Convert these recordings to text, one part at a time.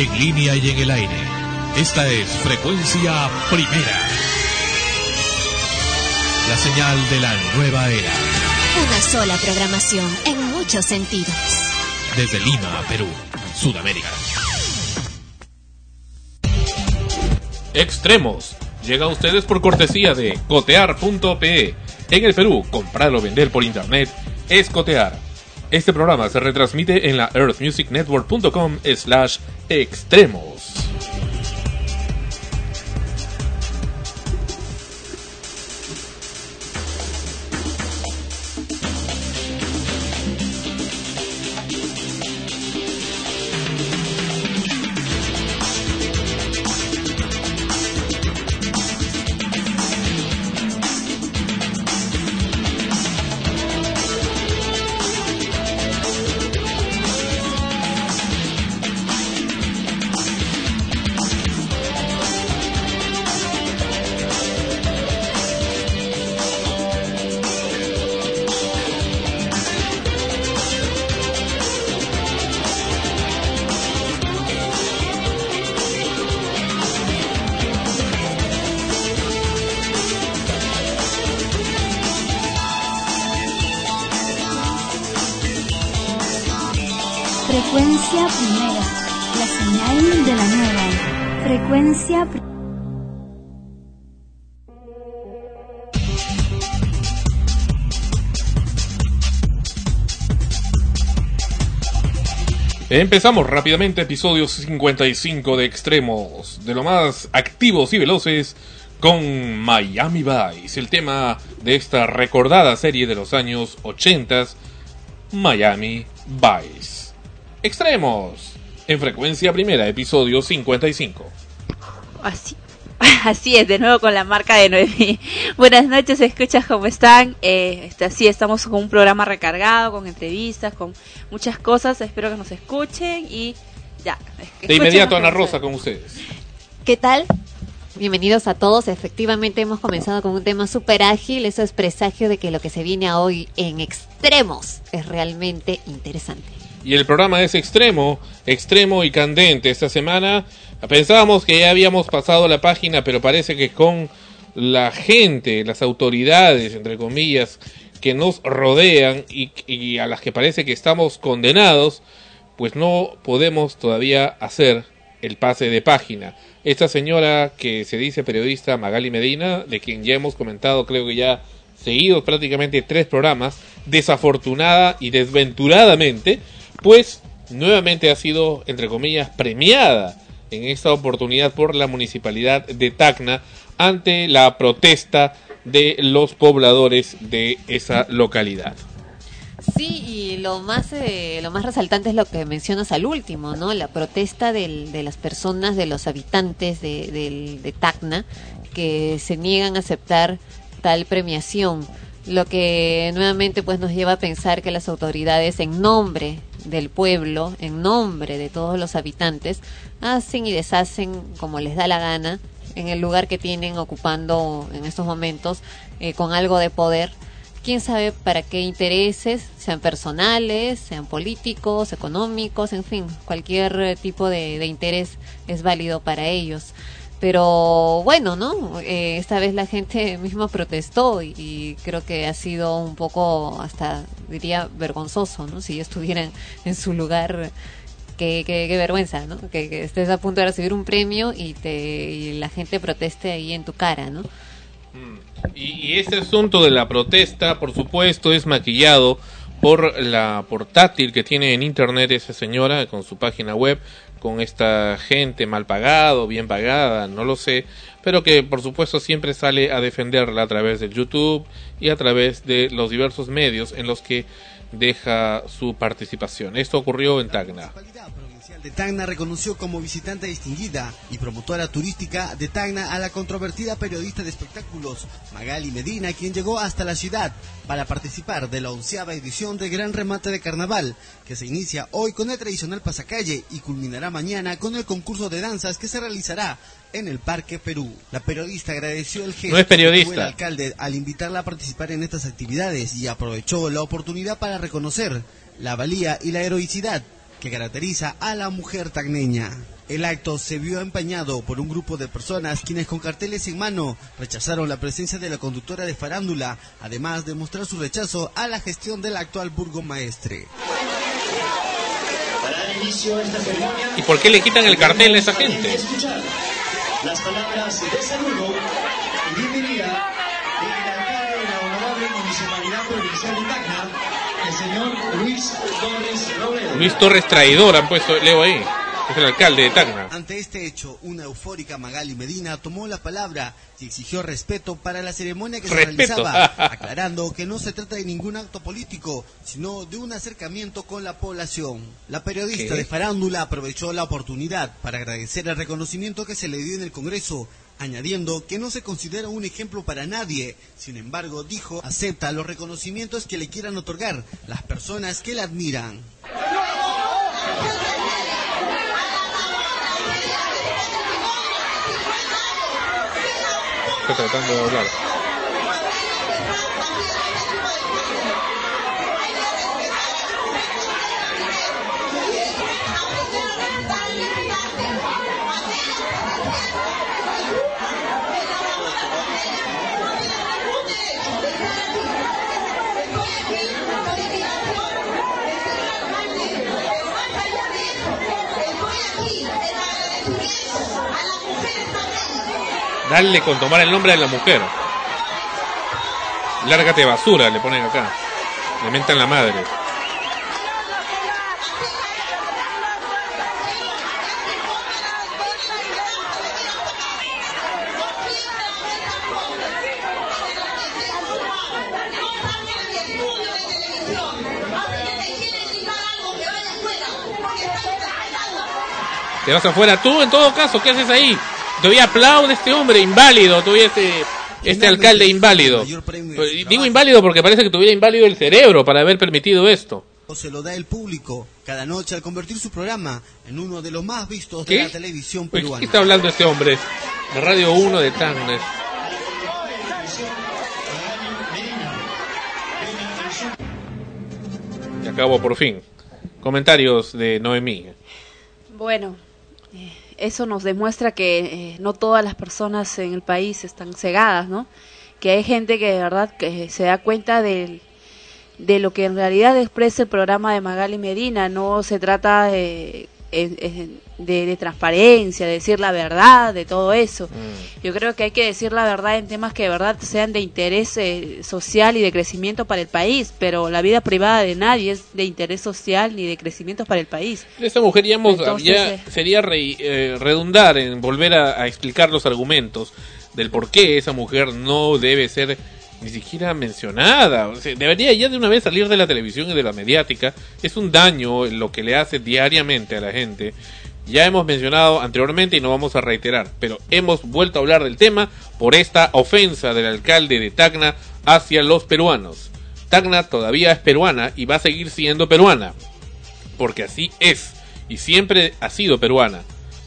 en línea y en el aire. Esta es Frecuencia Primera. La señal de la nueva era. Una sola programación en muchos sentidos. Desde Lima, Perú, Sudamérica. Extremos. Llega a ustedes por cortesía de cotear.pe. En el Perú, comprar o vender por internet es cotear. Este programa se retransmite en la earthmusicnetwork.com slash extremos. Empezamos rápidamente episodio 55 de Extremos, de lo más activos y veloces, con Miami Vice, el tema de esta recordada serie de los años 80, Miami Vice. Extremos, en frecuencia primera, episodio 55. Así, así es, de nuevo con la marca de Noemí. Buenas noches, escuchas cómo están. Eh, este, así estamos con un programa recargado, con entrevistas, con muchas cosas. Espero que nos escuchen y ya. De inmediato, Ana Rosa, con ustedes. ¿Qué tal? Bienvenidos a todos. Efectivamente hemos comenzado con un tema súper ágil. Eso es presagio de que lo que se viene hoy en extremos es realmente interesante. Y el programa es extremo, extremo y candente. Esta semana pensábamos que ya habíamos pasado la página, pero parece que con la gente, las autoridades, entre comillas, que nos rodean y, a las que parece que estamos condenados, pues no podemos todavía hacer el pase de página. Esta señora que se dice periodista Magali Medina, de quien ya hemos comentado creo que ya seguidos prácticamente tres programas, desafortunada y desventuradamente, pues nuevamente ha sido, entre comillas, premiada en esta oportunidad por la municipalidad de Tacna ante la protesta de los pobladores de esa localidad. Sí, y lo más eh, lo más resaltante es lo que mencionas al último, ¿no? La protesta de las personas, de los habitantes de, del- de Tacna, que se niegan a aceptar tal premiación, lo que nuevamente pues nos lleva a pensar que las autoridades en nombre del pueblo, en nombre de todos los habitantes, hacen y deshacen como les da la gana en el lugar que tienen ocupando en estos momentos eh, con algo de poder quién sabe para qué intereses, sean personales, sean políticos, económicos, en fin, cualquier eh, tipo de, interés es válido para ellos. Pero bueno, ¿no? Eh, esta vez la gente misma protestó y, creo que ha sido un poco, hasta diría, vergonzoso, ¿no? Si yo estuviera en su lugar, qué, vergüenza, ¿no? Que, estés a punto de recibir un premio y, te, y la gente proteste ahí en tu cara, ¿no? Y, y este asunto de la protesta, por supuesto, es maquillado por la portátil que tiene en internet esa señora con su página web, con esta gente mal pagada o bien pagada, no lo sé, pero que por supuesto siempre sale a defenderla a través de YouTube y a través de los diversos medios en los que deja su participación. Esto ocurrió en Tacna. De Tacna reconoció como visitante distinguida y promotora turística de Tacna a la controvertida periodista de espectáculos Magali Medina, quien llegó hasta la ciudad para participar de la onceava edición del Gran Remate de Carnaval, que se inicia hoy con el tradicional pasacalle y culminará mañana con el concurso de danzas que se realizará en el Parque Perú. La periodista agradeció el gesto No es periodista. que tuvo el alcalde al invitarla a participar en estas actividades y aprovechó la oportunidad para reconocer la valía y la heroicidad que caracteriza a la mujer tagneña. El acto se vio empañado por un grupo de personas quienes con carteles en mano rechazaron la presencia de la conductora de farándula, además de mostrar su rechazo a la gestión del actual burgomaestre. ¿Y por qué le quitan el cartel a esa gente? Las palabras de saludo y bienvenida del alcalde de la honorable municipalidad provincial de Tacna, el señor Luis Torres Robledo. Luis Torres Traidor han puesto, leo ahí. Es el alcalde de Tacna. Ante este hecho, una eufórica Magali Medina tomó la palabra y exigió respeto para la ceremonia que se Respeto. realizaba, aclarando que no se trata de ningún acto político, sino de un acercamiento con la población. La periodista ¿Qué? de farándula aprovechó la oportunidad para agradecer el reconocimiento que se le dio en el Congreso, añadiendo que no se considera un ejemplo para nadie. Sin embargo, dijo, acepta los reconocimientos que le quieran otorgar las personas que la admiran. Tratando de hablar. Dale con tomar el nombre de la mujer. Lárgate basura, le ponen acá. Le mentan la madre. Te vas afuera tú, en todo caso, ¿qué haces ahí? Todavía aplaude este hombre inválido, todavía este, este alcalde inválido. Pues, Digo inválido porque parece que tuviera inválido el cerebro para haber permitido esto. se lo da el público cada noche al convertir su programa en uno de los más vistos ¿Qué? de la televisión Pues, peruana. ¿Qué está hablando este hombre? De Radio 1 de Tacna. Y acabo por fin. Comentarios de Noemí. Bueno, eh, eso nos demuestra que eh, no todas las personas en el país están cegadas, ¿no? Que hay gente que de verdad que se da cuenta del- de lo que en realidad expresa el programa de Magali Medina. No se trata de, de, de transparencia, de decir la verdad, de todo eso. Mm. Yo creo que hay que decir la verdad en temas que de verdad sean de interés eh, social y de crecimiento para el país, pero la vida privada de nadie es de interés social ni de crecimiento para el país. Esta mujer ya, hemos- Entonces, ya eh, sería re- eh, redundar en volver a, a explicar los argumentos del por qué esa mujer no debe ser ni siquiera mencionada. O debería ya de una vez salir de la televisión y de la mediática. Es un daño lo que le hace diariamente a la gente. Ya hemos mencionado anteriormente y no vamos a reiterar, pero hemos vuelto a hablar del tema por esta ofensa del alcalde de Tacna hacia los peruanos. Tacna todavía es peruana y va a seguir siendo peruana porque así es y siempre ha sido peruana.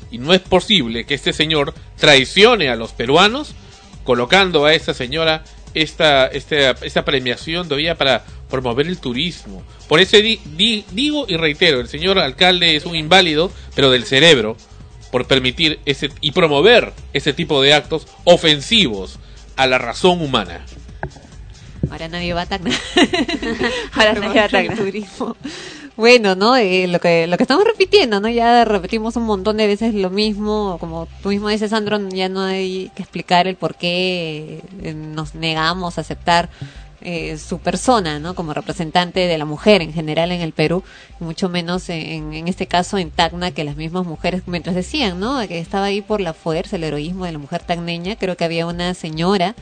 Y no es posible que este señor traicione a los peruanos colocando a esta señora esta, esta, esta premiación todavía para promover el turismo. Por eso di- di- digo y reitero, el señor alcalde es un inválido, pero del cerebro, por permitir ese y promover ese tipo de actos ofensivos a la razón humana. Ahora nadie va a Tacna. Ahora nadie va a Tacna. Turismo. Bueno, ¿no? Eh, lo que lo que estamos repitiendo, ¿no? Ya repetimos un montón de veces lo mismo, como tú mismo dices, Sandro, ya no hay que explicar el por qué eh, nos negamos a aceptar eh, su persona, ¿no? Como representante de la mujer en general en el Perú, mucho menos en, en este caso en Tacna, que las mismas mujeres, mientras decían, ¿no? Que estaba ahí por la fuerza, el heroísmo de la mujer tacneña, creo que había una señora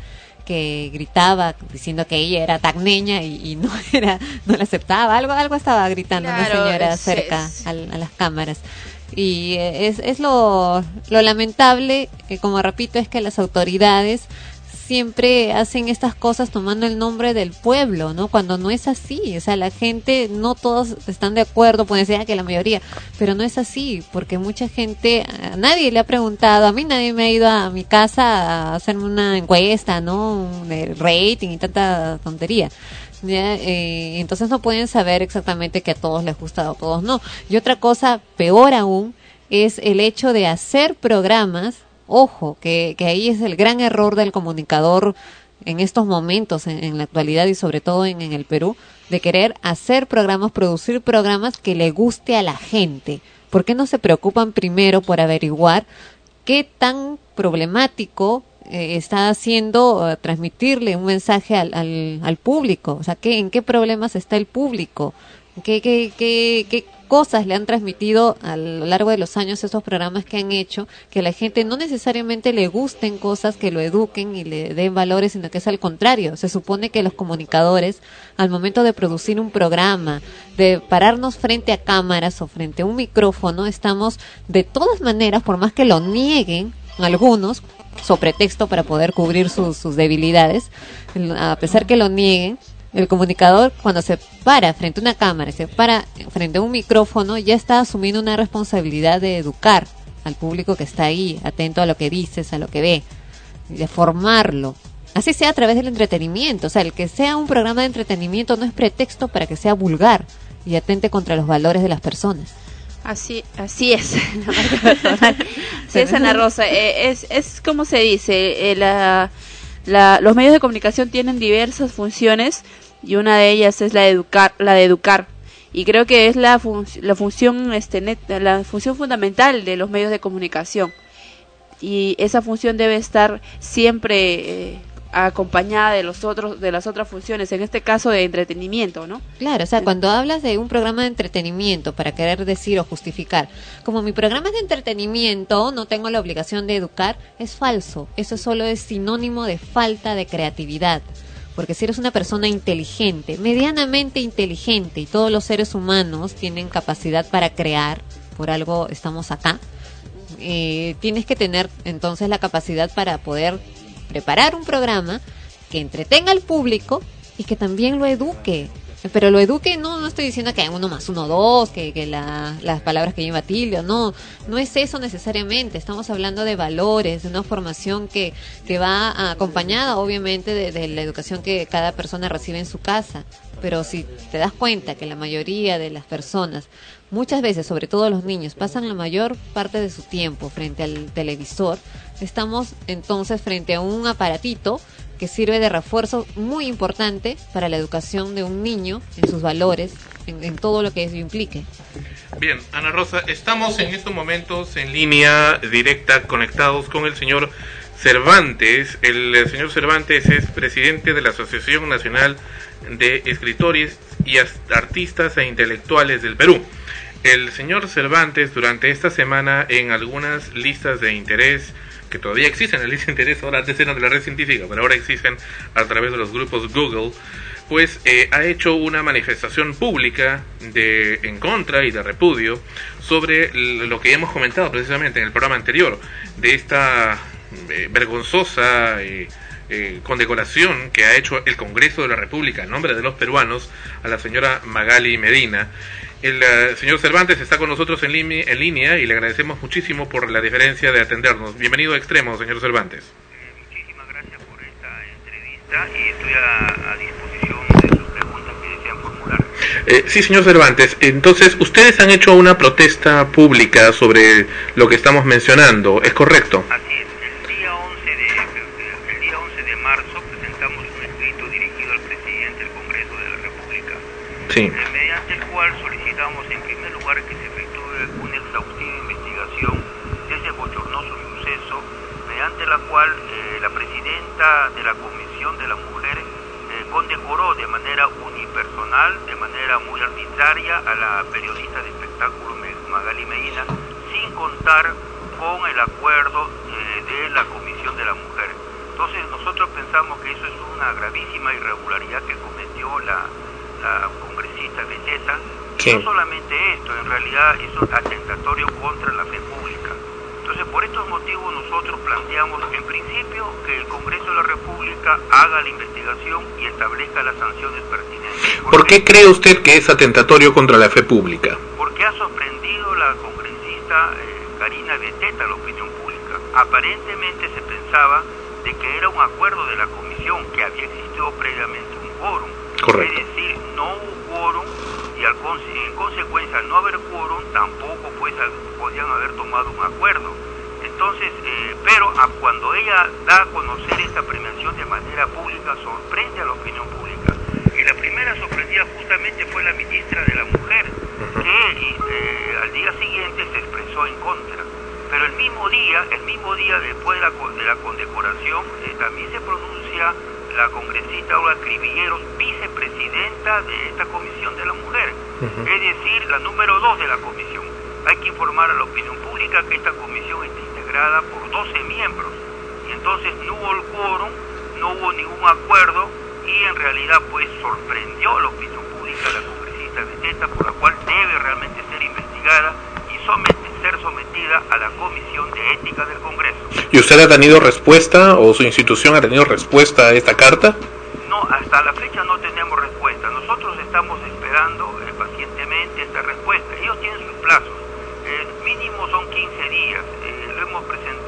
que gritaba diciendo que ella era tacneña y, y no era no la aceptaba. Algo algo estaba gritando Claro, una señora cerca al- a las cámaras. Y eh, es, es lo, lo lamentable que como repito es que las autoridades siempre hacen estas cosas tomando el nombre del pueblo, ¿no? Cuando no es así, o sea, la gente, no todos están de acuerdo, pueden ser que la mayoría, pero no es así, porque mucha gente, nadie le ha preguntado, a mí nadie me ha ido a mi casa a hacerme una encuesta, ¿no? De rating y tanta tontería. Ya, eh, entonces no pueden saber exactamente que a todos les gusta o a todos no. Y otra cosa peor aún es el hecho de hacer programas, ojo, que, que ahí es el gran error del comunicador en estos momentos, en, en la actualidad y sobre todo en, el Perú, de querer hacer programas, producir programas que le guste a la gente. ¿Por qué no se preocupan primero por averiguar qué tan problemático eh, está haciendo eh, transmitirle un mensaje al, al, al público? O sea, ¿qué, ¿en qué problemas está el público? ¿Qué, qué, qué, qué cosas le han transmitido a lo largo de los años esos programas que han hecho que a la gente no necesariamente le gusten cosas que lo eduquen y le den valores, sino que es al contrario. Se supone que los comunicadores, al momento de producir un programa, de pararnos frente a cámaras o frente a un micrófono, estamos de todas maneras, por más que lo nieguen algunos, sobre texto para poder cubrir sus, sus debilidades, a pesar que lo nieguen, el comunicador cuando se para frente a una cámara, se para frente a un micrófono, ya está asumiendo una responsabilidad de educar al público que está ahí, atento a lo que dices, a lo que ve, de formarlo. Así sea a través del entretenimiento, o sea, el que sea un programa de entretenimiento no es pretexto para que sea vulgar y atente contra los valores de las personas. Así, así es, la marca personal. Sí, es Ana Rosa. Eh, es, es como se dice, eh, la, la, los medios de comunicación tienen diversas funciones y una de ellas es la de educar, la de educar. Y creo que es la, fun la función, este, la función fundamental de los medios de comunicación. Y esa función debe estar siempre eh, acompañada de los otros de las otras funciones en este caso de entretenimiento no claro o sea cuando hablas de un programa de entretenimiento para querer decir o justificar como mi programa es de entretenimiento no tengo la obligación de educar es falso. Eso solo es sinónimo de falta de creatividad. Porque si eres una persona inteligente medianamente inteligente y todos los seres humanos tienen capacidad para crear por algo estamos acá eh, tienes que tener entonces la capacidad para poder preparar un programa que entretenga al público y que también lo eduque. Pero lo eduque, no, no estoy diciendo que uno más uno, dos, que, la, las palabras que lleva Tilio, no, no es eso necesariamente. Estamos hablando de valores, de una formación que, que va acompañada, obviamente, de la educación que cada persona recibe en su casa. Pero si te das cuenta que la mayoría de las personas, muchas veces, sobre todo los niños, pasan la mayor parte de su tiempo frente al televisor, estamos entonces frente a un aparatito que sirve de refuerzo muy importante para la educación de un niño en sus valores, en, en, todo lo que eso implique. Bien, Ana Rosa, estamos en estos momentos en línea directa conectados con el señor Cervantes. El, el señor Cervantes es presidente de la Asociación Nacional de Escritores y Artistas e Intelectuales del Perú. El señor Cervantes durante esta semana en algunas listas de interés que todavía existen de interés, ahora antes eran de la red científica, pero ahora existen a través de los grupos Google, pues eh, ha hecho una manifestación pública de en contra y de repudio sobre lo que hemos comentado precisamente en el programa anterior, de esta eh, vergonzosa eh, condecoración que ha hecho el Congreso de la República en nombre de los peruanos a la señora Magali Medina. El uh, señor Cervantes está con nosotros en, en, línea y le agradecemos muchísimo por la diferencia de atendernos. Bienvenido a Extremo, señor Cervantes. Eh, muchísimas gracias por esta entrevista y estoy a, a disposición de sus preguntas que desean formular. Eh, sí, señor Cervantes. Entonces, ustedes han hecho una protesta pública sobre lo que estamos mencionando, ¿es correcto? Así es. El día 11 de, el día 11 de marzo presentamos un escrito dirigido al presidente del Congreso de la República. Sí. Eh, el cual solicitamos en primer lugar que se efectúe una exhaustiva investigación de ese bochornoso suceso, mediante la cual eh, la presidenta de la Comisión de la Mujer eh, condecoró de manera unipersonal, de manera muy arbitraria, a la periodista de espectáculo Magali Medina, sin contar con el acuerdo eh, de la Comisión de la Mujer. Entonces nosotros pensamos que eso es una gravísima irregularidad que cometió la, la congresista Beteta. Sí. No solamente esto, en realidad es un atentatorio contra la fe pública. Entonces, por estos motivos nosotros planteamos en principio que el Congreso de la República haga la investigación y establezca las sanciones pertinentes. ¿Por qué cree usted que es atentatorio contra la fe pública? Porque ha sorprendido la congresista eh, Karina Beteta la opinión pública. Aparentemente se pensaba de que era un acuerdo de la comisión que había existido previamente un quórum. Correcto. Es decir, no hubo quórum y al, en consecuencia no haber quórum tampoco fue podían haber tomado un acuerdo. Entonces, eh, pero a cuando ella da a conocer esta premiación de manera pública, sorprende a la opinión pública. Y la primera sorprendida justamente fue la ministra de la Mujer, que eh, al día siguiente se expresó en contra. Pero el mismo día, el mismo día después de la, co- de la condecoración, eh, también se pronuncia la congresista Olga Cribilleros, vicepresidenta de esta Comisión de la Mujer, es decir, la número dos de la comisión. Hay que informar a la opinión pública que esta comisión está integrada por 12 miembros y entonces no hubo el quórum, no hubo ningún acuerdo y en realidad pues sorprendió a la opinión pública la congresista Beteta por la cual debe realmente ser investigada y somete- ser sometida a la Comisión de Ética del Congreso. ¿Y usted ha tenido respuesta o su institución ha tenido respuesta a esta carta? No, hasta la fecha no tenemos respuesta. Nosotros estamos esperando eh, pacientemente esta respuesta. Ellos tienen sus plazos. Eh, mínimo son 15 días. Eh, lo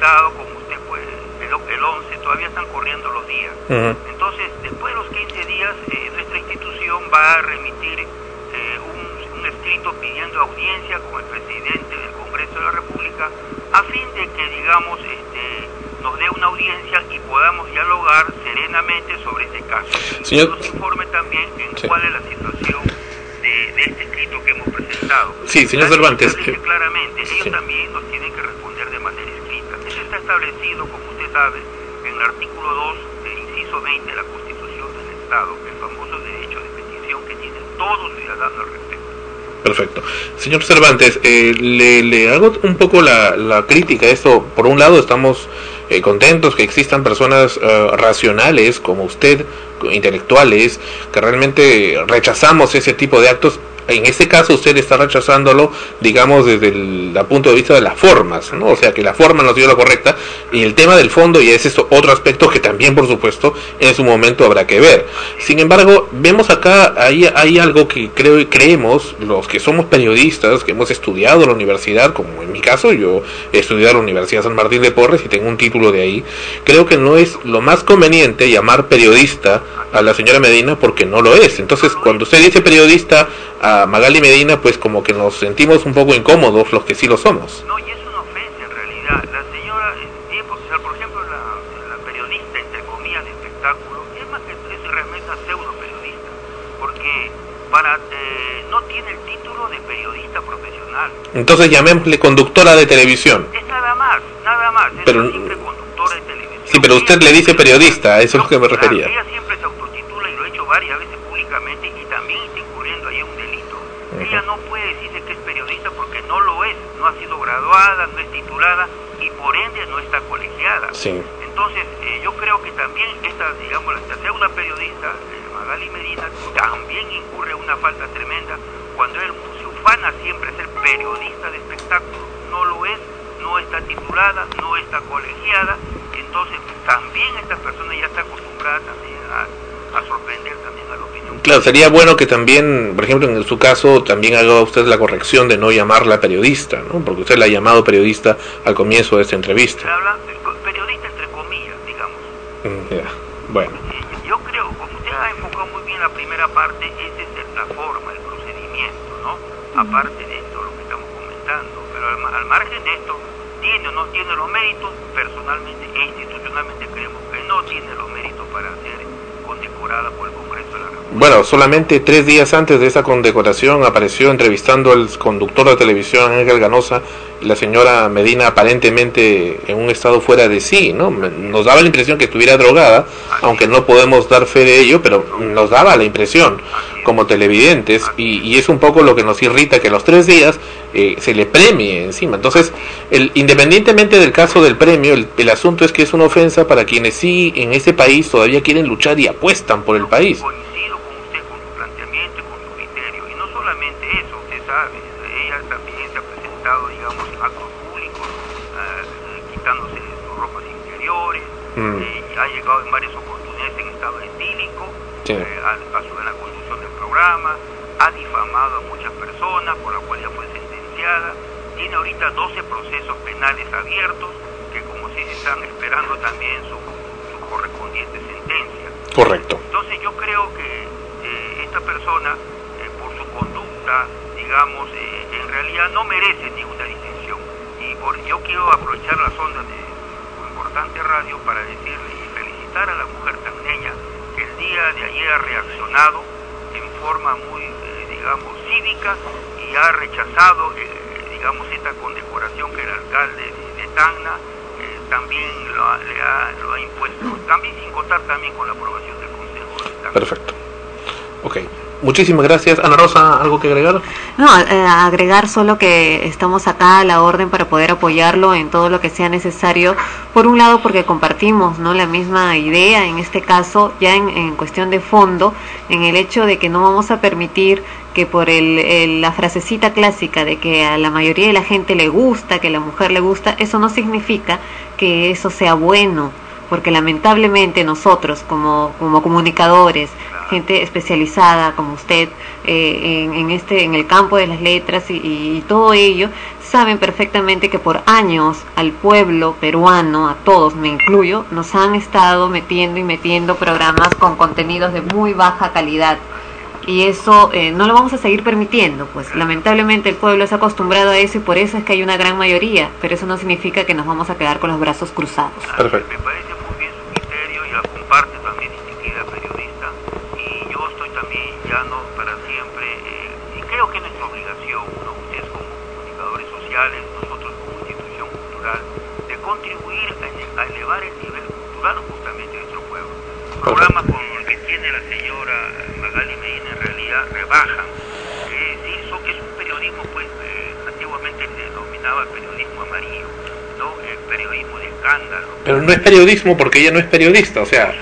presentado, como usted puede, el, el 11, todavía están corriendo los días. Entonces, después de los 15 días, eh, nuestra institución va a remitir eh, un, un escrito pidiendo audiencia con el presidente del Congreso de la República a fin de que, digamos, este, nos dé una audiencia y podamos dialogar serenamente sobre este caso. Señor- Nos informe también en Sí. cuál es la situación de, de este escrito que hemos presentado. Sí, señor Cervantes, que- claramente, ellos Sí. también nos tienen que responder de manera escrita. Eso establecido, como usted sabe, en el artículo 2 del inciso 20 de la Constitución del Estado, el famoso derecho de petición que tiene todo ciudadano al respecto. Perfecto. Señor Cervantes, eh, le, le hago un poco la, la crítica a esto. Por un lado, estamos eh, contentos que existan personas eh, racionales como usted, intelectuales, que realmente rechazamos ese tipo de actos. En este caso, usted está rechazándolo, digamos, desde el, punto de vista de las formas, ¿no? O sea, que la forma no sido la correcta. Y el tema del fondo, y ese es otro aspecto que también, por supuesto, en su momento habrá que ver. Sin embargo, vemos acá, hay, hay algo que creo y creemos, los que somos periodistas, que hemos estudiado la universidad, como en mi caso, yo he estudiado la Universidad San Martín de Porres y tengo un título de ahí, creo que no es lo más conveniente llamar periodista a la señora Medina porque no lo es. Entonces, cuando usted dice periodista a Magali Medina, pues como que nos sentimos un poco incómodos los que sí lo somos. No, y es una ofensa en realidad. La señora, en tiempos, o sea, por ejemplo, la, la periodista, entre comillas, de espectáculo, es más que es realmente pseudo periodista, porque para eh, no tiene el título de periodista profesional. Entonces llamémosle conductora de televisión. Es nada más, nada más. Es Pero- una simple conductora de televisión. Sí, pero usted le dice periodista, eso es lo que me refería. Ella siempre se autotitula y lo ha hecho varias veces públicamente y también está incurriendo ahí un delito. Ella no puede decirse que es periodista porque no lo es, no ha sido graduada, no es titulada y por ende no está colegiada. Sí. Entonces, eh, yo creo que también esta, digamos, esta pseudo periodista, eh, Magali Medina, también incurre una falta tremenda cuando él se ufana siempre a ser periodista de espectáculo. No lo es, no está titulada, no está colegiada. Entonces, también esta persona ya está acostumbrada también a, a sorprender también a la opinión. Claro, sería bueno que también, por ejemplo, en su caso, también haga usted la corrección de no llamarla periodista, ¿no? Porque usted la ha llamado periodista al comienzo de esta Se entrevista. habla de co- periodista entre comillas, digamos. Mm. Bueno, Eh, Yo creo, como usted ha enfocado muy bien la primera parte, esa es la forma, el procedimiento, ¿no? Aparte de esto, lo que estamos comentando. Pero al margen de esto, no tiene los méritos, personalmente e institucionalmente creemos que no tiene los méritos para ser condecorada por el Congreso. Bueno, solamente tres días antes de esa condecoración apareció entrevistando al conductor de televisión Ángel Ganosa y la señora Medina aparentemente en un estado fuera de sí, ¿no? Nos daba la impresión que estuviera drogada, aunque no podemos dar fe de ello, pero nos daba la impresión como televidentes y, y es un poco lo que nos irrita que los tres días eh, se le premie encima. Entonces, el, independientemente del caso del premio, el, el asunto es que es una ofensa para quienes sí en ese país todavía quieren luchar y apuestan por el país. Coincido con usted con su planteamiento y con su criterio. Y no solamente eso, usted sabe, ella también se ha presentado, digamos, actos públicos, ah, eh, quitándose sus ropas interiores, Mm. eh, ha llegado en varias oportunidades en estado etílico, Sí. eh, a, a su- en la conducción del programa, ha difamado a muchas personas, por la cual ya fue sentenciada, tiene ahorita 12 procesos penales abiertos, que como se dice, están esperando también su, su correspondiente sentencia. Correcto. Entonces yo creo que eh, esta persona, eh, por su conducta, digamos, eh, en realidad no merece ninguna distinción. por, yo quiero aprovechar las ondas de importante radio para decirle y felicitar a la mujer tagneña que el día de ayer ha reaccionado en forma muy, eh, digamos, cívica y ha rechazado, eh, digamos, esta condecoración que el alcalde de, de eh, también lo ha, le ha, lo ha impuesto, también sin contar también con la aprobación del Consejo de Tacna. Perfecto. Ok. Muchísimas gracias. Ana Rosa, ¿algo que agregar? No, eh, agregar solo que estamos acá a la orden para poder apoyarlo en todo lo que sea necesario. Por un lado, porque compartimos no la misma idea, en este caso, ya en, cuestión de fondo, en el hecho de que no vamos a permitir que por el- la frasecita clásica de que a la mayoría de la gente le gusta, que a la mujer le gusta, eso no significa que eso sea bueno, porque lamentablemente nosotros como, como comunicadores, gente especializada como usted eh, en, en este en el campo de las letras y, y todo ello saben perfectamente que por años al pueblo peruano a todos me incluyo nos han estado metiendo y metiendo programas con contenidos de muy baja calidad y eso eh, no lo vamos a seguir permitiendo, pues lamentablemente el pueblo se ha acostumbrado a eso y por eso es que hay una gran mayoría, pero eso no significa que nos vamos a quedar con los brazos cruzados. Perfecto. Me parece muy bien su criterio y la comparte también distinguida periodista y yo ya no para siempre eh, y creo que es nuestra obligación, ustedes como comunicadores sociales, nosotros como institución cultural, de contribuir a, a elevar el nivel cultural justamente de nuestro pueblo. Programas como el que tiene la señora Magali Medina en realidad rebajan, decir, son- es un periodismo pues eh, antiguamente se denominaba periodismo amarillo, ¿no? el periodismo de escándalo. Pero no es periodismo porque ella no es periodista, o sea,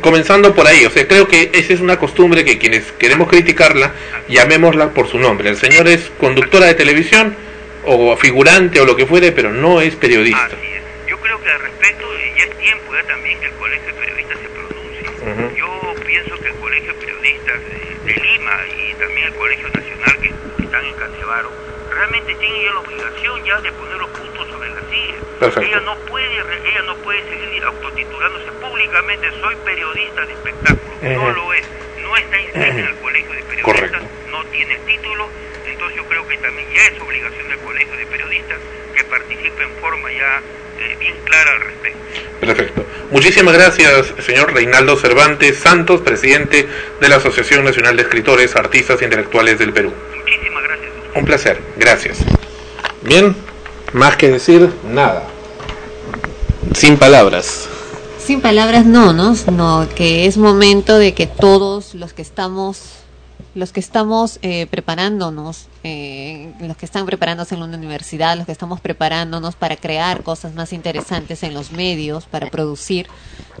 comenzando por ahí, o sea, creo que esa es una costumbre que quienes queremos criticarla, llamémosla por su nombre. El señor es conductora de televisión o figurante o lo que fuere, pero no es periodista. Así es. Yo creo que al respecto eh, ya es tiempo ya también que el Colegio de Periodistas se pronuncie. Ujú. Yo pienso que el Colegio de Periodistas eh, de Lima y también el Colegio Nacional que, que están en Canevaro realmente tienen la obligación ya de poner los puntos sobre las sillas. Perfecto. Ella no puede ella no puede seguir autotitulándose públicamente soy periodista de espectáculo. No lo es. No está inscrita en el Colegio de Periodistas, no tiene título. Entonces yo creo que también ya es obligación del Colegio de Periodistas que participe en forma ya eh, bien clara al respecto. Perfecto. Muchísimas gracias, señor Reinaldo Cervantes Santos, presidente de la Asociación Nacional de Escritores, Artistas e Intelectuales del Perú. Muchísimas gracias. Un placer, gracias. Bien, más que decir, nada. Sin palabras. Sin palabras no, ¿no? Sino que es momento de que todos los que estamos, los que estamos eh, preparándonos, eh, los que están preparándose en una universidad, los que estamos preparándonos para crear cosas más interesantes en los medios, para producir,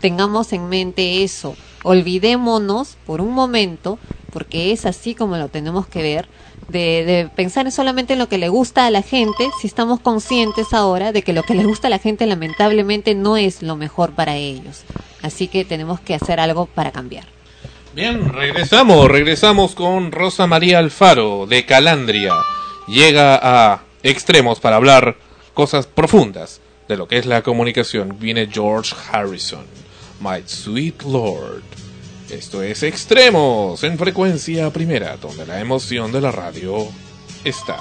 tengamos en mente eso. Olvidémonos por un momento, porque es así como lo tenemos que ver, de, de pensar solamente en lo que le gusta a la gente, si estamos conscientes ahora de que lo que le gusta a la gente lamentablemente no es lo mejor para ellos. Así que tenemos que hacer algo para cambiar. Bien, regresamos, regresamos con Rosa María Alfaro de Calandria. Llega a extremos para hablar cosas profundas de lo que es la comunicación. Viene George Harrison, My Sweet Lord. Esto es Extremos en frecuencia primera, donde la emoción de la radio está.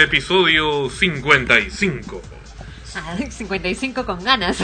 Episodio 55. Ah, 55 con ganas.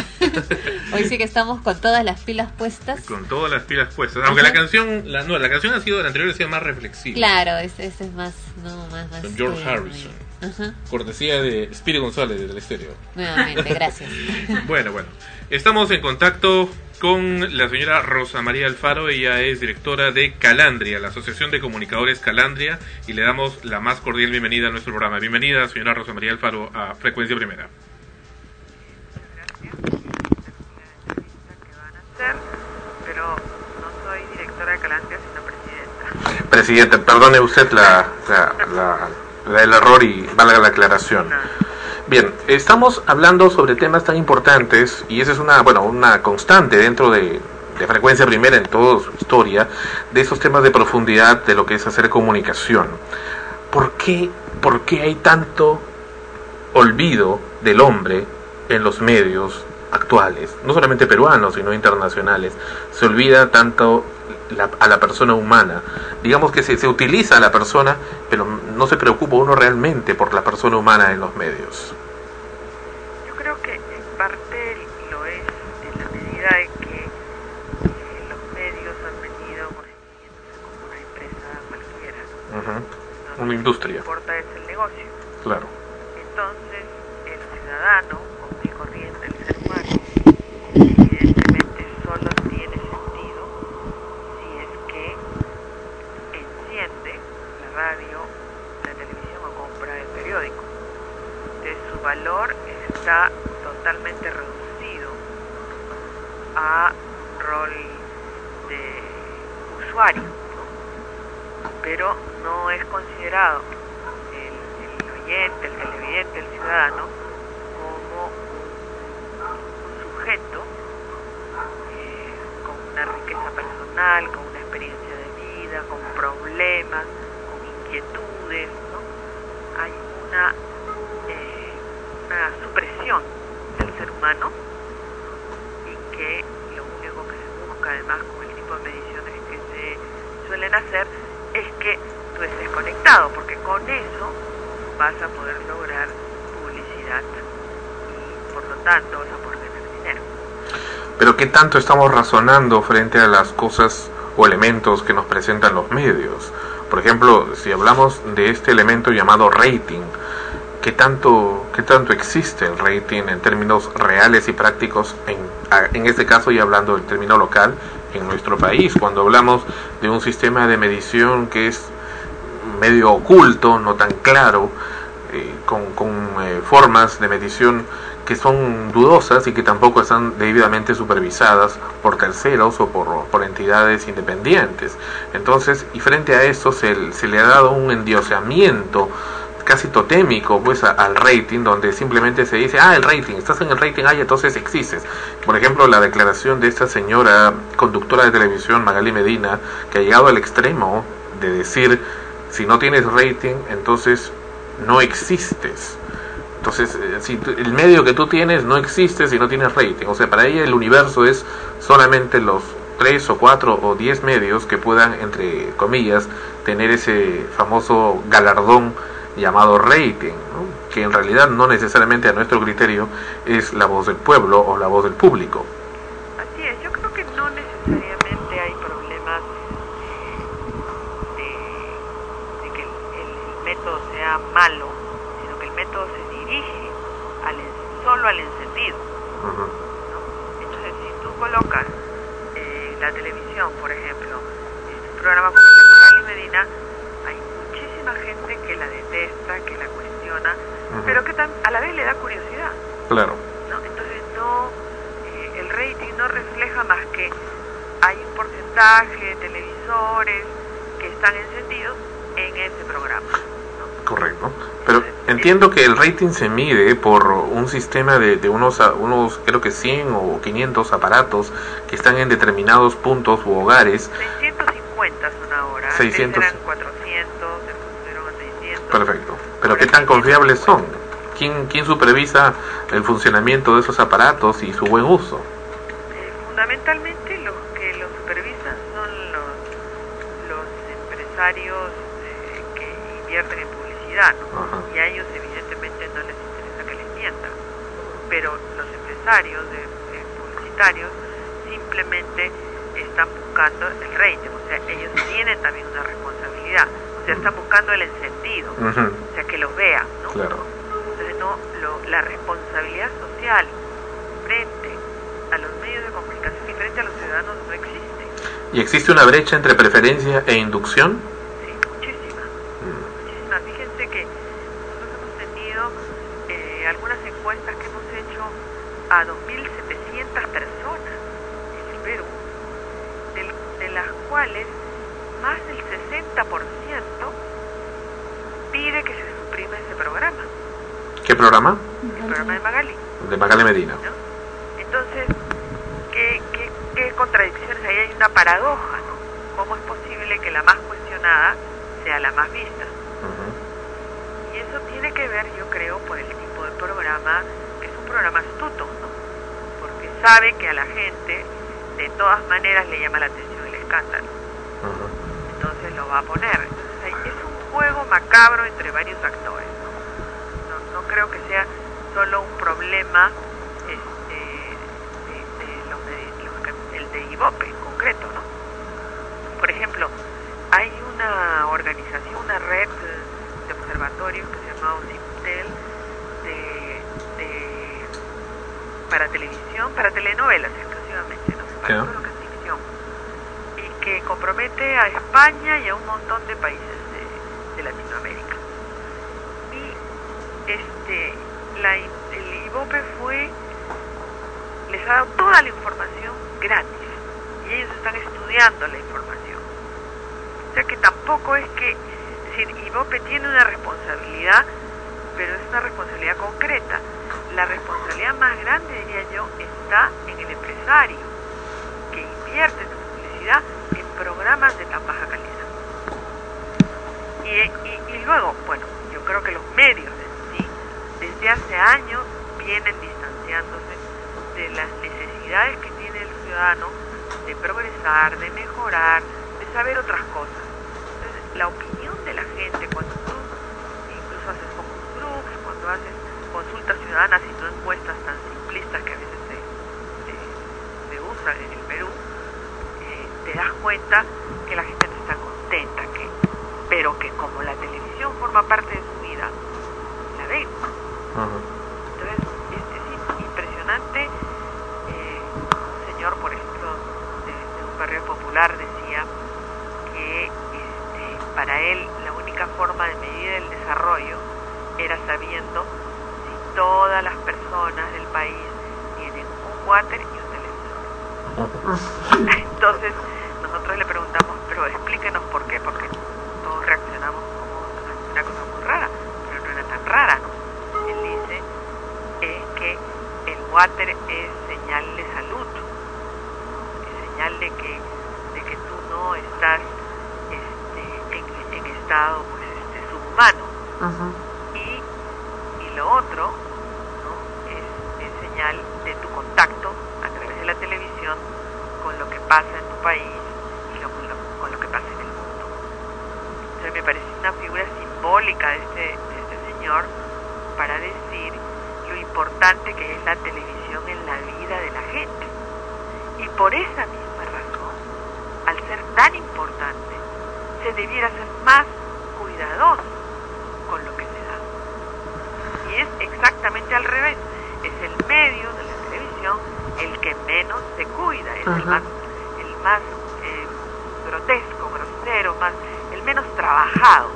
Hoy sí que estamos con todas las pilas puestas. Con todas las pilas puestas. Aunque Ajá. la canción, la, no, la canción ha sido, la anterior ha sido más reflexiva. Claro, ese, ese es más, no, más, más. Con George eh, Harrison. Ajá, Cortesía de Spiro González del Estéreo. nuevamente, gracias. Bueno, bueno. Estamos en contacto con la señora Rosa María Alfaro. Ella es directora de Calandria, la Asociación de Comunicadores Calandria, y le damos la más cordial bienvenida a nuestro programa. Bienvenida, señora Rosa María Alfaro, a Frecuencia Primera. ser, pero no soy directora de Calandria, sino presidenta. Presidente, perdone usted la- el error y valga la aclaración. Bien, estamos hablando sobre temas tan importantes y esa es una, bueno, una constante dentro de, de Frecuencia Primera en toda su historia, de esos temas de profundidad de lo que es hacer comunicación. ¿Por qué, por qué hay tanto olvido del hombre en los medios actuales, no solamente peruanos, sino internacionales? Se olvida tanto la- a la persona humana. Digamos que se, se utiliza a la persona, pero no se preocupa uno realmente por la persona humana en los medios. Yo creo que en parte lo es en la medida en que eh, los medios han venido como una empresa cualquiera. ¿no? Ujú. Entonces, Una industria. Lo que importa es el negocio. Claro. Entonces, el ciudadano, común y corriente, el ser humano, evidentemente solo tiene sentido si es que enciende la radio, la televisión o compra el periódico. Entonces, su está totalmente reducido a rol de usuario, pero no es considerado el, oyente, el televidente, el ciudadano, como un, sujeto eh, con una riqueza personal, con una experiencia de vida, con problemas, con inquietudes. Hay una, una supresión del ser humano y que lo único que se busca además con el tipo de mediciones que se suelen hacer es que tú estés conectado, porque con eso vas a poder lograr publicidad y por lo tanto vas a poder tener dinero. Pero ¿qué tanto estamos razonando frente a las cosas o elementos que nos presentan los medios? Por ejemplo, si hablamos de este elemento llamado rating, ¿qué tanto, qué tanto existe el rating en términos reales y prácticos, en, en este caso y hablando del término local, en nuestro país? Cuando hablamos de un sistema de medición que es medio oculto, no tan claro, eh, con, con, eh, formas de medición que son dudosas y que tampoco están debidamente supervisadas por terceros o por, por entidades independientes. Entonces, y frente a eso se, se le ha dado un endioseamiento casi totémico pues a- al rating donde simplemente se dice ah el rating estás en el rating ah y entonces existes por ejemplo la declaración de esta señora conductora de televisión Magali Medina que ha llegado al extremo de decir si no tienes rating entonces no existes entonces eh, si el medio que tú tienes no existe si no tienes rating. O sea para ella el universo es solamente los tres o cuatro o diez medios que puedan entre comillas tener ese famoso galardón llamado rating, ¿no? que en realidad no necesariamente a nuestro criterio es la voz del pueblo o la voz del público. Así es, yo creo que no necesariamente hay problemas de, de que el, el método sea malo, sino que el método se dirige al, solo al encendido. Ujú. Entonces, si tú colocas eh, la televisión, por ejemplo, en un programa como el de Magali Medina, hay muchísima gente que la detesta, que la cuestiona, pero que a la vez le da curiosidad. Claro. ¿no? Entonces no, eh, el rating no refleja más que hay un porcentaje de televisores que están encendidos en ese programa. Correcto. Pero entiendo que el rating se mide por un sistema de, de unos, a- unos, creo que 100 o 500 aparatos que están en determinados puntos u hogares. 650 son ahora, 600. antes eran 400, después subieron a 600. Perfecto. Pero ¿qué tan confiables son? ¿Quién, ¿Quién supervisa el funcionamiento de esos aparatos y su buen uso? Eh, fundamentalmente los que lo supervisan son los, los empresarios eh, que invierten en publicidad, ¿no? y a ellos evidentemente no les interesa que les mientan, pero los empresarios de, de publicitarios simplemente están buscando el rating, o sea, ellos tienen también una responsabilidad, o sea, están buscando el encendido, o sea, que los vean, ¿no? Claro. Entonces, no, lo- la responsabilidad social frente a los medios de comunicación y frente a los ciudadanos no existe. ¿Y existe una brecha entre preferencia e inducción? Muchísima. Fíjense que nosotros hemos tenido eh, algunas encuestas que hemos hecho a 2.700 personas en el Perú, del- de las cuales más del 60% pide que se suprima ese programa, ¿Qué programa? el programa de Magali. De Magali Medina. Entonces, ¿qué, qué, qué contradicciones hay? Hay una paradoja, ¿no? ¿Cómo es posible que la más cuestionada sea la más vista? Y eso tiene que ver, yo creo, por el tipo de programa, que es un programa astuto, ¿no? Porque sabe que a la gente, de todas maneras, le llama la atención el escándalo. Entonces lo va a poner. Entonces, es un juego macabro entre varios actores, creo que sea solo un problema este, de, de los de- los el de IVOPE en concreto, ¿no? Por ejemplo, hay una organización, una red de observatorios que se llama OCIPTEL de, para televisión, para telenovelas exclusivamente, ¿no? Para Ya. todo lo que es ficción. Y que compromete a España y a un montón de países de, de Latinoamérica. Y este, el IVOPE fue, les ha dado toda la información gratis y ellos están estudiando la información. O sea que tampoco es que, es decir, IVOPE tiene una responsabilidad, pero es una responsabilidad concreta. La responsabilidad más grande, diría yo, está en el empresario, que invierte su publicidad en programas de tan baja calidad. Y, luego, bueno, yo creo que los medios desde hace años, vienen distanciándose de las necesidades que tiene el ciudadano de progresar, de mejorar, de saber otras cosas. Entonces, la opinión de la gente, cuando tú incluso haces focus groups, cuando haces consultas ciudadanas y no encuestas tan simplistas que a veces se, se- se usan en el Perú, eh, te das cuenta que la gente no está contenta, que, pero que como la televisión forma parte de su vida, la ven. Entonces, es, es im- impresionante. eh, un señor, por ejemplo, de, de un barrio popular decía que este, para él la única forma de medir el desarrollo era sabiendo si todas las personas del país tienen un water y un televisor. Entonces, nosotros le preguntamos, pero explíquenos por qué, porque todos reaccionamos como una cosa muy rara, pero no era tan rara, ¿no? Él dice, es que el water es señal de salud, es señal de que, de que tú no estás estado pues, este, subhumano. Y, y lo otro ¿no? es, es señal de tu contacto a través de la televisión con lo que pasa en tu país y lo- con, lo, con lo que pasa en el mundo. Entonces me parece una figura simbólica de este, de este señor para decir lo importante que es la televisión en la vida de la gente. Y por esa misma razón, al ser tan importante, se debiera ser más cuidadoso con lo que se da. Y es exactamente al revés. Es el medio de la televisión el que menos se cuida, es el más, el más eh, grotesco, grosero, más, el menos trabajado.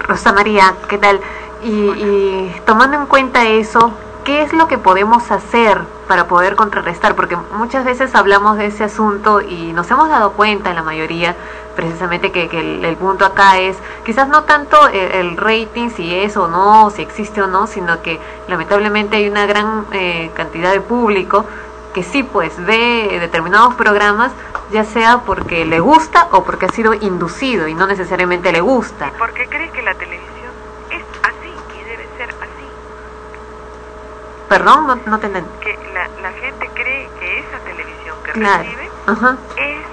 Rosa María, ¿qué tal? Y, y tomando en cuenta eso, ¿qué es lo que podemos hacer para poder contrarrestar? Porque muchas veces hablamos de ese asunto y nos hemos dado cuenta, en la mayoría, precisamente que, el, el punto acá es quizás no tanto el, el rating, si es o no, si existe o no, sino que lamentablemente hay una gran eh, cantidad de público que sí pues ve determinados programas ya sea porque le gusta o porque ha sido inducido y no necesariamente le gusta. Porque cree que la televisión es así y debe ser así. Perdón, no, no te entendí. Que la, la gente cree que esa televisión que Claro. recibe Ajá. es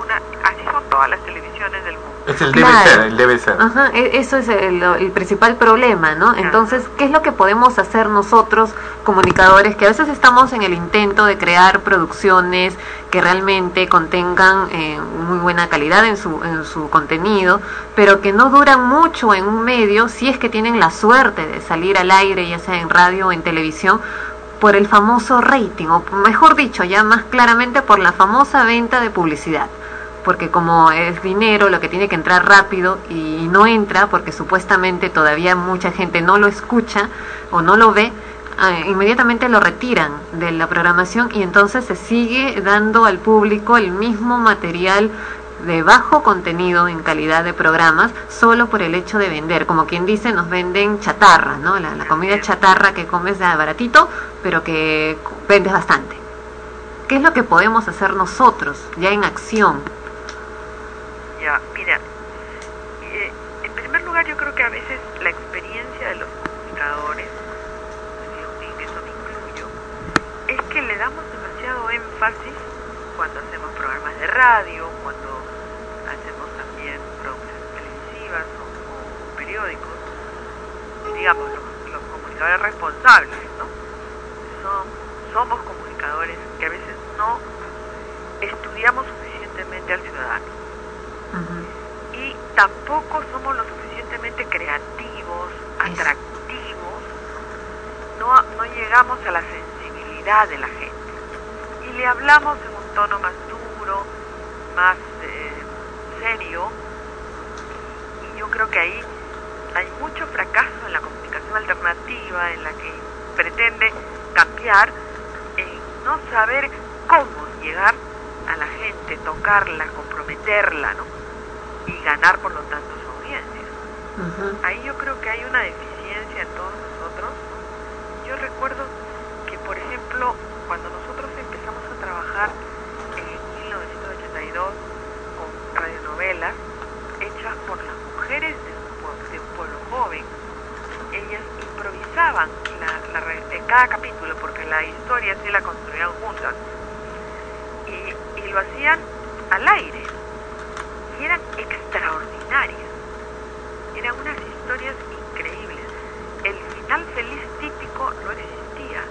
una... Así son todas las televisiones del mundo. Es el Claro. debe ser, el debe ser. Ajá, e- eso es el, el principal problema, ¿no? Entonces, ¿qué es lo que podemos hacer nosotros, comunicadores, que a veces estamos en el intento de crear producciones que realmente contengan eh, muy buena calidad en su, en su contenido, pero que no duran mucho en un medio si es que tienen la suerte de salir al aire, ya sea en radio o en televisión, por el famoso rating, o mejor dicho, ya más claramente por la famosa venta de publicidad porque como es dinero lo que tiene que entrar rápido y no entra porque supuestamente todavía mucha gente no lo escucha o no lo ve, ah, inmediatamente lo retiran de la programación y entonces se sigue dando al público el mismo material de bajo contenido en calidad de programas solo por el hecho de vender. Como quien dice, nos venden chatarra, ¿no? La, la comida chatarra que comes de baratito, pero que vendes bastante. ¿Qué es lo que podemos hacer nosotros ya en acción? Ya, mira, eh, en primer lugar yo creo que a veces la experiencia de los comunicadores, y en eso me incluyo, es que le damos demasiado énfasis cuando hacemos programas de radio, cuando hacemos también producciones televisivas o, o periódicos, digamos, los, los comunicadores responsables, ¿no? Son, somos comunicadores que a veces no estudiamos suficientemente al ciudadano y tampoco somos lo creativos, atractivos, no, no llegamos a la sensibilidad de la gente. Y le hablamos en un tono más duro, más eh, serio, y yo creo que ahí hay mucho fracaso en la comunicación alternativa, en la que pretende cambiar, en no saber cómo llegar a la gente, tocarla, comprometerla, ¿no? y ganar por lo tanto su Ahí yo creo que hay una deficiencia en todos nosotros. Yo recuerdo que, por ejemplo, cuando nosotros empezamos a trabajar en 1982 con radionovelas hechas por las mujeres de un pueblo, joven, ellas improvisaban cada capítulo porque la historia sí la construían juntas y, y lo hacían al aire y eran extraordinarias. Eran unas historias increíbles. El final feliz típico no existía.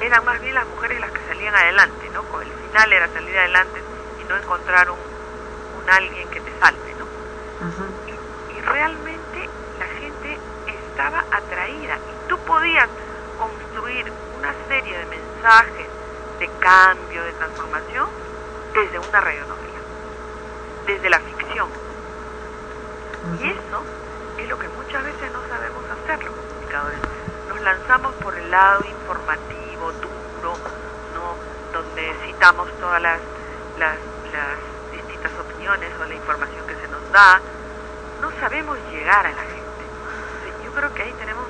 Eran más bien las mujeres las que salían adelante, ¿no? Con el final era salir adelante y no encontrar un, un alguien que te salve, ¿no? Y, y realmente la gente estaba atraída y tú podías construir una serie de mensajes de cambio, de transformación, desde una radionovela desde la ficción. Y eso es lo que muchas veces no sabemos hacer los comunicadores. Nos lanzamos por el lado informativo, duro, ¿no? donde citamos todas las, las, las distintas opiniones o la información que se nos da. No sabemos llegar a la gente. Yo creo que ahí tenemos.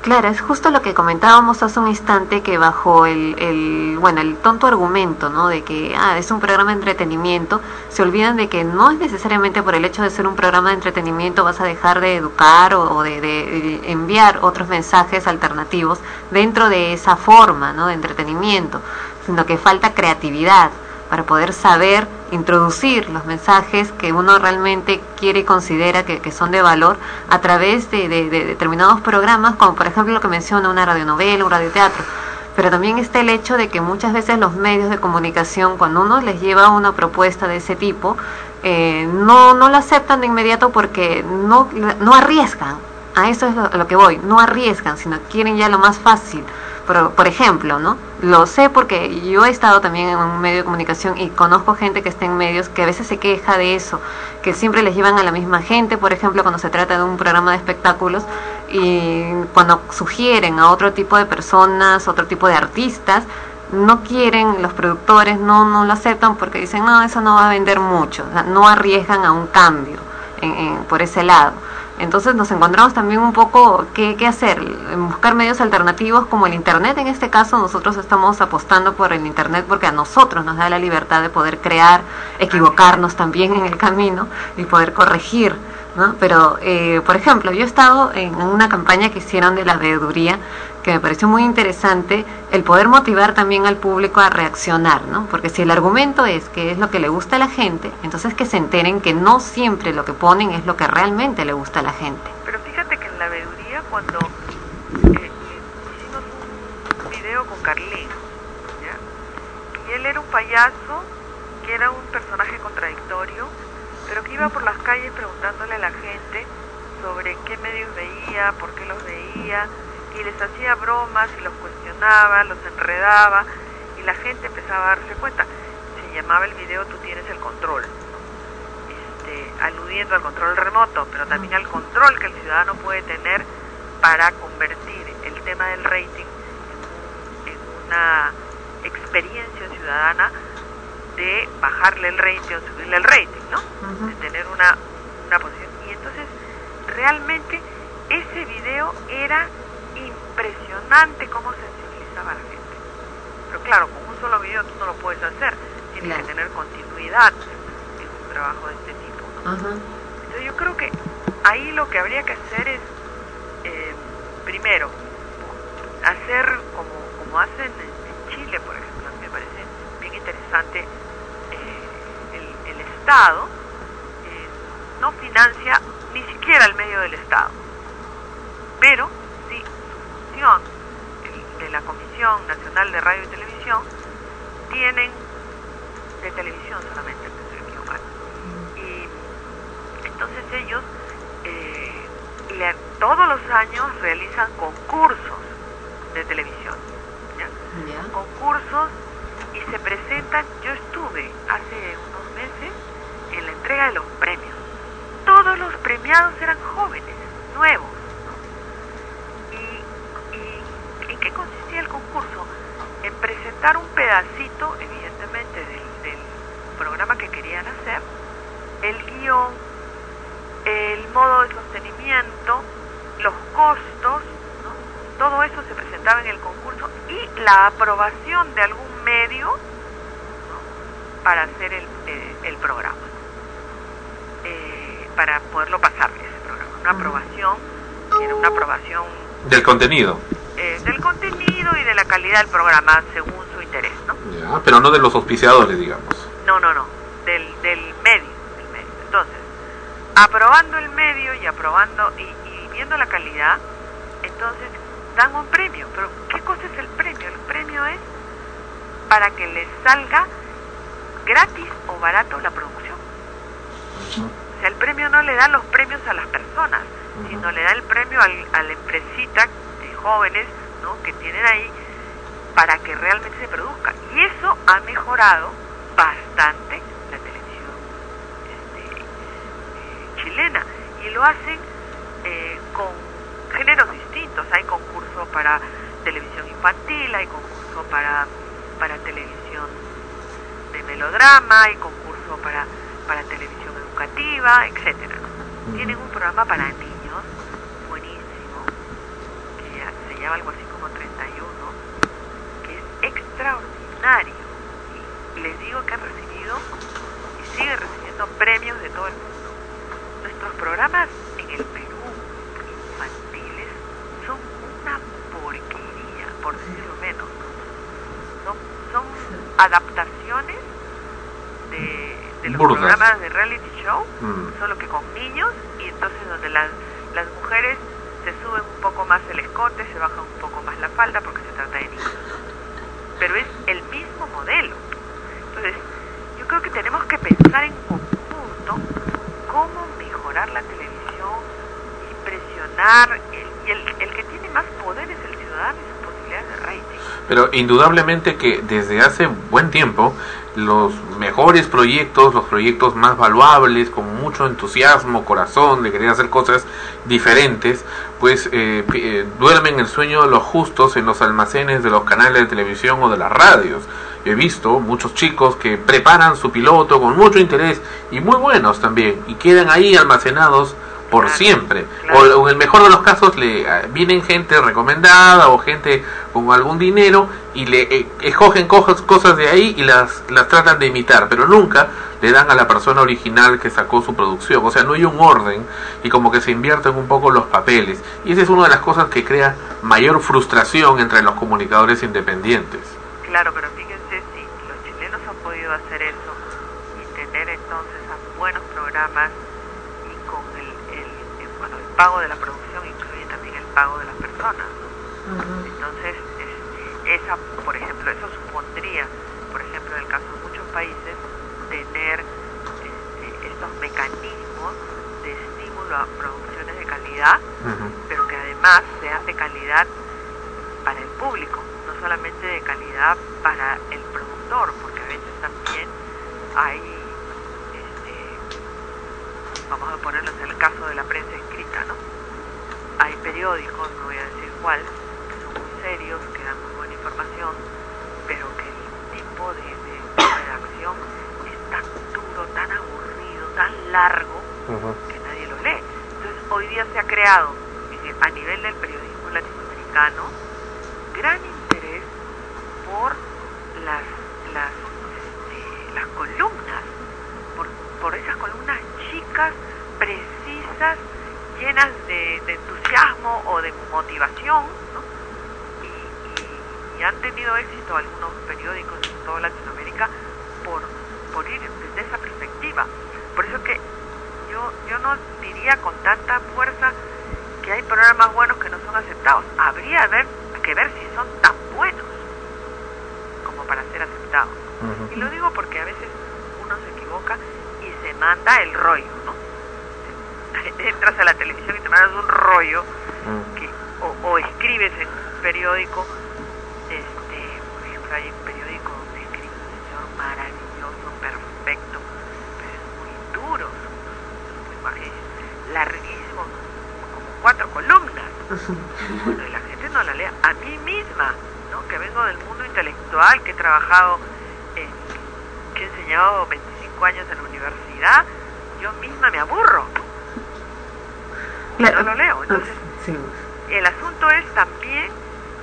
Claro, es justo lo que comentábamos hace un instante que bajo el, el, bueno, el tonto argumento, ¿no? De que ah, es un programa de entretenimiento, se olvidan de que no es necesariamente por el hecho de ser un programa de entretenimiento vas a dejar de educar o, de, de enviar otros mensajes alternativos dentro de esa forma, ¿no? De entretenimiento, sino que falta creatividad para poder saber introducir los mensajes que uno realmente quiere y considera que, son de valor a través de determinados programas, como por ejemplo lo que menciona una radionovela, un radioteatro. Pero también está el hecho de que muchas veces los medios de comunicación, cuando uno les lleva una propuesta de ese tipo, eh, no, no la aceptan de inmediato porque no, no arriesgan. A eso es lo, a lo que voy, no arriesgan, sino quieren ya lo más fácil. Por, por ejemplo, ¿no? Lo sé porque yo he estado también en un medio de comunicación y conozco gente que está en medios que a veces se queja de eso, que siempre les llevan a la misma gente, por ejemplo, cuando se trata de un programa de espectáculos y cuando sugieren a otro tipo de personas, otro tipo de artistas, no quieren, los productores no, no lo aceptan porque dicen, no, eso no va a vender mucho, o sea, no arriesgan a un cambio en- en- por ese lado. Entonces nos encontramos también un poco qué, qué hacer, buscar medios alternativos como el Internet. En este caso nosotros estamos apostando por el Internet porque a nosotros nos da la libertad de poder crear, equivocarnos también en el camino y poder corregir. ¿No? Pero, eh, por ejemplo, yo he estado en una campaña que hicieron de la veeduría que me pareció muy interesante el poder motivar también al público a reaccionar, ¿no? Porque si el argumento es que es lo que le gusta a la gente, entonces que se enteren que no siempre lo que ponen es lo que realmente le gusta a la gente. Pero fíjate que en la veeduría, cuando eh, hicimos un video con Carlín, y él era un payaso que era un personaje contradictorio, pero que iba por las calles preguntándole a la gente sobre qué medios veía, por qué los veía, y les hacía bromas y los cuestionaba, los enredaba, y la gente empezaba a darse cuenta. Se llamaba el video Tú tienes el control, este, aludiendo al control remoto, pero también al control que el ciudadano puede tener para convertir el tema del rating en, en una experiencia ciudadana de bajarle el rating o subirle el rating, ¿no? De tener una, una posición. Y entonces, realmente, ese video era impresionante cómo sensibilizaba a la gente. Pero claro, con un solo video tú no lo puedes hacer, tienes que tener continuidad en un trabajo de este tipo. ¿no? Entonces yo creo que ahí lo que habría que hacer es, eh, primero, hacer como, como hacen en, en Chile, por ejemplo, me parece bien interesante, Estado eh, no financia ni siquiera el medio del Estado, pero sí su función el- de la Comisión Nacional de Radio y Televisión tienen de televisión solamente, no estoy. Y entonces ellos eh, le- todos los años realizan concursos de televisión. ¿ya? Concursos y se presentan, yo estuve hace unos meses en la entrega de los premios. Todos los premiados eran jóvenes, nuevos. ¿Y, y en qué consistía el concurso? En presentar un pedacito, evidentemente, del, programa que querían hacer, el guion, el modo de sostenimiento, los costos, todo eso se presentaba en el concurso y la aprobación de algún medio para hacer el, programa, para poderlo pasar ese programa. Una aprobación, era una aprobación Del contenido. eh, del contenido y de la calidad del programa según su interés, ¿no? Ya, pero no de los auspiciadores, digamos. No, no, no, del, del medio, del medio. Entonces, aprobando el medio y aprobando y, y viendo la calidad, entonces dan un premio. Pero ¿qué cosa es el premio? El premio es para que les salga gratis o barato la producción. O sea, el premio no le da los premios a las personas, sino le da el premio al- a la empresita de jóvenes ¿no? que tienen ahí para que realmente se produzca. Y eso ha mejorado bastante la televisión este, eh, chilena y lo hacen eh, con géneros distintos. Hay concurso para televisión infantil, hay concurso para, para televisión de melodrama, hay concurso para, para televisión educativa. ¿no? Tienen un programa para niños buenísimo que se llama algo así como 31, que es extraordinario. Y les digo que han recibido y sigue recibiendo premios de todo el mundo. Nuestros programas en el Perú infantiles son una porquería, por decirlo menos. Son, son adaptaciones de, de los Burdas. programas de reality show, Mm. solo que con niños, y entonces donde las, las mujeres se suben un poco más el escote, se bajan un poco más la falda porque se trata de niños. Pero es el mismo modelo. Entonces, yo creo que tenemos que pensar en conjunto cómo mejorar la televisión y presionar. El, y el, el que tiene más poder es el ciudadano y sus posibilidades de rating. Pero indudablemente que desde hace buen tiempo los mejores proyectos, los proyectos más valuables, con mucho entusiasmo, corazón, de querer hacer cosas diferentes, pues eh, eh, duermen el sueño de los justos en los almacenes de los canales de televisión o de las radios. He visto muchos chicos que preparan su piloto con mucho interés y muy buenos también y quedan ahí almacenados por siempre. O, o en el mejor de los casos le eh, vienen gente recomendada o gente con algún dinero y le eh, escogen cosas, cosas de ahí y las, las tratan de imitar, pero nunca le dan a la persona original que sacó su producción. O sea, no hay un orden y como que se invierten un poco los papeles. Y esa es una de las cosas que crea mayor frustración entre los comunicadores independientes. Claro, pero fíjense si los chilenos han podido hacer eso y tener entonces a buenos programas y con el, el, el- bueno, el pago de la producción incluye también el pago de las personas. ¿no? Entonces, este, esa, por ejemplo, eso supondría, por ejemplo, en el caso de muchos países, tener este, estos mecanismos de estímulo a producciones de calidad, pero que además sean de calidad para el público, no solamente de calidad para el productor, porque a veces también hay, este, vamos a ponerlos en el caso de la prensa Hay periódicos, no voy a decir cuál, que son muy serios, que dan muy buena información, pero que el tipo de, de redacción es tan duro, tan aburrido, tan largo, que nadie lo lee. Entonces, hoy día se ha creado, decir, a nivel del periodismo latinoamericano, gran interés por las, las, este, las columnas, por, por esas columnas chicas, precisas, llenas de, de entusiasmo o de motivación, ¿no? y, y- y han tenido éxito algunos periódicos en toda Latinoamérica por, por ir desde esa perspectiva. Por eso que yo, yo no diría con tanta fuerza que hay programas buenos que no son aceptados. Habría ver- que ver si son tan buenos como para ser aceptados. Y lo digo porque a veces uno se equivoca y se manda el rollo, ¿no? Entras a la televisión y te mandas un rollo que, o, o escribes en un periódico, este, por ejemplo, hay un periódico donde escribe un señor maravilloso, perfecto, pero es muy duro, su lenguaje larguísimo, como cuatro columnas. Bueno, y la gente no la lee. A mí misma, ¿no? que vengo del mundo intelectual, que he trabajado, en, que he enseñado 25 años en la universidad, yo misma me aburro. No lo leo. Entonces, Sí. el asunto es también,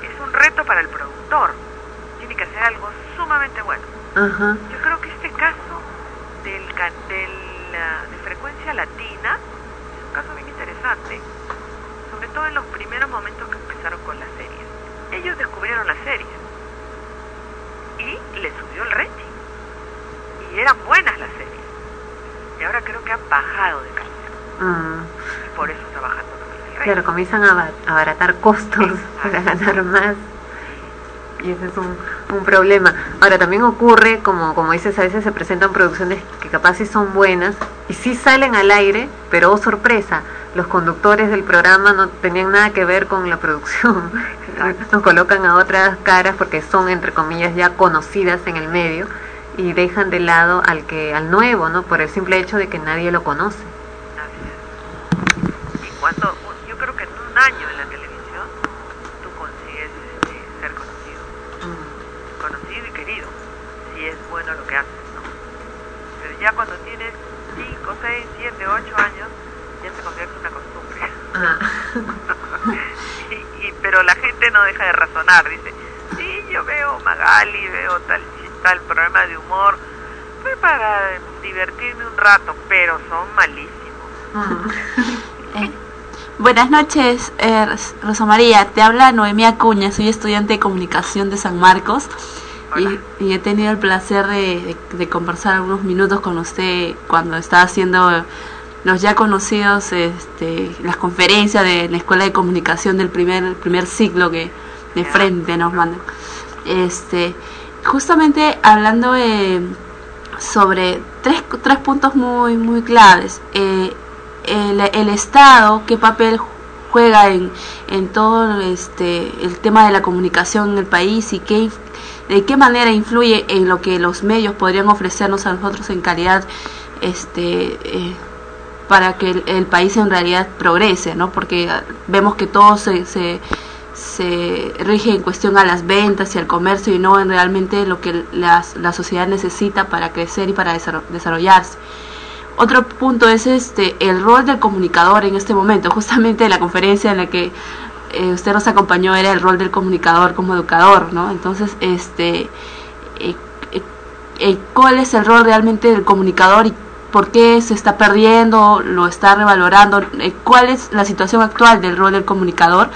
es un reto para el productor. Tiene que hacer algo sumamente bueno. Ajá. Yo creo que este caso del, ah, de frecuencia latina es un caso bien interesante, sobre todo en los primeros momentos que empezaron con las series. Ellos descubrieron las series y les subió el rating. Y eran buenas las series. Y ahora creo que han bajado de calidad. Mm. Y por eso también el rating. Claro, comienzan a aba- abaratar costos para ganar más. Y ese es un, un problema. Ahora, también ocurre, como, como dices, a veces se presentan producciones que capaz sí son buenas y sí salen al aire, pero oh sorpresa, los conductores del programa no tenían nada que ver con la producción. Nos colocan a otras caras porque son, entre comillas, ya conocidas en el medio y dejan de lado al que al nuevo, ¿no? Por el simple hecho de que nadie lo conoce cuánto, yo creo que en un año en la televisión tú consigues este, ser conocido, mm. conocido y querido, si es bueno lo que haces, ¿no? Pero ya cuando tienes 5, 6, 7, 8 años, ya se convierte en una costumbre. Ah. y, y, pero la gente no deja de razonar, dice, sí, yo veo Magali, veo tal, tal programa de humor, fue para divertirme un rato, pero son malísimos. Ah buenas noches, eh, Ros- Rosa María. Te habla Noemí Acuña. Soy estudiante de comunicación de San Marcos. Y, y he tenido el placer de, de- de conversar algunos minutos con usted cuando estaba haciendo los ya conocidos este, las conferencias de la Escuela de Comunicación del primer primer ciclo que de frente nos mandan. Este, justamente hablando eh, sobre tres, tres puntos muy muy claves. Eh, el, Estado, qué papel juega en, en todo este, el tema de la comunicación en el país y qué, de qué manera influye en lo que los medios podrían ofrecernos a nosotros en calidad este, eh, para que el, país en realidad progrese, ¿no? Porque vemos que todo se, se, se rige en cuestión a las ventas y al comercio y no en realmente lo que las- la sociedad necesita para crecer y para desarro- desarrollarse. Otro punto es este el rol del comunicador en este momento. Justamente la conferencia en la que eh, usted nos acompañó era el rol del comunicador como educador, ¿no? Entonces, este, eh, eh, eh, ¿cuál es el rol realmente del comunicador y por qué se está perdiendo, lo está revalorando? Eh, ¿Cuál es la situación actual del rol del comunicador?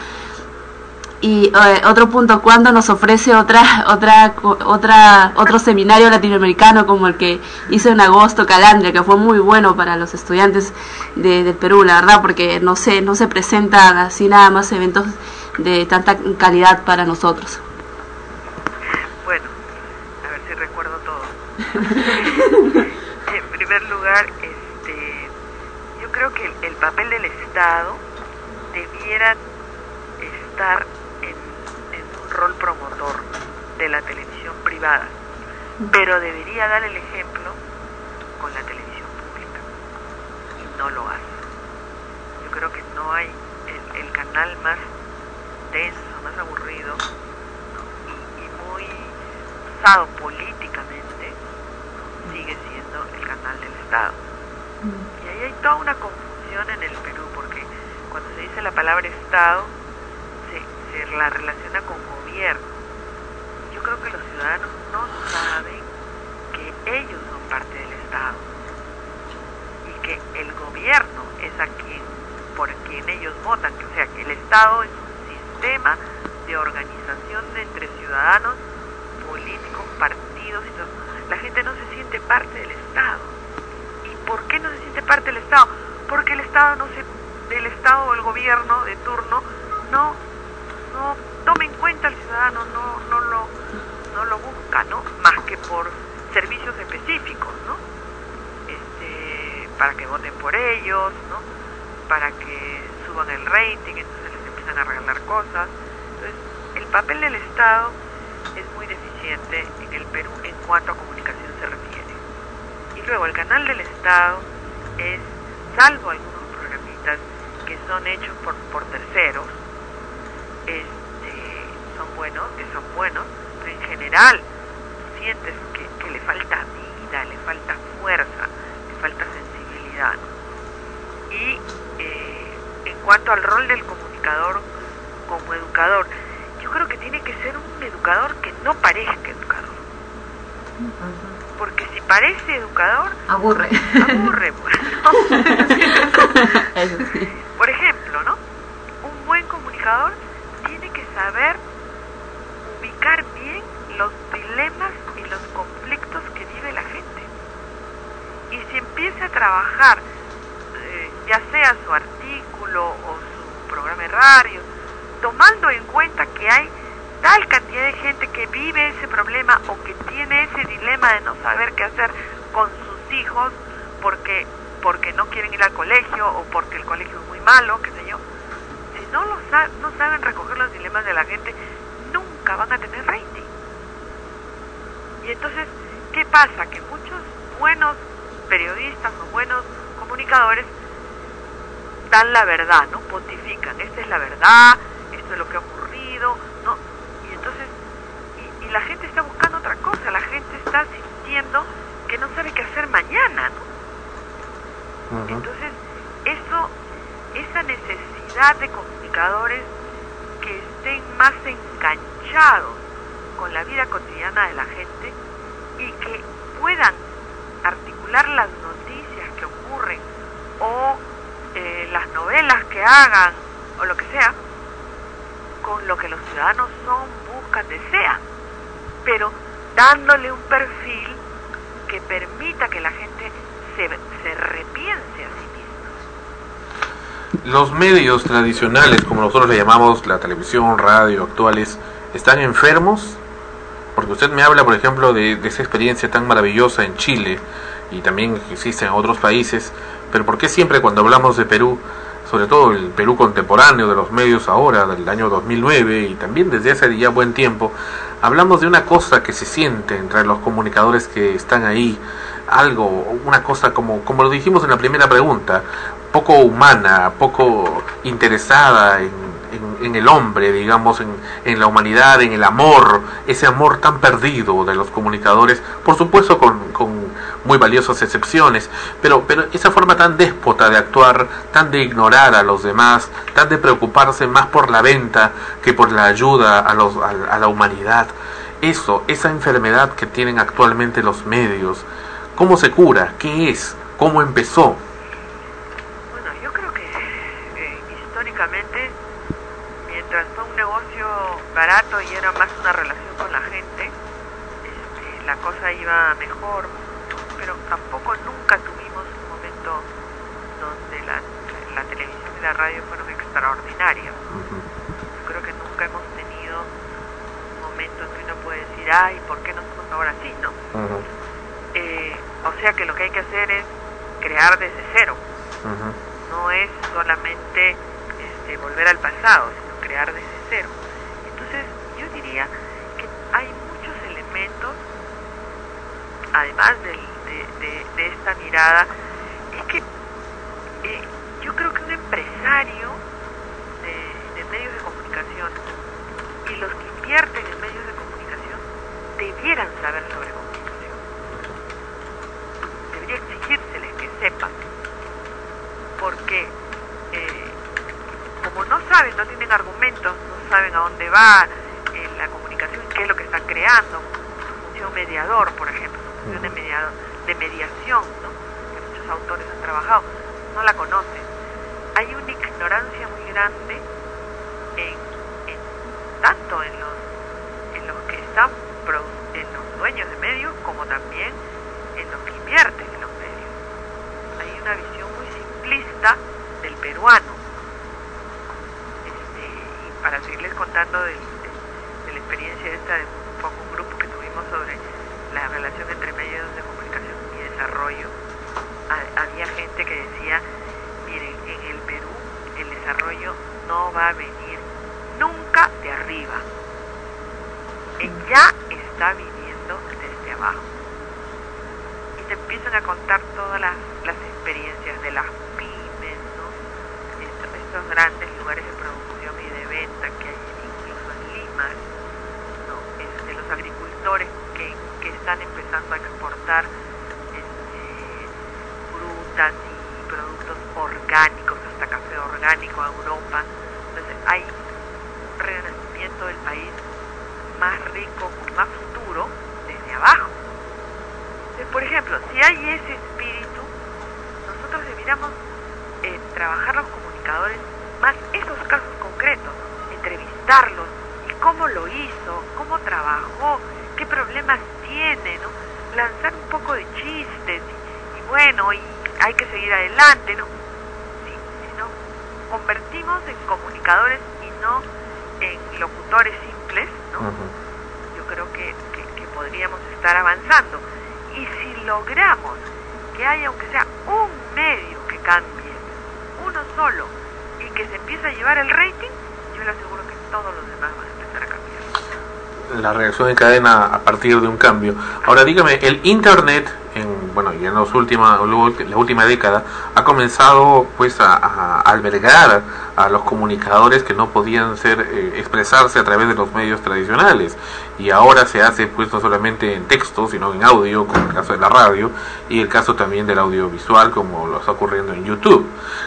Y eh, otro punto, ¿cuándo nos ofrece otra, otra, otra, otro seminario latinoamericano como el que hizo en agosto Calandria, que fue muy bueno para los estudiantes de, del Perú, la verdad, porque no se, no se presentan así nada más eventos de tanta calidad para nosotros. Bueno, a ver si recuerdo todo. en primer lugar, este, yo creo que el, el papel del Estado debiera estar rol promotor de la televisión privada, pero debería dar el ejemplo con la televisión pública y no lo hace. Yo creo que no hay el, el canal más denso, más aburrido y, y muy usado políticamente sigue siendo el canal del Estado. Y ahí hay toda una confusión en el Perú, porque cuando se dice la palabra Estado, se, se la relaciona con Yo creo que los ciudadanos no saben que ellos son parte del Estado y que el gobierno es a quien, por quien ellos votan, o sea, que el Estado es un sistema de organización entre ciudadanos, políticos, partidos y todo. La gente no se siente parte del Estado. ¿Y por qué no se siente parte del Estado? Porque el Estado no se, el Estado o el gobierno de turno no, no toma en cuenta al ciudadano, no, no lo, no lo busca, ¿no? Más que por servicios específicos, ¿no? Este, para que voten por ellos, ¿no? Para que suban el rating, entonces les empiezan a regalar cosas. Entonces, el papel del Estado es muy deficiente en el Perú en cuanto a comunicación se refiere. Y luego el canal del Estado es, salvo algunos programitas que son hechos por, por terceros, este, son buenos, que son buenos, pero en general tú sientes que, que le falta vida, le falta fuerza, le falta sensibilidad. Y eh, en cuanto al rol del comunicador como educador, yo creo que tiene que ser un educador que no parezca educador. Porque si parece educador, Aburre. aburre. pues. Por ejemplo, ¿no? Un buen comunicador saber ubicar bien los dilemas y los conflictos que vive la gente. Y si empieza a trabajar, eh, ya sea su artículo o su programa de radio, tomando en cuenta que hay tal cantidad de gente que vive ese problema o que tiene ese dilema de no saber qué hacer con sus hijos porque porque no quieren ir al colegio o porque el colegio es muy malo, qué sé yo. No lo sa- no saben recoger los dilemas de la gente, nunca van a tener rating. Y entonces, ¿qué pasa? Que muchos buenos periodistas o buenos comunicadores dan la verdad, ¿no? Pontifican, esta es la verdad, esto es lo que ha ocurrido, ¿no? Y entonces, y, y la gente está buscando otra cosa, la gente está sintiendo que no sabe qué hacer mañana, ¿no? Entonces, eso, esa necesidad de que estén más enganchados con la vida cotidiana de la gente y que puedan articular las noticias que ocurren o eh, las novelas que hagan o lo que sea con lo que los ciudadanos son, buscan, desean, pero dándole un perfil que permita que la gente se, se repiense. Los medios tradicionales, como nosotros le llamamos la televisión, radio, actuales, ¿están enfermos? Porque usted me habla, por ejemplo, de, esa experiencia tan maravillosa en Chile y también existe en otros países, pero ¿por qué siempre cuando hablamos de Perú, sobre todo el Perú contemporáneo de los medios ahora, del año 2009 y también desde hace ya buen tiempo, hablamos de una cosa que se siente entre los comunicadores que están ahí, algo, una cosa como, como lo dijimos en la primera pregunta, poco humana, poco interesada en, el hombre, digamos, en, la humanidad, en el amor, ese amor tan perdido de los comunicadores, por supuesto con, muy valiosas excepciones, pero, esa forma tan déspota de actuar, tan de ignorar a los demás, tan de preocuparse más por la venta que por la ayuda a, los, a la humanidad, eso, esa enfermedad que tienen actualmente los medios, ¿cómo se cura? ¿Qué es? ¿Cómo empezó? Bueno, yo creo que eh, históricamente, mientras fue un negocio barato y era más una relación con la gente, este, la cosa iba mejor, pero tampoco nunca tuvimos un momento donde la, la televisión y la radio fueron extraordinarias. Yo creo que nunca hemos tenido un momento en que uno puede decir, ay, ¿por qué no somos ahora así? ¿no? Eh, o sea que lo que hay que hacer es crear desde cero. No es solamente este, volver al pasado, sino crear desde cero. Que hay muchos elementos, además del- de, esta mirada, es que eh, yo creo que un empresario de, medios de comunicación y los que invierten en medios de comunicación debieran saber sobre comunicación. Debería exigírseles que sepan. Porque eh, como no saben, no tienen argumentos, no saben a dónde va qué es lo que están creando, su función mediador, por ejemplo, su función de, mediado- de mediación, ¿no? que muchos autores han trabajado, no la conocen. Hay una ignorancia muy grande en, en- tanto en los, en los que están, en los dueños de medios, como también en los que invierten en los medios. Hay una visión muy simplista del peruano. Este, y para seguirles contando del- de, de la experiencia de un poco un grupo que tuvimos sobre la relación entre medios de comunicación y desarrollo, ha- había gente que decía, miren, en el Perú el desarrollo no va a venir nunca de arriba. Eh, Ya está viniendo desde abajo. Y te empiezan a contar todas las, experiencias de las pymes, ¿no? Estos grandes lugares de producción y de venta que hay incluso en Lima, ¿no? Es de los agricultores que, que están empezando a este, frutas y productos orgánicos, hasta café orgánico a Europa. Entonces hay un renacimiento del país más rico, más futuro, desde abajo. Entonces, por ejemplo, si hay ese espíritu, nosotros deberíamos eh, trabajar los comunicadores más esos casos concretos, entrevistarlos y cómo lo hizo, cómo trabajó, qué problemas tiene, ¿no? Lanzar un poco de chistes y, y bueno, y hay que seguir adelante, ¿no? Si, si no, convertimos en comunicadores y no en locutores simples, ¿no? Yo creo que, que- que podríamos estar avanzando. Y si logramos que haya, aunque sea un medio que cambie, uno solo, y que se empiece a llevar el rating, yo le aseguro que todos los demás van a empezar a cambiar. La reacción en cadena a partir de un cambio. Ahora dígame, el Internet en bueno, y en los última, la última década, ha comenzado pues a, albergar a los comunicadores que no podían ser eh, expresarse a través de los medios tradicionales y ahora se hace pues no solamente en texto sino en audio como el caso de la radio y el caso también del audiovisual como lo está ocurriendo en YouTube.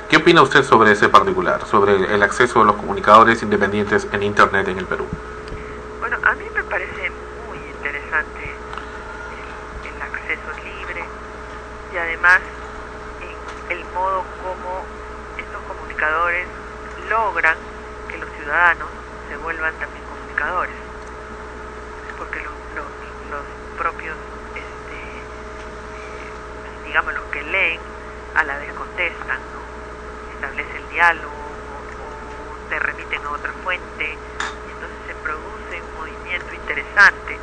¿Qué opina usted sobre ese particular, sobre el acceso de los comunicadores independientes en Internet en el Perú? Bueno, a mí me parece muy interesante el, el acceso libre y además en el modo como estos comunicadores logran que los ciudadanos se vuelvan también comunicadores. Porque los, los, los propios, este, eh, digamos, los que leen a la vez contestan, ¿no? Establece el diálogo o, o te remiten a otra fuente. Y entonces se produce un movimiento interesante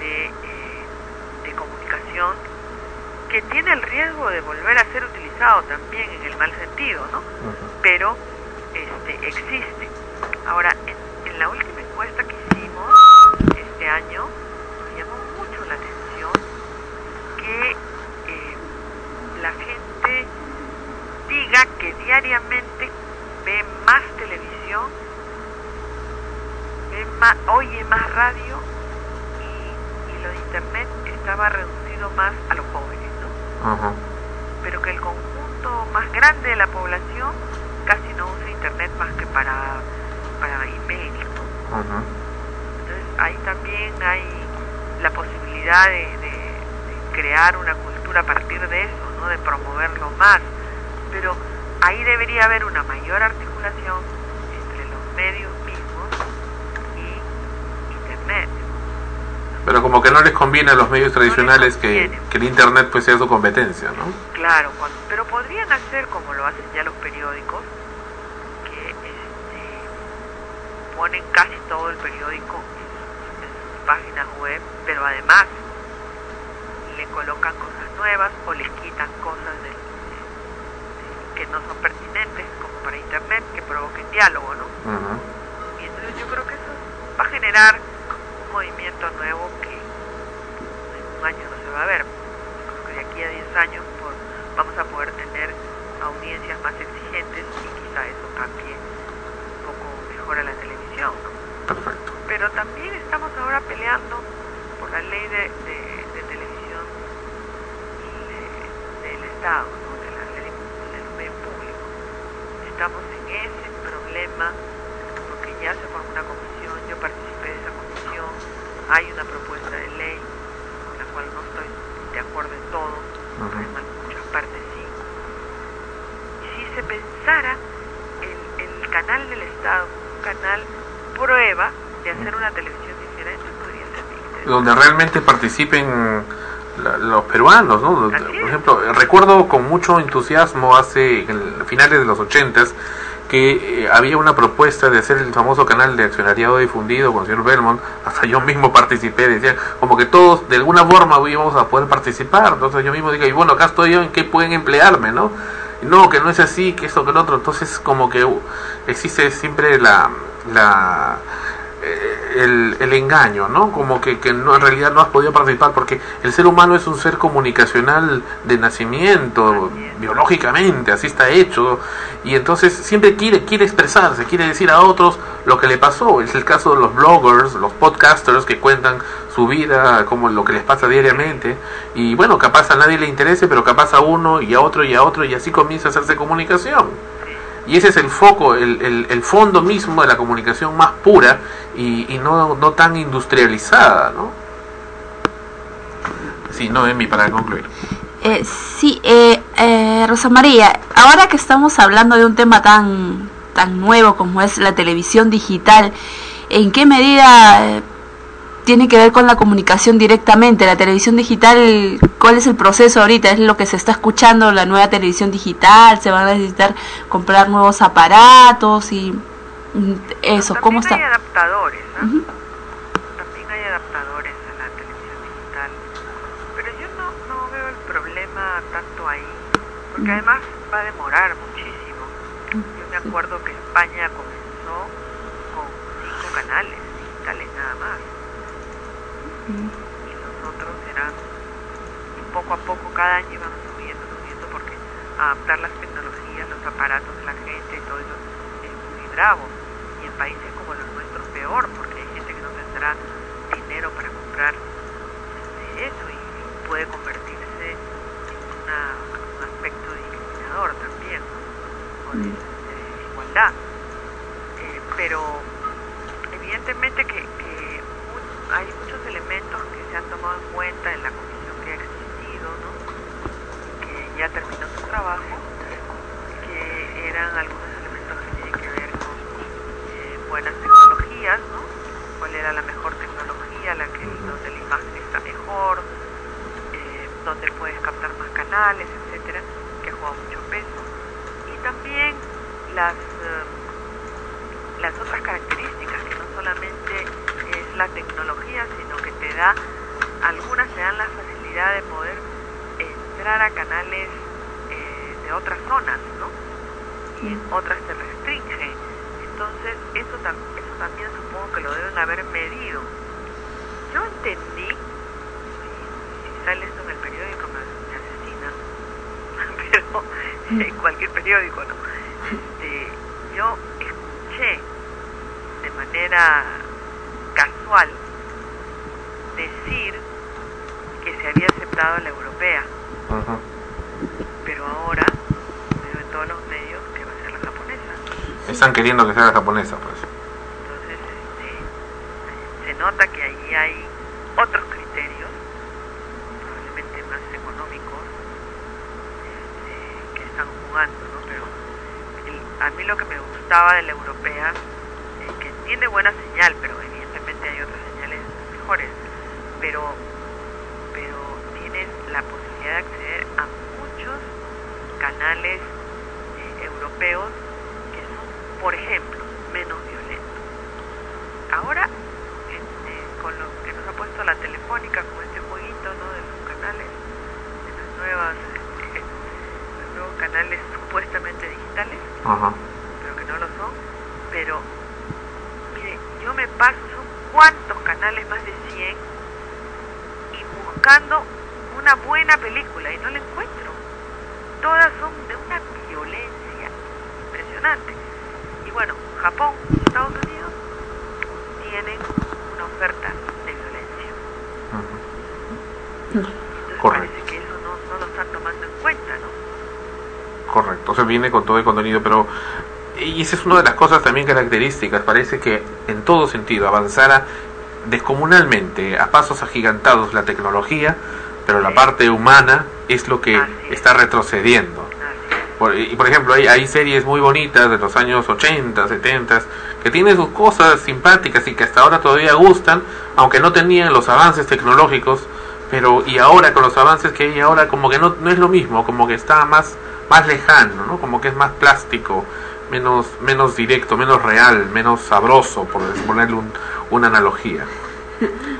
de, eh, de comunicación que tiene el riesgo de volver a ser utilizado también en el mal sentido, ¿no? Pero este, existe. Ahora, en, en la última encuesta que hicimos este año, nos llamó mucho la atención que eh, la gente diga que diariamente ve más televisión, ve más, oye más radio y, y lo de internet estaba reducido más a los jóvenes, ¿no? Pero que el conjunto más grande de la población casi no usa internet más que para, para email. Entonces ahí también hay la posibilidad de, de- de crear una cultura a partir de eso, ¿no? De promoverlo más. Pero ahí debería haber una mayor articulación entre los medios mismos y internet. Pero como que no les conviene a los medios tradicionales que, que el Internet pues sea su competencia, ¿no? Claro, cuando- pero podrían hacer como lo hacen ya los periódicos, que este, ponen casi todo el periódico en, sus páginas web, pero además le colocan cosas nuevas o les quitan cosas del- de- que no son pertinentes, como para internet, que provoquen diálogo, ¿no? Y entonces yo creo que eso va a generar un movimiento nuevo que en un año no se va a ver. Yo creo que de aquí a 10 años por- vamos a poder tener audiencias más exigentes y quizá eso cambie un poco mejor a la televisión. ¿no? Perfecto. Pero también estamos ahora peleando por la ley de, de- de televisión de- del Estado, ¿no? de la ley del medio público. Estamos en ese problema porque ya se formó una comisión, yo participé de esa comisión, hay una propuesta de ley con la cual no estoy de acuerdo en todo, pero en muchas partes sí. Y si se pensara el, el canal del Estado, un canal prueba de hacer una televisión diferente, podría ser interesante. donde realmente participen la- los peruanos, ¿no? Por ejemplo, recuerdo con mucho entusiasmo hace en finales de los ochentas que eh, había una propuesta de hacer el famoso canal de accionariado difundido con el señor Belmont, hasta yo mismo participé, decían como que todos de alguna forma íbamos a poder participar, entonces yo mismo digo, y bueno, acá estoy yo, ¿en qué pueden emplearme, no? Y no, que no es así, que esto, que lo otro, entonces como que uh, existe siempre la... la eh, el, el engaño, ¿no? Como que, que no, en realidad no has podido participar porque el ser humano es un ser comunicacional de nacimiento, biológicamente, así está hecho, y entonces siempre quiere, quiere expresarse, quiere decir a otros lo que le pasó. Es el caso de los bloggers, los podcasters que cuentan su vida, como lo que les pasa diariamente, y bueno, capaz a nadie le interese, pero capaz a uno y a otro y a otro, y así comienza a hacerse comunicación. Y ese es el foco, el, el, el fondo mismo de la comunicación más pura y, y no, no tan industrializada, ¿no? Sí, no, Emi, para concluir. Eh, sí, eh, eh, Rosa María, ahora que estamos hablando de un tema tan, tan nuevo como es la televisión digital, ¿en qué medida eh, tiene que ver con la comunicación directamente? La televisión digital, ¿cuál es el proceso ahorita? ¿Es lo que se está escuchando, la nueva televisión digital? ¿Se van a necesitar comprar nuevos aparatos? y mm, Eso, ¿cómo También hay está? adaptadores, ¿no? También hay adaptadores a la televisión digital. Pero yo no, no veo el problema tanto ahí, porque además va a demorar muchísimo. Yo me acuerdo que España comenzó con cinco canales. Y los otros eran poco a poco, cada año íbamos subiendo, subiendo, porque adaptar las tecnologías, los aparatos de la gente y todo eso es muy bravo. Y en países como los nuestros peor, porque hay gente que no tendrá dinero para comprar este, eso y puede convertirse en una- un aspecto discriminador también, ¿no? o de, de desigualdad. Eh, pero evidentemente que, que mu- hay elementos que se han tomado en cuenta en la comisión que ha existido, ¿no? que ya terminó su trabajo, que eran algunos elementos que tienen que ver con eh, buenas tecnologías, ¿no? cuál era la mejor tecnología, la que donde la imagen está mejor, eh, donde puedes captar más canales, etcétera, que juega mucho peso. Y también las eh, las otras características, que no solamente es la tecnología, sino que te da, algunas te dan la facilidad de poder entrar a canales eh, de otras zonas, ¿no? Y en otras te restringen. Entonces, eso, tam- eso también supongo que lo deben haber medido. Yo entendí, si, si sale esto en el periódico me, me asesinan, pero en cualquier periódico, ¿no? Este, yo escuché de manera casual decir que se había aceptado la europea, Ajá. pero ahora veo en todos los medios que va a ser la japonesa. Están queriendo que sea la japonesa, pues. Entonces, este, se nota que allí hay otros criterios, probablemente más económicos, este, que están jugando, ¿no? Pero el- a mí lo que me gustaba de la europea es que tiene buena señal, pero evidentemente hay otras señales mejores, pero tienes la posibilidad de acceder a muchos canales eh, europeos que son, por ejemplo, menos violentos. Ahora, este, con lo que nos ha puesto la telefónica, con este jueguito ¿no? de los canales, de las nuevas, este, los nuevos canales supuestamente digitales, Ajá. pero que no lo son, pero mire, yo me paso, son cuántos canales, más de 100, y buscando una buena película y no la encuentro. Todas son de una violencia impresionante. Y bueno, Japón, Estados Unidos tienen una oferta de violencia. Entonces Correcto. parece que eso no, no lo están tomando en cuenta, ¿no? Correcto, o sea, viene con todo el contenido, pero... Y esa es una de las cosas también características, parece que en todo sentido avanzara descomunalmente, a pasos agigantados la tecnología, pero la parte humana es lo que está retrocediendo. Por, y por ejemplo, hay, hay series muy bonitas de los años 80, 70, que tienen sus cosas simpáticas y que hasta ahora todavía gustan, aunque no tenían los avances tecnológicos, pero y ahora con los avances que hay ahora como que no, no es lo mismo, como que está más, más lejano, ¿no? como que es más plástico, menos, menos directo, menos real, menos sabroso, por ponerle un, una analogía.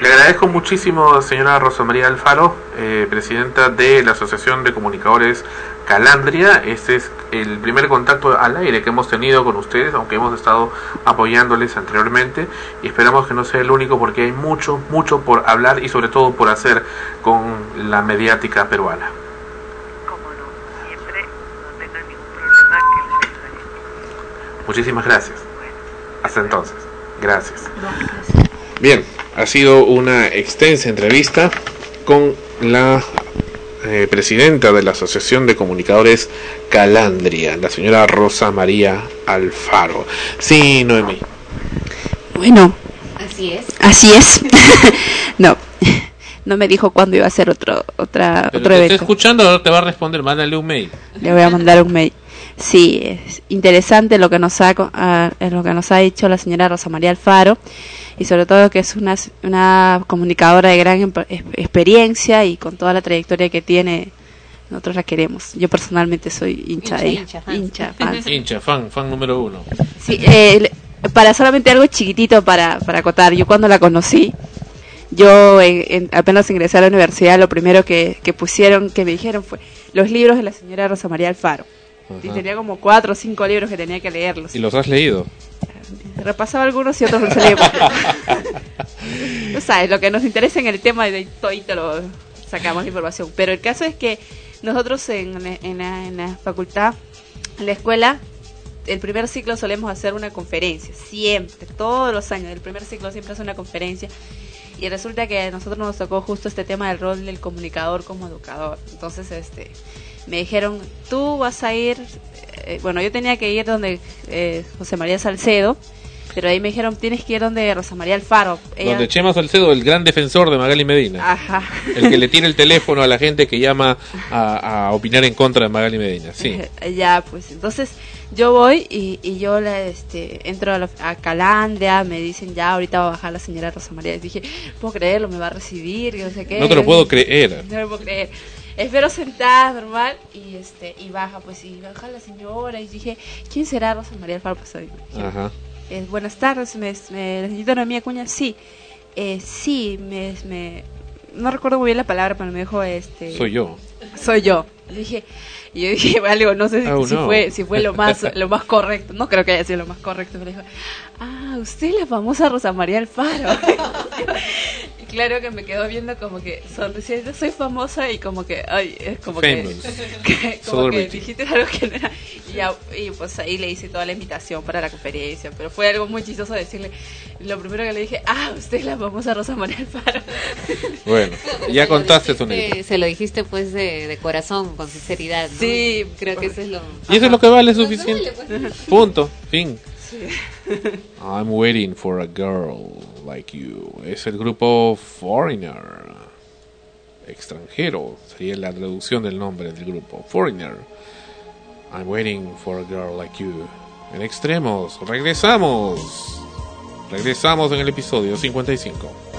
Le agradezco muchísimo, señora Rosa María Alfaro, eh, presidenta de la Asociación de Comunicadores Calandria. Este es el primer contacto al aire que hemos tenido con ustedes, aunque hemos estado apoyándoles anteriormente. Y esperamos que no sea el único porque hay mucho, mucho por hablar y sobre todo por hacer con la mediática peruana. Siempre no tengan ningún problema que les ayudaré. Muchísimas gracias. Hasta entonces. Gracias. Bien, ha sido una extensa entrevista con la eh, presidenta de la Asociación de Comunicadores Calandria, la señora Rosa María Alfaro. Sí, Noemí. Bueno, Así es. así es. no, no me dijo cuándo iba a ser otro, otra, Pero otro te está evento. escuchando, ahora te va a responder, mándale un mail. Le voy a mandar un mail. Sí, es interesante lo que nos ha co- ah, es lo que nos ha dicho la señora Rosa María Alfaro y sobre todo que es una, una comunicadora de gran experiencia y con toda la trayectoria que tiene nosotros la queremos. Yo personalmente soy hincha, de ella. hincha, fans. Hincha, fan, fan número uno. Sí, eh, le- para solamente algo chiquitito para, para acotar, yo cuando la conocí, yo en- en- apenas ingresé a la universidad, lo primero que, que pusieron, que me dijeron fue los libros de la señora Rosa María Alfaro. Y Ajá. tenía como cuatro o cinco libros que tenía que leerlos. ¿Y los has leído? Repasaba algunos y otros no se leía. Tú sabes, lo que nos interesa en el tema de todito lo, sacamos información. Pero el caso es que nosotros en, la- en la, en la facultad, en la escuela, el primer ciclo solemos hacer una conferencia, siempre, todos los años, el primer ciclo siempre hace una conferencia. Y resulta que a nosotros nos tocó justo este tema del rol del comunicador como educador. Entonces, este, me dijeron, tú vas a ir, eh, bueno, yo tenía que ir donde eh, José María Salcedo, pero ahí me dijeron, tienes que ir donde Rosa María Alfaro. Ella- Donde Chema Salcedo, el gran defensor de Magali Medina. Ajá. El que le tira el teléfono a la gente que llama a, a opinar en contra de Magali Medina. Sí. ya, pues entonces yo voy y, y yo la, este, entro a, la- a Calandia, me dicen ya, ahorita va a bajar la señora Rosa María. Y dije, puedo creerlo, me va a recibir, no sé qué. No te lo puedo creer. No me puedo creer. Espero sentada, normal, y este y baja, pues, y baja la señora, y dije, ¿quién será Rosa María Alfaro? Pues, ahí, Ajá. eh, buenas tardes, me, me necesito una mía cuña, sí, eh, sí, me, me, no recuerdo muy bien la palabra, pero me dijo, este, Soy yo. soy yo. Dije, y yo dije, algo, no sé si, Oh, si no. fue, si fue lo más, lo más correcto, no creo que haya sido lo más correcto, pero dijo, ah, usted es la famosa Rosa María Alfaro. claro que me quedó viendo como que sonriciendo, soy famosa y como que, ay, es como Famous. que, que- como que dijiste algo que no era. Y, ya- y pues ahí le hice toda la invitación para la conferencia, pero fue algo muy chistoso decirle, lo primero que le dije, ah, usted es la famosa Rosa María Alfaro. Bueno, ya contaste tu anécdota. se lo dijiste pues de, de corazón, con sinceridad. ¿no? Sí, creo que eso es lo. Y eso es lo que vale suficiente. Vale, Punto. Fin. I'm waiting for a girl like you. Es el grupo Foreigner. Extranjero. Sería la traducción del nombre del grupo. Foreigner. I'm waiting for a girl like you. En extremos. Regresamos. Regresamos en el episodio 55.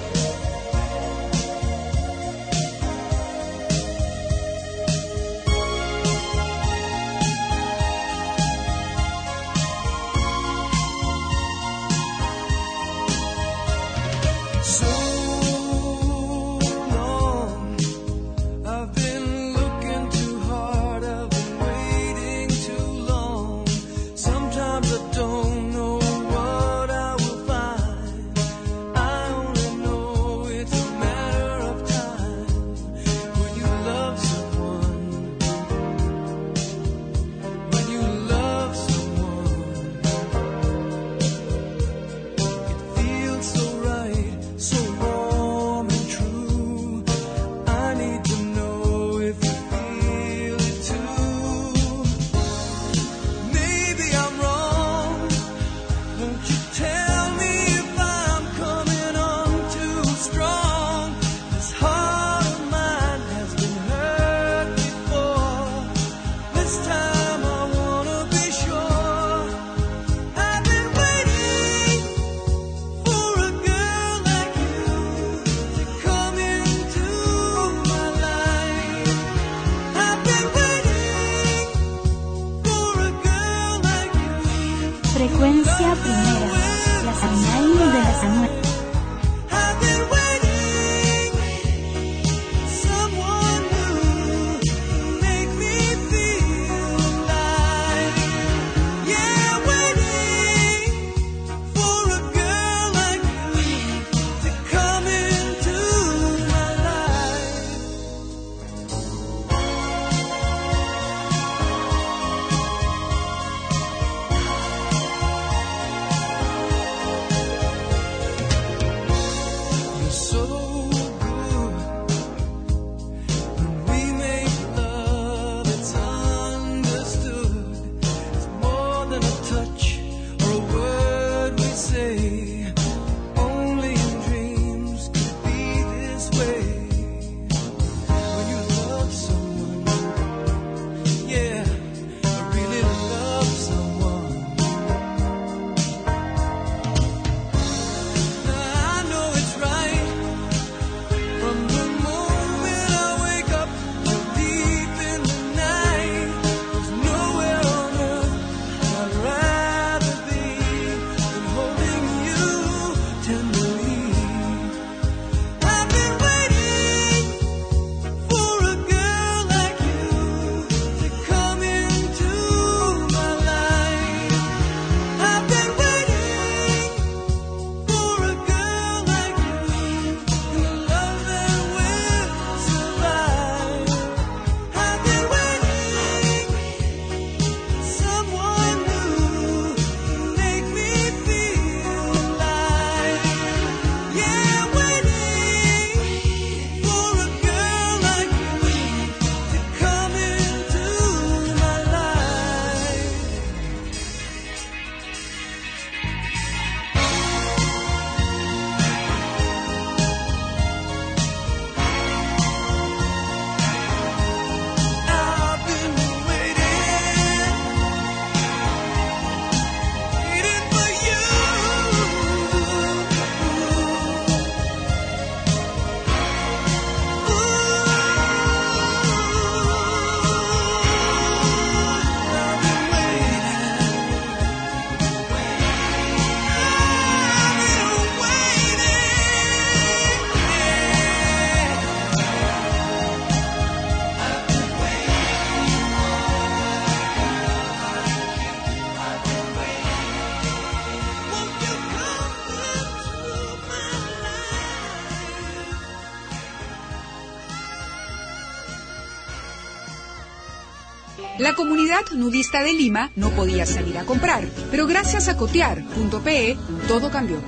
La comunidad nudista de Lima no podía salir a comprar, pero gracias a cotear.pe todo cambió.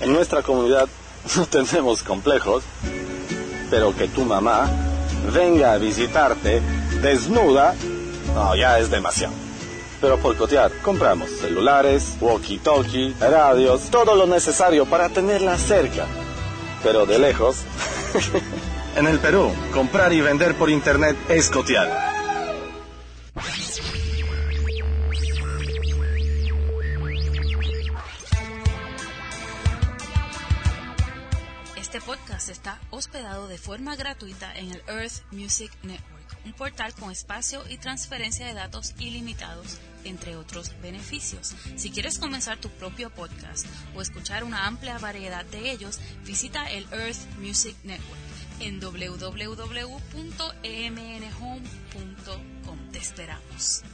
En nuestra comunidad no tenemos complejos, pero que tu mamá venga a visitarte desnuda, no, ya es demasiado. Pero por cotear compramos celulares, walkie-talkie, radios, todo lo necesario para tenerla cerca. Pero de lejos. en el Perú, comprar y vender por internet es cotear. Forma gratuita en el Earth Music Network, un portal con espacio y transferencia de datos ilimitados, entre otros beneficios. Si quieres comenzar tu propio podcast o escuchar una amplia variedad de ellos, visita el Earth Music Network en www.emnhome.com. Te esperamos.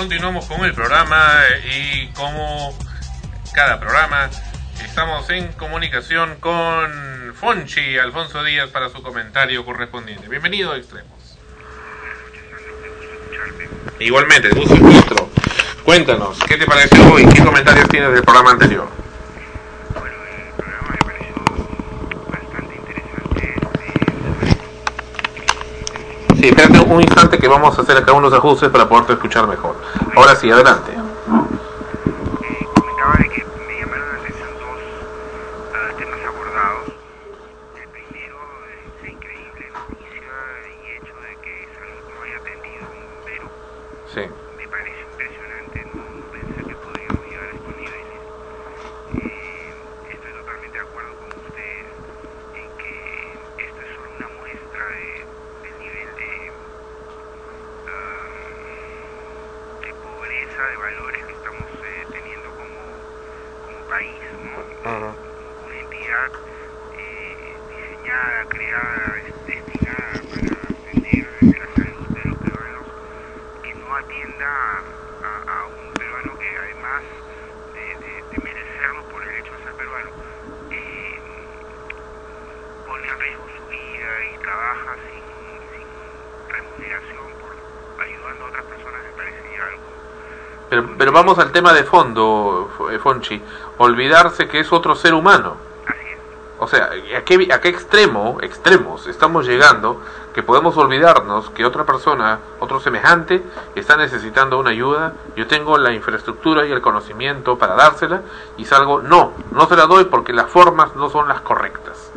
Continuamos con el programa y como cada programa estamos en comunicación con Fonchi Alfonso Díaz para su comentario correspondiente. Bienvenido a Extremos. Igualmente, gusto encuentro. Cuéntanos, ¿qué te pareció hoy? ¿Qué comentarios tienes del programa anterior? Sí, espérate un instante que vamos a hacer acá unos ajustes para poderte escuchar mejor. Ahora sí, adelante. comentaba de que me llamaron la atención dos ah, temas abordados. El primero es la increíble noticia y hecho de que Salud no haya atendido a un bombero. Sí. Me parece impresionante, no, no pensé que podríamos llegar a estos niveles. Eh, estoy totalmente de acuerdo con ustedes en que esto es solo una muestra de, del nivel de, ah, de pobreza de valores que estamos eh, teniendo como, como país, ¿no? Una entidad eh, diseñada, creada, des- destinada para atender desde la salud de los peruanos, que no atienda a, a un peruano que además de, de- de merecerlo por el hecho de ser peruano, eh, pone en riesgo su vida y trabaja sin, sin remuneración por ayudando a otras personas, me parece ya algo Pero, vamos al tema de fondo, eh, Fonchi. Olvidarse que es otro ser humano. O sea, ¿a qué, ¿a qué extremo, extremos estamos llegando que podemos olvidarnos que otra persona, otro semejante, está necesitando una ayuda? Yo tengo la infraestructura y el conocimiento para dársela y salgo, no, no se la doy porque las formas no son las correctas.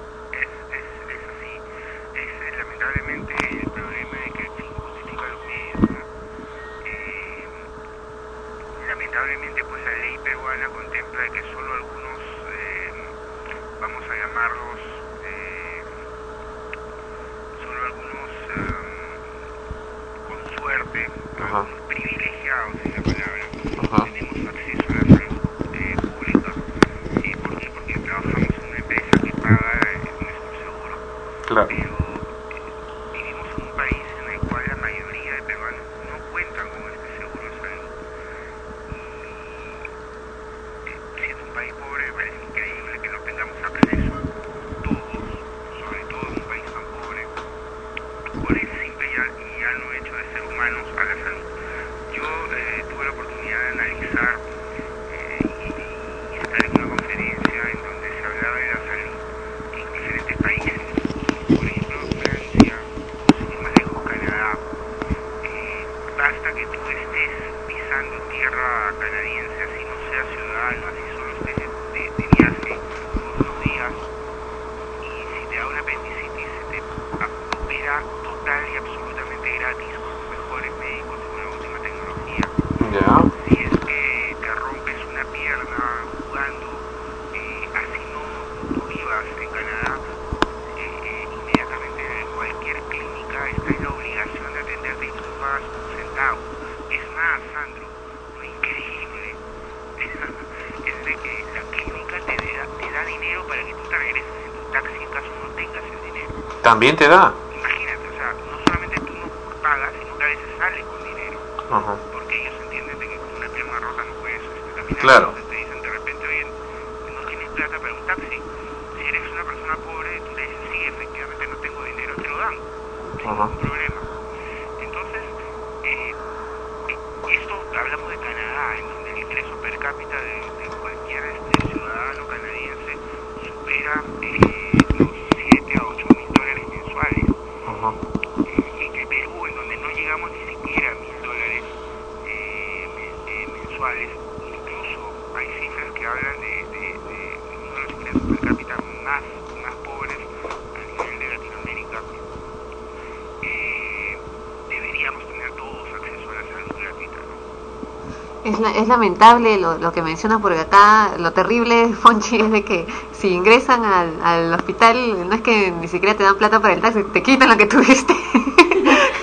También te da. Imagínate, o sea, no solamente tú no pagas, sino que a veces sales con dinero. Ajá. Porque ellos entienden de que con una pierna rota no puedes este, caminar. Claro. Entonces te dicen de repente, oye, no tienes plata para un taxi. Si eres una persona pobre, tú le dices, sí, efectivamente no tengo dinero, te lo dan. Ajá. Ningún problema. Entonces, eh, eh, esto hablamos de Canadá, en donde el ingreso per cápita de, de cualquier este, ciudadano canadiense supera eh, los 7 a 8 mil dólares mensuales. Ajá. En el Perú, en donde no llegamos ni siquiera a mil dólares eh, men- eh, mensuales, incluso hay cifras que hablan de, de, de uno de los ingresos per cápita más, más pobres a nivel de Latinoamérica. Eh, deberíamos tener todos acceso a la salud gratuita. ¿no? Es, la- es lamentable lo, que mencionas porque acá lo terrible, Fonchi, es de que si ingresan al, al hospital no es que ni siquiera te dan plata para el taxi, te quitan lo que tuviste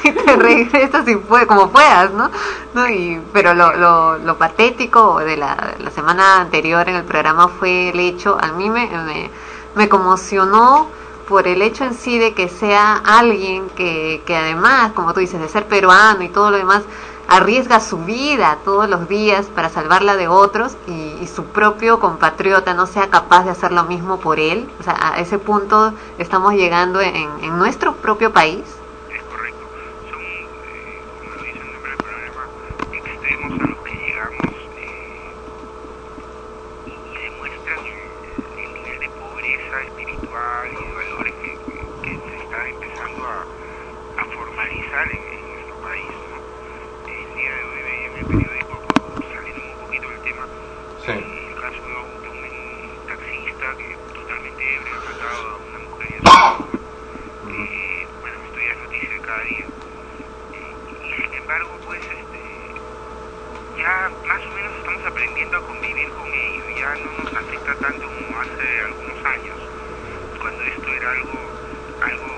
y te regresas como puedas, ¿no? ¿No? Y, pero lo, lo, patético de la, semana anterior en el programa fue el hecho, a mí me conmocionó por el hecho en sí de que sea alguien que, que además, como tú dices, de ser peruano y todo lo demás, arriesga su vida todos los días para salvarla de otros y, y su propio compatriota no sea capaz de hacer lo mismo por él. O sea, a ese punto estamos llegando en, en nuestro propio país. Es correcto. Son, eh, como lo dice el nombre del programa, extremos a los que llegamos eh, y, y demuestran el, el nivel de pobreza espiritual y de valores que, que- que se está empezando a, a formalizar en, en nuestro país. ¿no? El día de hoy veía en el periódico, saliendo un poquito del tema, Sí. el caso de un, de un taxista que totalmente ebrio ha matado a una mujer y a su hijo. Eh, bueno, esto ya es noticia de cada día. Eh, y sin embargo, pues, este, ya más o menos estamos aprendiendo a convivir con ello. Ya no nos afecta tanto como hace algunos años, cuando esto era algo, algo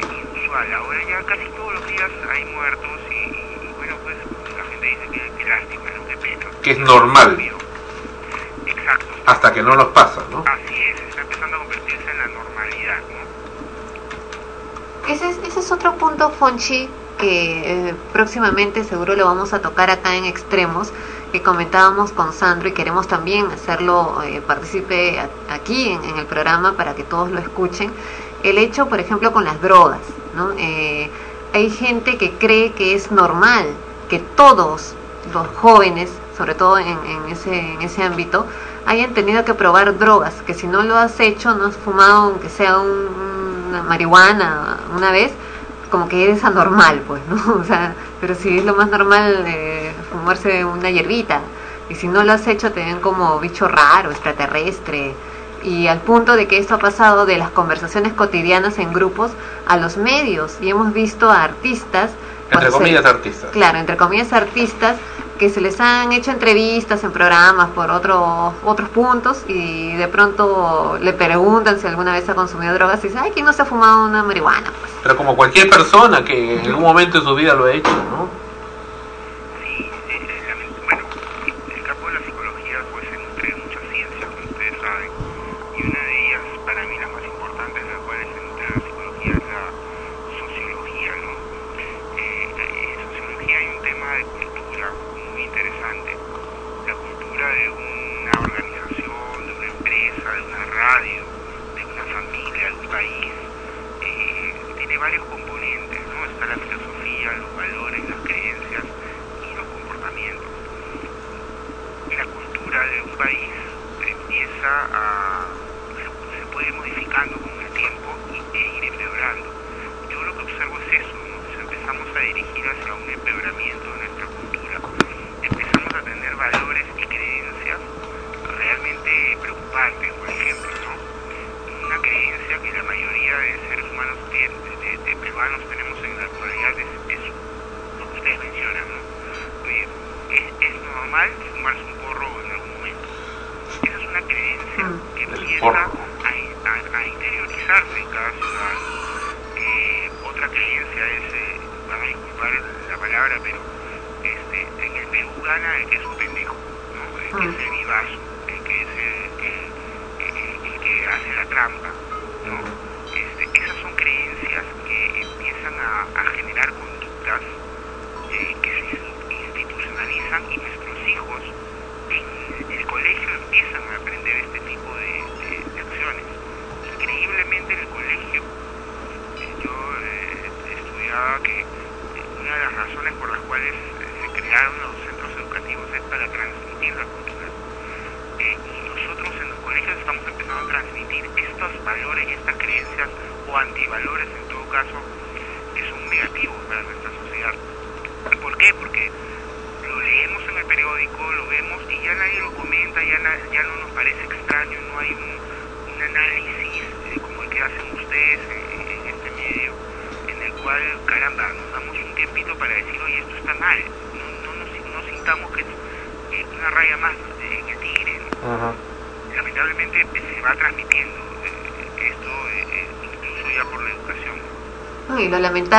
inusual. Ahora ya casi todos los días hay muertos y, y, bueno, pues la gente dice que, que lástima, ¿no? qué pena. Que es normal. Exacto. Hasta que no nos pasa, ¿no? Así es, está empezando a convertirse en la normalidad, ¿no? Ese es, ese es otro punto, Fonchi, que eh, próximamente seguro lo vamos a tocar acá en Extremos, que comentábamos con Sandro y queremos también hacerlo eh, partícipe a- aquí en, en el programa para que todos lo escuchen. El hecho, por ejemplo, con las drogas, ¿no? Eh, hay gente que cree que es normal que todos los jóvenes, sobre todo en, en ese, en ese ámbito, hayan tenido que probar drogas, que si no lo has hecho, no has fumado, aunque sea un- una marihuana una vez, como que eres anormal, pues, ¿no? O sea, pero si es lo más normal eh, fumarse una hierbita, y si no lo has hecho te ven como bicho raro, extraterrestre, y al punto de que esto ha pasado de las conversaciones cotidianas en grupos a los medios, y hemos visto a artistas... Entre se- comillas, artistas. Claro, entre comillas artistas que se les han hecho entrevistas en programas por otros otros puntos y de pronto le preguntan si alguna vez ha consumido drogas y dice, ay, ¿quién no se ha fumado una marihuana? Pues, Pero como cualquier persona que en algún momento de su vida lo ha hecho, ¿no?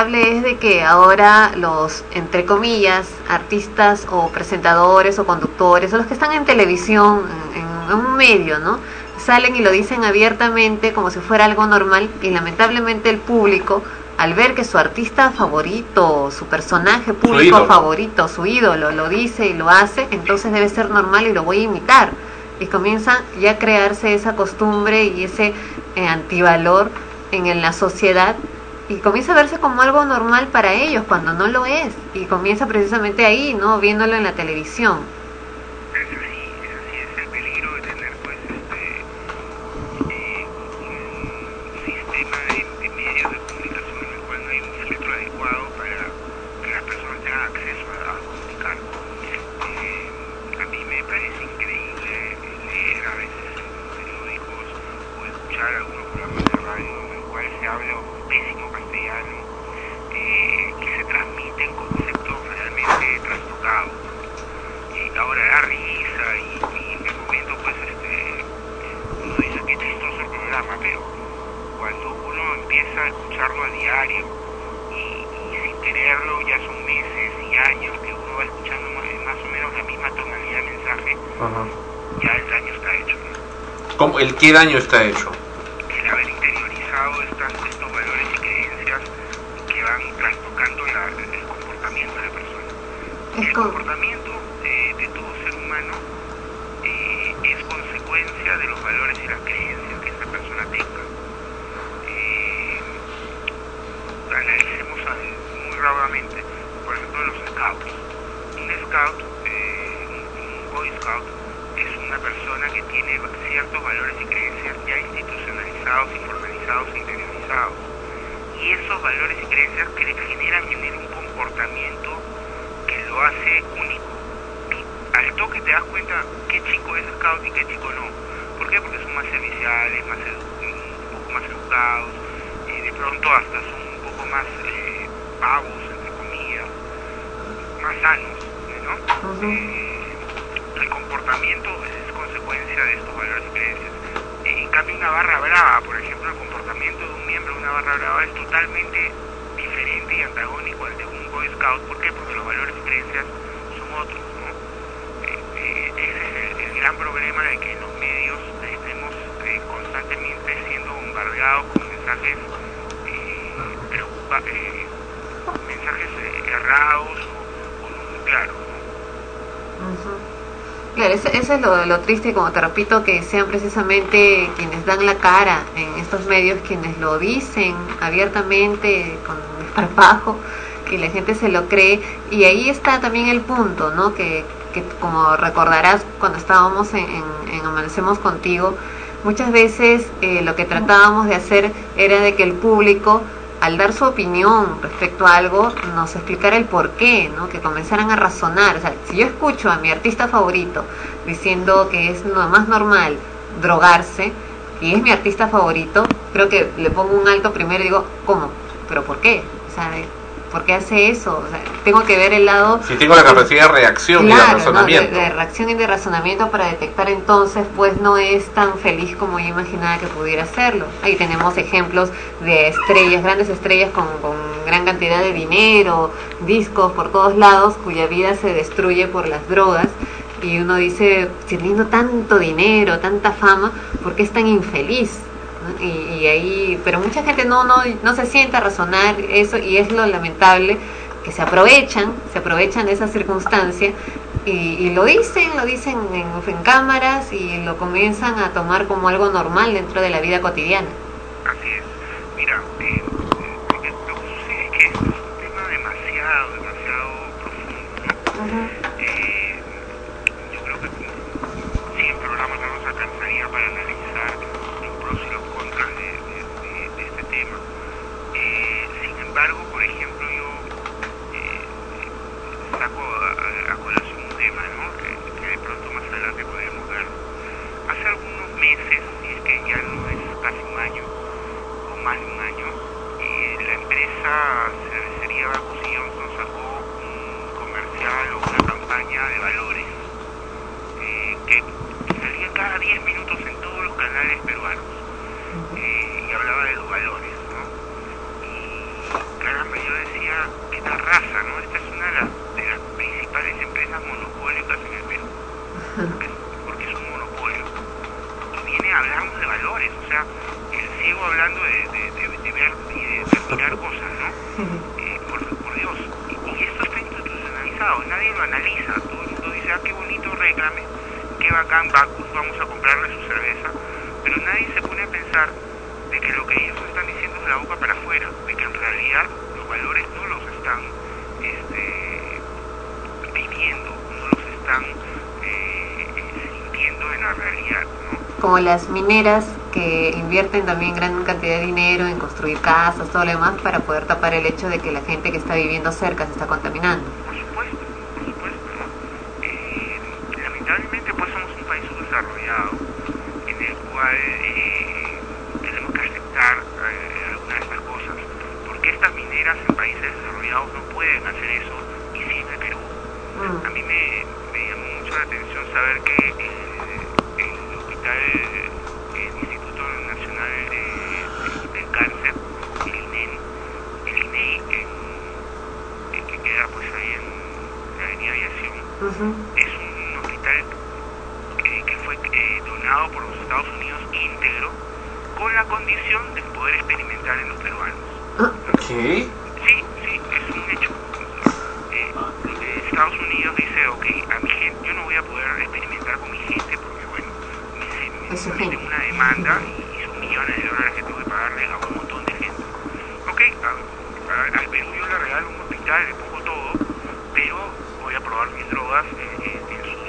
Es de que ahora los, entre comillas, artistas o presentadores o conductores o los que están en televisión, en, en un medio, ¿no? Salen y lo dicen abiertamente como si fuera algo normal y lamentablemente el público, al ver que su artista favorito, su personaje público favorito, su ídolo, lo dice y lo hace, entonces debe ser normal y lo voy a imitar. Y comienza ya a crearse esa costumbre y ese eh, antivalor en, en la sociedad y comienza a verse como algo normal para ellos cuando no lo es y comienza precisamente ahí, ¿no? Viéndolo en la televisión. Es así, es así, es el peligro de tener pues este eh, un sistema de, de medios de comunicación en el cual no hay un filtro adecuado para que las personas tengan acceso a, a comunicar. Eh, a mí me parece increíble leer a veces en periódicos o escuchar algunos programas de radio en el cual se habla un pésimo castellano eh, que se transmiten conceptos realmente trastocados y ahora da risa y, y en el momento pues este uno dice que chistoso el programa pero cuando uno empieza a escucharlo a diario y, y sin quererlo ya son meses y años que uno va escuchando más, más o menos la misma tonalidad de mensaje ya el daño está hecho ¿no? ¿Cómo- ¿El qué daño está hecho? el haber interiorizado estas, estos valores y creencias que van trastocando la- el comportamiento de la persona el comportamiento eh, de todo ser humano eh, es consecuencia de los valores y las creencias que esta persona tenga. Eh, analicemos muy rápidamente, por ejemplo, los scouts. Un scout, eh, un, boy scout, una persona que tiene ciertos valores y creencias ya institucionalizados y formalizados e interiorizados. Y esos valores y creencias que le generan en él un comportamiento que lo hace único. Tú al toque te das cuenta qué chico es scout y qué chico no. ¿Por qué? Porque son más serviciales, más un poco más educados, eh, de pronto hasta son un poco más eh, pavos, entre comillas, más sanos, ¿no? Eh, el comportamiento es de estos valores y creencias. Eh, en cambio, una barra brava, por ejemplo, el comportamiento de un miembro de una barra brava es totalmente diferente y antagónico al de un Boy Scout. ¿Por qué? Porque los valores y creencias son otros, ¿no? Eh, eh, ese es el, gran problema de que en los medios estemos constantemente siendo bombardeados con mensajes preocupa- mensajes errados o, o no muy claros. Claro, eso, eso es lo, lo triste, como te repito, que sean precisamente quienes dan la cara en estos medios, quienes lo dicen abiertamente, con desparpajo, que la gente se lo cree. Y ahí está también el punto, ¿no? Que, que como recordarás cuando estábamos en, en- en Amanecemos Contigo, muchas veces eh, lo que tratábamos de hacer era de que el público al dar su opinión respecto a algo, nos explicara el por qué, ¿no? que comenzaran a razonar. O sea, si yo escucho a mi artista favorito diciendo que es lo más normal drogarse, y es mi artista favorito, creo que le pongo un alto primero y digo, ¿cómo? ¿Pero por qué? O ¿por qué hace eso? O sea, tengo que ver el lado... Si tengo la capacidad de reacción y de razonamiento. de, de reacción y de razonamiento para detectar entonces, pues no es tan feliz como yo imaginaba que pudiera serlo. Ahí tenemos ejemplos de estrellas, grandes estrellas con, con gran cantidad de dinero, discos por todos lados, cuya vida se destruye por las drogas. Y uno dice, teniendo tanto dinero, tanta fama, ¿por qué es tan infeliz? Y, ahí, pero mucha gente no, no, no se sienta a razonar eso y es lo lamentable que se aprovechan, se aprovechan de esa circunstancia Y, y lo dicen, lo dicen en, en cámaras y lo comienzan a tomar como algo normal dentro de la vida cotidiana. Así es. Mira, eh, porque lo que sucede es que esto es un tema demasiado, demasiado profundo. Eh, yo creo que 100 programas no nos alcanzaría para analizar los pros y los contras de, de- de- de este tema. Eh, sin embargo, por ejemplo, yo eh, saco a, a- a colación un tema, ¿no? Que, que de pronto más adelante podemos ver. Hace algunos meses, y es que ya no es casi un año, o más de un año, eh, la empresa Cervecería Bacus y Johnson sacó un comercial o una campaña de valores eh, que salía cada 10 minutos en todos los canales peruanos eh, y hablaba de los valores, ¿no? Y caramba, yo decía, qué tal raza, ¿no? Esta es una de las, de las principales empresas monopólicas en el Perú, porque, porque es un monopolio. Y viene hablando de valores, o sea, el ciego hablando de, de, de- de ver y de, de mirar cosas, ¿no? Eh, por, por Dios, y, y esto está institucionalizado, nadie lo analiza, todo el mundo dice, ah, qué bonito reclame, qué bacán Bacus, vamos a comprarle su cerveza, pero nadie se pone a pensar de que lo que ellos están diciendo es de la boca para afuera, de que en realidad los valores no los están este, viviendo, no los están eh, sintiendo en la realidad, ¿no? Como las mineras que invierten también gran cantidad de dinero en construir casas, todo lo demás, para poder tapar el hecho de que la gente que está viviendo cerca se está contaminando. Eh, lamentablemente pues somos un país subdesarrollado en el cual eh, tenemos que aceptar eh, algunas de estas cosas porque estas mineras en países desarrollados no pueden hacer eso y sí en el Perú a mí me, me llamó mucho la atención saber que el, el hospital el Instituto Nacional de- del Cáncer el INEN el INEI en- eh, que queda pues ahí en la avenida Aviación es un hospital eh, que fue eh, donado por los Estados Unidos íntegro con la condición de poder experimentar en los peruanos. ¿Qué? Sí, sí, es un hecho. Eh, eh, Estados Unidos dice, ok, a mi gente, yo no voy a poder experimentar con mi gente porque, bueno, me, me, me meten una demanda y, y son millones de dólares que tengo que pagarle a un montón de gente. Ok, a- a- al Perú yo le regalo un hospital, le pongo todo, pero voy a probar mis drogas eh, eh, en sus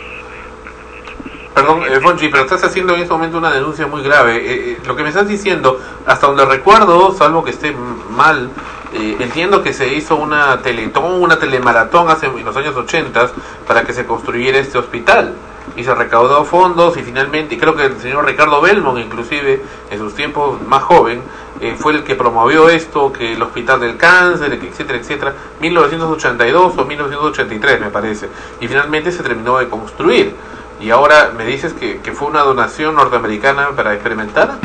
Pero estás haciendo en este momento una denuncia muy grave. Eh, eh, lo que me estás diciendo, hasta donde recuerdo, salvo que esté mal, eh, entiendo que se hizo una teletón, una telemaratón hace en los años 80 para que se construyera este hospital. Y se recaudó fondos y finalmente, y creo que el señor Ricardo Belmont, inclusive, en sus tiempos más joven, eh, fue el que promovió esto, que el Hospital del Cáncer, etcétera, etcétera, 1982 o 1983 me parece. Y finalmente se terminó de construir. Y ahora me dices que, que fue una donación norteamericana para experimentar.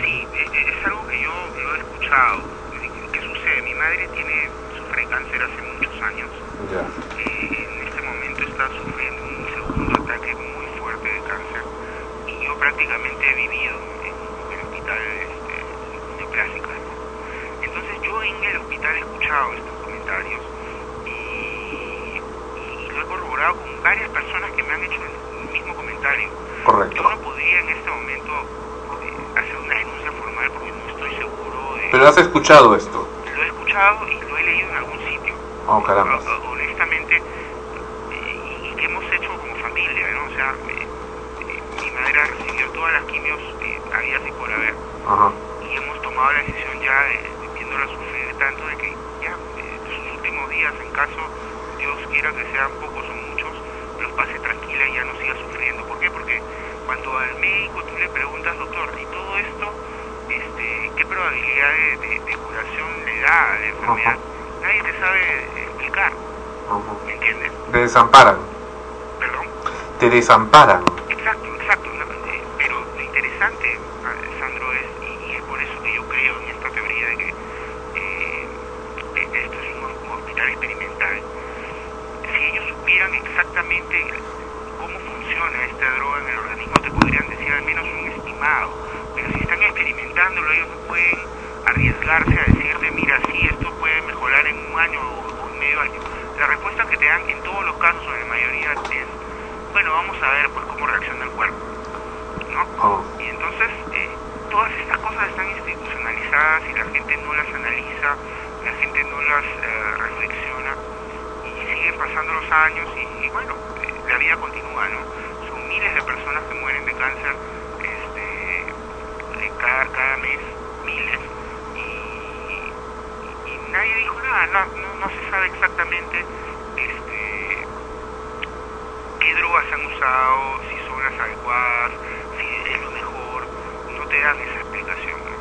Sí, eh, eh, es algo que yo lo he escuchado. Eh, ¿Qué sucede? Mi madre tiene, sufre de cáncer hace muchos años. Eh, en este momento está sufriendo un segundo ataque muy fuerte de cáncer. Y yo prácticamente he vivido en el hospital este, neoplásico. ¿no? Entonces yo en el hospital he escuchado estos comentarios y, y lo he corroborado con varias personas que me han hecho el mismo comentario. Correcto. Yo no podría en este momento eh, hacer una denuncia formal porque no estoy seguro de... Pero has escuchado esto. Lo he escuchado y lo he leído en algún sitio. Oh, caramba. Honestamente, eh, y que hemos hecho como familia, ¿no? O sea, eh, mi madre recibió todas las quimios habidas y por haber. Ajá. Y hemos tomado la decisión ya, de, viéndola sufrir tanto, de que ya sus últimos días, en caso Dios quiera que sean pocos o pase tranquila y ya no siga sufriendo. ¿Por qué? Porque cuando al médico tú le preguntas, doctor, ¿y todo esto, este, qué probabilidad de, de- de curación le da a la enfermedad? Nadie te sabe explicar. ¿Me entiendes? Te desamparan. Perdón. Te desamparan. Exacto, exacto. ¿no? Eh, Pero lo interesante, ah, Sandro, es, y, y es por eso que yo creo en esta teoría de que eh, eh, esto es un, un hospital experimental, si exactamente cómo funciona esta droga en el organismo, te podrían decir al menos un estimado. Pero si están experimentándolo, ellos no pueden arriesgarse a decirte, mira, si esto puede mejorar en un año o, en medio año. La respuesta que te dan en todos los casos, o en la mayoría, es bueno, vamos a ver pues cómo reacciona el cuerpo, ¿no? Oh. Y entonces eh, todas estas cosas están institucionalizadas y la gente no las analiza, la gente no las eh, reflexiona siguen pasando los años y, bueno, eh, la vida continúa, ¿no? Son miles de personas que mueren de cáncer este, eh, cada, cada mes, miles, y, y nadie dijo nada, no, no, no se sabe exactamente este, qué drogas han usado, si son las adecuadas, si es lo mejor, no te dan esa explicación. ¿no?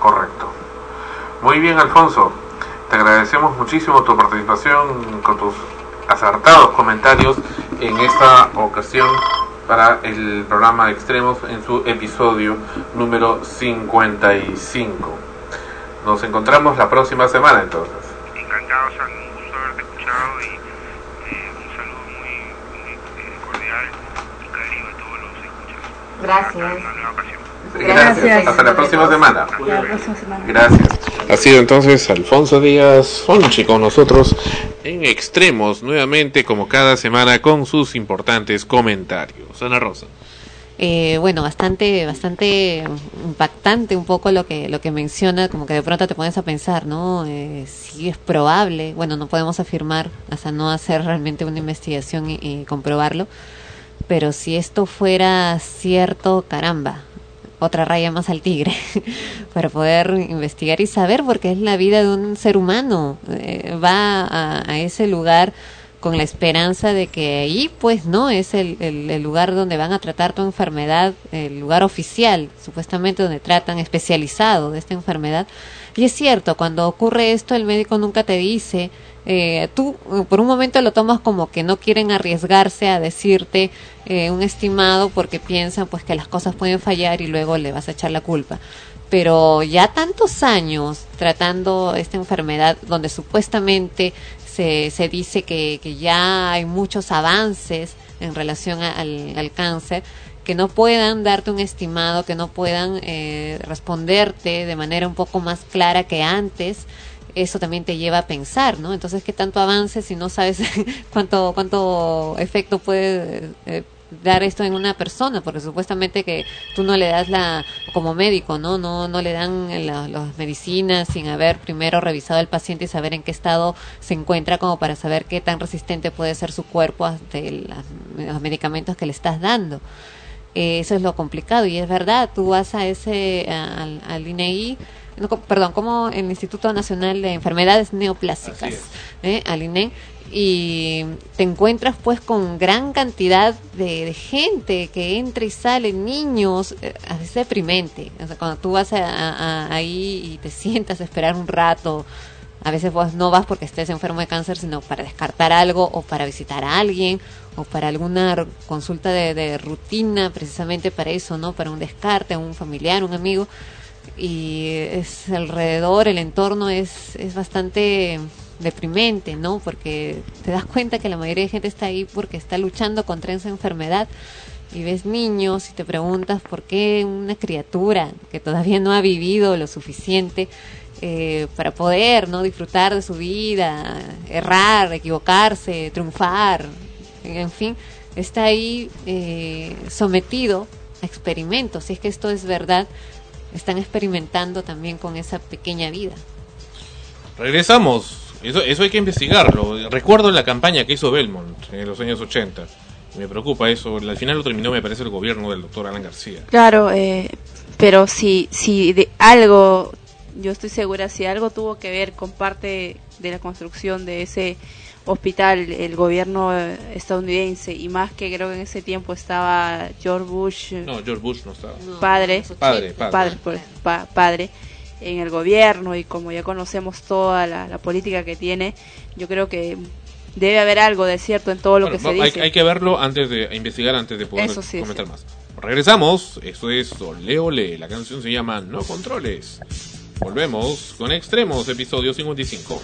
Correcto. Muy bien, Alfonso. Te agradecemos muchísimo tu participación con tus acertados comentarios en esta ocasión para el programa Extremos en su episodio número 55. Nos encontramos la próxima semana entonces. Encantado, sea, un gusto haberte escuchado y eh, un saludo muy, muy eh, cordial y cálido a todos los escuchas. Gracias. Hasta una nueva ocasión. Gracias. Hasta la próxima semana. Ya, la próxima semana. Gracias. Ha sido entonces Alfonso Díaz Fonchi con nosotros en Extremos, nuevamente como cada semana con sus importantes comentarios. Ana Rosa. Eh, bueno, bastante, bastante impactante un poco lo que, lo que menciona, como que de pronto te pones a pensar, ¿no? Eh, si es probable, bueno, no podemos afirmar hasta no hacer realmente una investigación y, y comprobarlo, pero si esto fuera cierto, caramba, otra raya más al tigre para poder investigar y saber porque es la vida de un ser humano Eh, va a, a ese lugar con la esperanza de que ahí pues no es el, lugar donde van a tratar tu enfermedad el lugar oficial supuestamente donde tratan especializado de esta enfermedad y es cierto cuando ocurre esto el médico nunca te dice eh, tú eh, por un momento lo tomas como que no quieren arriesgarse a decirte eh, un estimado porque piensan pues que las cosas pueden fallar y luego le vas a echar la culpa. Pero ya tantos años tratando esta enfermedad donde supuestamente se, se dice que, que ya hay muchos avances en relación al cáncer, que no puedan darte un estimado, que no puedan eh, responderte de manera un poco más clara que antes, eso también te lleva a pensar, ¿no? Entonces, ¿qué tanto avance si no sabes cuánto, cuánto efecto puede eh, dar esto en una persona? Porque supuestamente que tú no le das la, como médico, ¿no? No, no le dan la- las medicinas sin haber primero revisado al paciente y saber en qué estado se encuentra como para saber qué tan resistente puede ser su cuerpo ante los medicamentos que le estás dando. Eh, eso es lo complicado y es verdad, tú vas a ese, al, al INEI, no, perdón, como el Instituto Nacional de Enfermedades Neoplásicas, ¿eh? al INE, y te encuentras pues con gran cantidad de, de gente que entra y sale, niños, eh, a veces deprimente, o sea, cuando tú vas a- a- a- ahí y te sientas a esperar un rato, a veces vos no vas porque estés enfermo de cáncer, sino para descartar algo o para visitar a alguien o para alguna consulta de, de rutina, precisamente para eso, ¿no? Para un descarte, un familiar, un amigo. Y es alrededor, el entorno es, es bastante deprimente, ¿no? Porque te das cuenta que la mayoría de gente está ahí porque está luchando contra esa enfermedad y ves niños y te preguntas por qué una criatura que todavía no ha vivido lo suficiente eh, para poder no disfrutar de su vida, errar, equivocarse, triunfar, en fin, está ahí eh, sometido a experimentos. Si es que esto es verdad, están experimentando también con esa pequeña vida. Regresamos. Eso, eso hay que investigarlo. Recuerdo la campaña que hizo Belmont en los años 80. Me preocupa eso. Al final lo terminó, me parece, el gobierno del doctor Alan García. Claro, eh, pero si, si de algo, yo estoy segura, si algo tuvo que ver con parte de la construcción de ese hospital, el gobierno eh, estadounidense, y más que creo que en ese tiempo estaba George Bush, eh, No, George Bush no estaba. padre, Padre, padre. padre, pues, pa- padre, en el gobierno, y como ya conocemos toda la, la política que tiene, yo creo que debe haber algo de cierto en todo lo Bueno, que se hay, dice. hay que verlo antes de investigar, antes de poder Eso sí, comentar más. Regresamos. Esto es Ole Ole. La canción se llama No Controles. Volvemos con Extremos, episodio 55.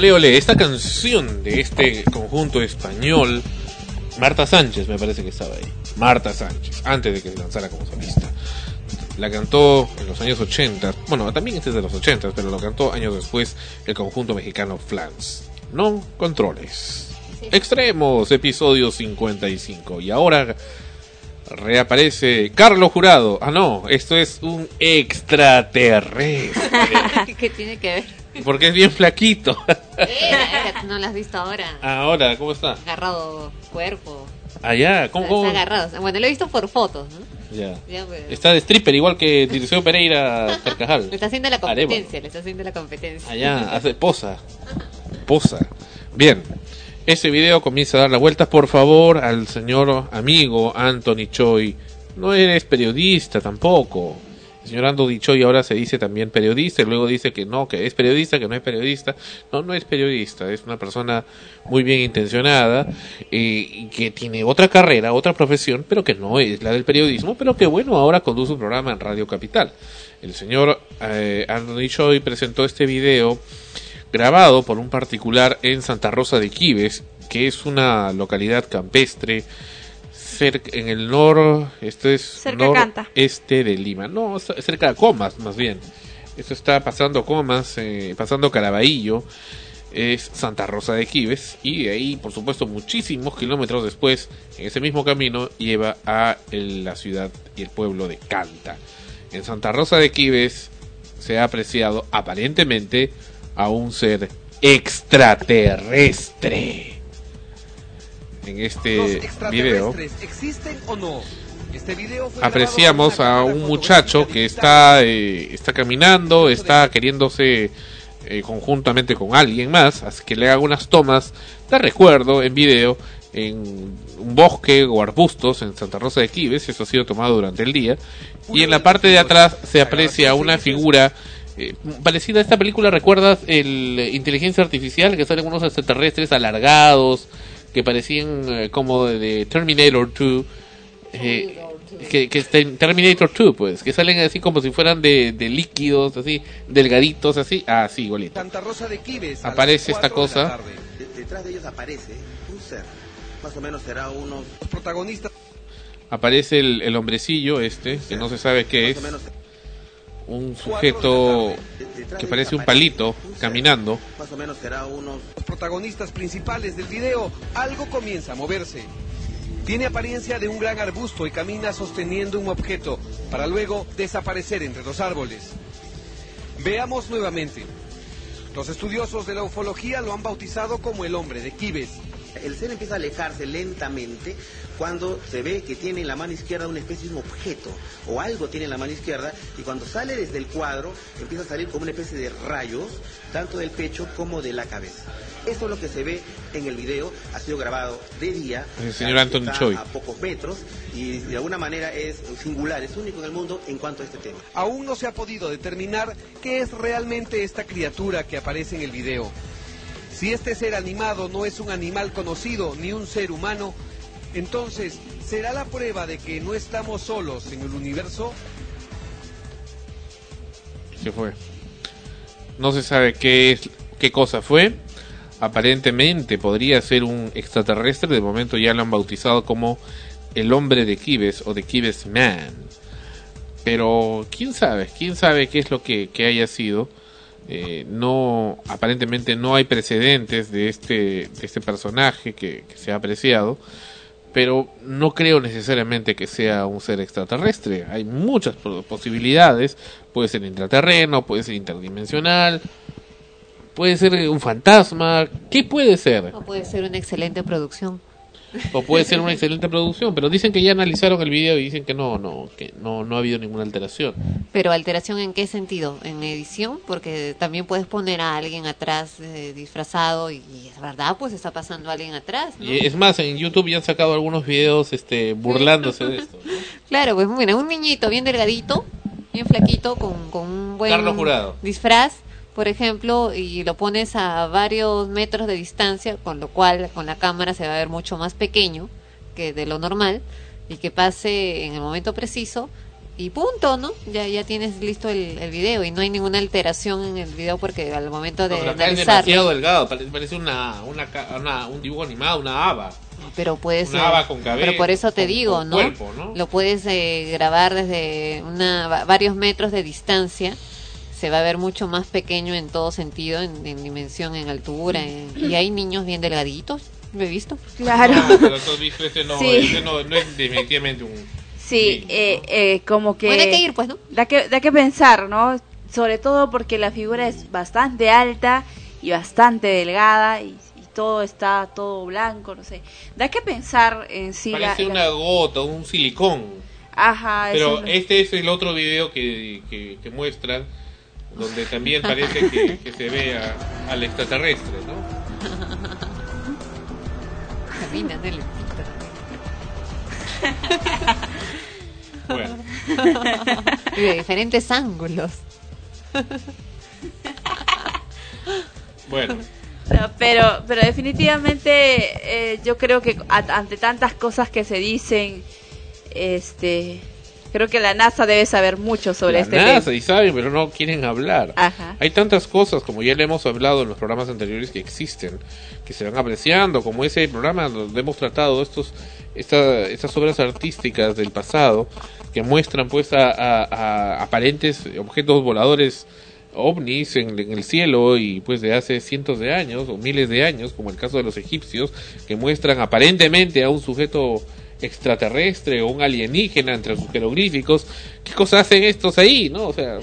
Ole Ole, esta canción de este conjunto español, Marta Sánchez me parece que estaba ahí. Marta Sánchez, antes de que se lanzara como solista. La cantó en los años 80, bueno, también este es de los 80, pero lo cantó años después el conjunto mexicano Flans. No controles. Extremos, episodio 55. Y ahora reaparece Carlos Jurado. Ah, no, esto es un extraterrestre. ¿Qué tiene que ver? Porque es bien flaquito. Eh, no lo has visto ahora. Ahora, ¿cómo está? Agarrado cuerpo. Allá, ¿cómo? Está agarrado. Bueno, lo he visto por fotos, ¿no? Ya. Ya, pues. Está de stripper igual que Dirceo Pereira Carcajal. Le está haciendo la competencia, le está haciendo la competencia. Allá, hace posa. Posa. Bien. Este video comienza a dar las vueltas. Por favor, al señor amigo Anthony Choi. No eres periodista tampoco. Señor Anthony Choi ahora se dice también periodista y luego dice que no, que es periodista, que no es periodista. No, no es periodista. Es una persona muy bien intencionada eh, y que tiene otra carrera, otra profesión, pero que no es la del periodismo. Pero que bueno, ahora conduce un programa en Radio Capital. El señor eh, Anthony Choi presentó este video grabado por un particular en Santa Rosa de Quives, que es una localidad campestre cerca, en el nor, esto es Cerca este de Lima, no, cerca de Comas más bien. Esto está pasando Comas, eh, pasando Caraballo, es Santa Rosa de Quives y de ahí, por supuesto, muchísimos kilómetros después, en ese mismo camino lleva a el- la ciudad y el pueblo de Canta. En Santa Rosa de Quives se ha apreciado aparentemente a un ser extraterrestre. En ¿Los este video. o no? Este video fue grabado apreciamos a un muchacho que está eh, está caminando, está queriéndose eh, conjuntamente con alguien más, así que le hago unas tomas de recuerdo en video en un bosque o arbustos en Santa Rosa de Quives, eso ha sido tomado durante el día, y en la parte de atrás se aprecia una figura eh, parecida a esta película, ¿recuerdas el eh, Inteligencia Artificial que salen unos extraterrestres alargados que parecían eh, como de, de Terminator 2? eh, que, que Terminator 2, pues, que salen así como si fueran de, de líquidos, así, delgaditos, así, así, igualito. Santa Rosa de las Aparece esta de cosa. tarde. De- detrás de ellos aparece un ser. Más o menos será unos. Los protagonistas. Aparece el, el hombrecillo este, que no se sabe qué es, un sujeto que parece un palito caminando. Más o menos será unos. Los protagonistas principales del video, algo comienza a moverse. Tiene apariencia de un gran arbusto y camina sosteniendo un objeto para luego desaparecer entre los árboles. Veamos nuevamente. Los estudiosos de la ufología lo han bautizado como el hombre de Quibes. El ser empieza a alejarse lentamente cuando se ve que tiene en la mano izquierda una especie de un objeto o algo tiene en la mano izquierda y cuando sale desde el cuadro empieza a salir como una especie de rayos tanto del pecho como de la cabeza. Eso es lo que se ve en el video, ha sido grabado de día. El señor está Choi. A pocos metros y de alguna manera es singular, es único en el mundo en cuanto a este tema. Aún no se ha podido determinar qué es realmente esta criatura que aparece en el video. Si este ser animado no es un animal conocido ni un ser humano, entonces, ¿será la prueba de que no estamos solos en el universo? Se fue. No se sabe qué es, qué cosa fue. Aparentemente podría ser un extraterrestre. De momento ya lo han bautizado como el hombre de Kibes o de Kibes Man. Pero quién sabe, quién sabe qué es lo que, que haya sido. Eh, no, aparentemente no hay precedentes de este, de este personaje que, que se ha apreciado. Pero no creo necesariamente que sea un ser extraterrestre. Hay muchas po- posibilidades. Puede ser intraterreno, puede ser interdimensional, puede ser un fantasma. ¿Qué puede ser? Puede ser una excelente producción. O puede ser una excelente producción. Pero dicen que ya analizaron el video y dicen que no, no, que no, no ha habido ninguna alteración. Pero alteración en qué sentido? En edición, porque también puedes poner a alguien atrás eh, disfrazado y, y es verdad, pues está pasando alguien atrás. ¿no? Y es más, en YouTube ya han sacado algunos videos este, burlándose de esto. Claro, pues mira, un niñito bien delgadito, bien flaquito, con, con un buen Carlos Jurado. disfraz, por ejemplo, y lo pones a varios metros de distancia, con lo cual con la cámara se va a ver mucho más pequeño que de lo normal, y que pase en el momento preciso y punto, ¿no? Ya, ya tienes listo el, el video y no hay ninguna alteración en el video porque al momento de No, acá es analizarlo, demasiado delgado, pare- parece una, una, una- un dibujo animado, una haba. pero puedes Una haba con cabeza, pero por eso te con- digo, con ¿no? cuerpo, ¿no? Lo puedes eh, grabar desde una va- varios metros de distancia. Se va a ver mucho más pequeño en todo sentido, en, en dimensión, en altura. en- y hay niños bien delgaditos, lo he visto. Claro. No, pero este no, Sí. no, no es definitivamente un... Sí, eh, eh, como que... Bueno, hay que ir, pues, ¿no? Da que, da que pensar, ¿no? Sobre todo porque la figura es bastante alta y bastante delgada y, y todo está todo blanco, no sé. Da que pensar en sí la... Parece la- una gota, un silicón. Ajá, Pero este es el otro video que, que, que muestran, donde también parece que, que se ve a- al extraterrestre, ¿no? Camina. Bueno. y de diferentes ángulos. Bueno, No, pero, pero definitivamente eh, yo creo que a- ante tantas cosas que se dicen, este, creo que la NASA debe saber mucho sobre la este NASA tema. y saben, pero no quieren hablar. Ajá. Hay tantas cosas, como ya le hemos hablado en los programas anteriores, que existen, que se van apreciando, como ese programa donde hemos tratado estos, esta, estas obras artísticas del pasado, que muestran pues a, a- a aparentes objetos voladores ovnis en, en el cielo y pues de hace cientos de años o miles de años, como el caso de los egipcios, que muestran aparentemente a un sujeto extraterrestre o un alienígena entre sus jeroglíficos. ¿Qué cosas hacen estos ahí, no? O sea,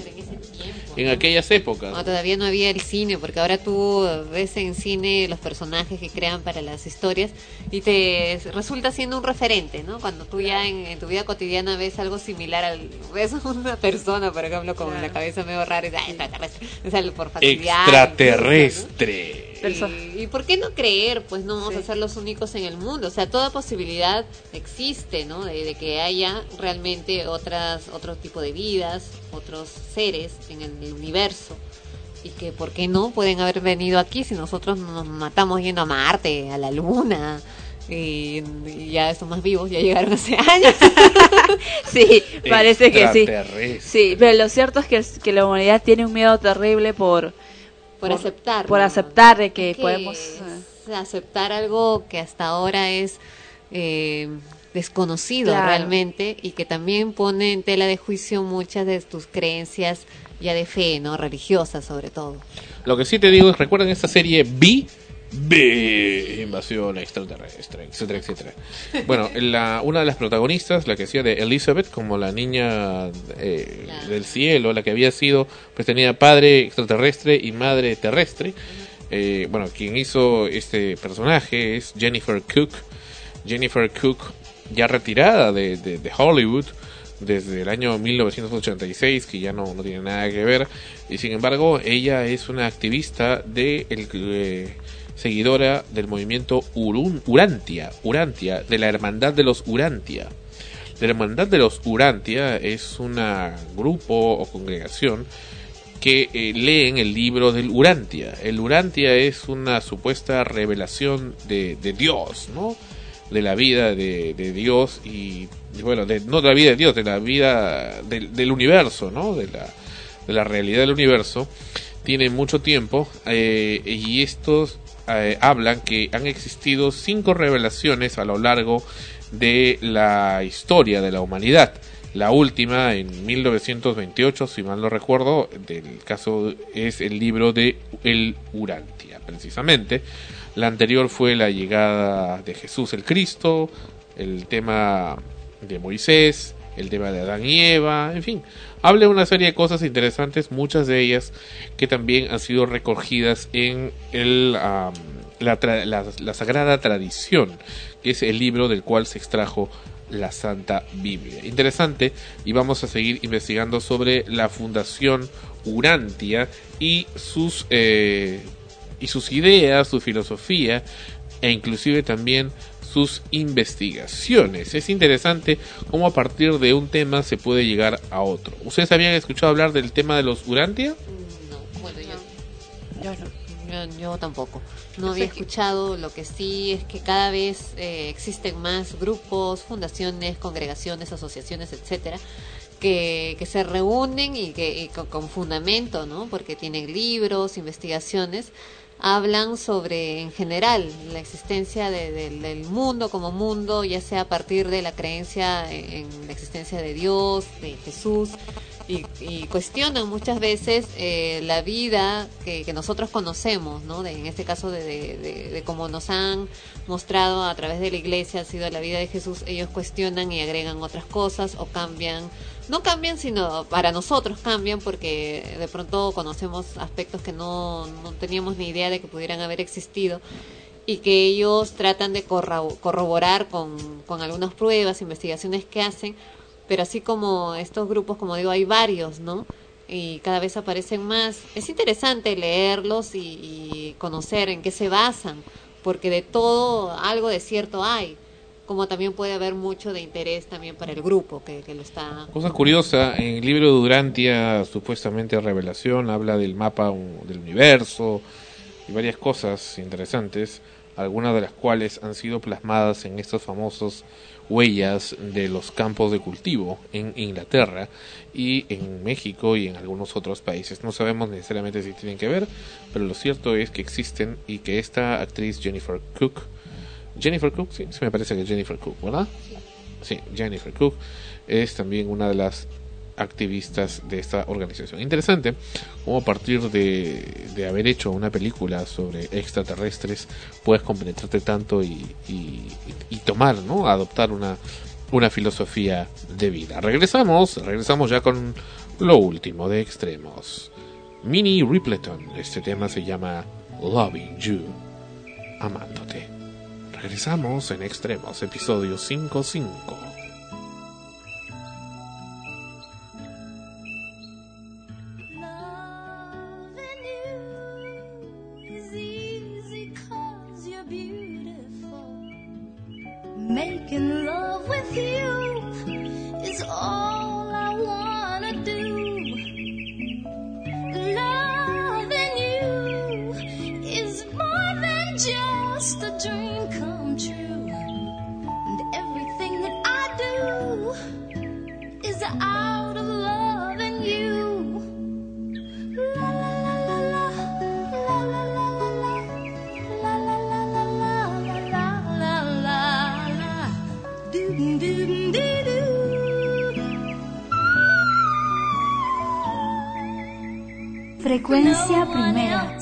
en aquellas épocas. No, todavía no había el cine, porque ahora tú ves en cine los personajes que crean para las historias y te resulta siendo un referente, ¿no? Cuando tú ya en, en tu vida cotidiana ves algo similar al... ves a una persona, por ejemplo, con la cabeza medio rara y dices, "Ah, extraterrestre", o sea, por facilidad. Extraterrestre. Y, y por qué no creer? Pues no vamos a ser los únicos en el mundo. O sea, toda posibilidad existe, ¿no? De, de que haya realmente otras, otro tipo de vidas, otros seres en el universo. Y que, ¿por qué no? Pueden haber venido aquí si nosotros nos matamos yendo a Marte, a la Luna. Y, y ya estos más vivos ya llegaron hace años. Sí, parece que sí. Sí, pero lo cierto es que, que la humanidad tiene un miedo terrible por... Por aceptar, Por ¿no? aceptar de que, que podemos... es aceptar algo que hasta ahora es eh, desconocido Claro. realmente y que también pone en tela de juicio muchas de tus creencias ya de fe, ¿no? Religiosas sobre todo. Lo que sí te digo es, ¿recuerdan esta serie B? B, invasión extraterrestre, etcétera, etcétera. Bueno, una de las protagonistas, la que hacía de Elizabeth, como la niña eh, del cielo, la que había sido, pues tenía padre extraterrestre y madre terrestre. Eh, bueno, quien hizo este personaje es Jennifer Cook. Jennifer Cook, ya retirada de, Hollywood desde el año 1986, que ya no, no tiene nada que ver. Y sin embargo, ella es una activista de el, eh, seguidora del movimiento Urun- Urantia, Urantia, de la Hermandad de los Urantia. La Hermandad de los Urantia es un grupo o congregación que eh, leen el libro del Urantia. El Urantia es una supuesta revelación de, de Dios, ¿no? De la vida de, de Dios y, bueno, de, no de la vida de Dios, de la vida del, del universo, ¿no? De la, de la realidad del universo. Tiene mucho tiempo eh, y estos eh, hablan que han existido cinco revelaciones a lo largo de la historia de la humanidad. La última en 1928, si mal no recuerdo, del caso es el libro de El Urantia, precisamente. La anterior fue la llegada de Jesús el Cristo, el tema de Moisés, el tema de Adán y Eva, en fin, habla de una serie de cosas interesantes, muchas de ellas que también han sido recogidas en el, la sagrada tradición, que es el libro del cual se extrajo la Santa Biblia. Interesante y vamos a seguir investigando sobre la fundación Urantia y sus eh, y sus ideas, su filosofía e inclusive también sus investigaciones. Es interesante cómo a partir de un tema se puede llegar a otro. ¿Ustedes habían escuchado hablar del tema de los Urantia? No, bueno, yo, yo no. Yo, yo tampoco. No Yo había escuchado. Lo que sí es que cada vez eh, existen más grupos, fundaciones, congregaciones, asociaciones, etcétera, que, que se reúnen y que y con, con fundamento, ¿no? Porque tienen libros, investigaciones, hablan sobre en general la existencia de- del- mundo como mundo, ya sea a partir de la creencia en, la existencia de Dios, de Jesús, y, y cuestionan muchas veces eh, la vida que, que nosotros conocemos, ¿no? De- en este caso de cómo nos han mostrado a través de la iglesia ha sido la vida de Jesús, ellos cuestionan y agregan otras cosas o cambian, no cambian, sino para nosotros cambian porque de pronto conocemos aspectos que no, no teníamos ni idea de que pudieran haber existido y que ellos tratan de corro- corroborar con, con algunas pruebas, investigaciones que hacen, pero así como estos grupos, como digo, hay varios, ¿no? Y cada vez aparecen más. Es interesante leerlos y, y conocer en qué se basan, porque de todo algo de cierto hay, como también puede haber mucho de interés también para el grupo que, lo está... Cosa curiosa, en el libro de Durantia, supuestamente Revelación, habla del mapa del universo y varias cosas interesantes, algunas de las cuales han sido plasmadas en estos famosos huellas de los campos de cultivo en Inglaterra y en México y en algunos otros países. No sabemos necesariamente si tienen que ver, pero lo cierto es que existen y que esta actriz Jennifer Cook, Jennifer Cook, sí, sí me parece que Jennifer Cook, ¿verdad? Sí, Jennifer Cook es también una de las activistas de esta organización. Interesante cómo a partir de, de haber hecho una película sobre extraterrestres puedes compenetrarte tanto y, y, tomar, ¿no? Adoptar una, una filosofía de vida. Regresamos, regresamos ya con lo último de extremos. Minnie Ripleton, este tema se llama Loving You, amándote. Regresamos en extremos, episodio 55. is easy 'cause you're beautiful. Making love with you Frecuencia primera.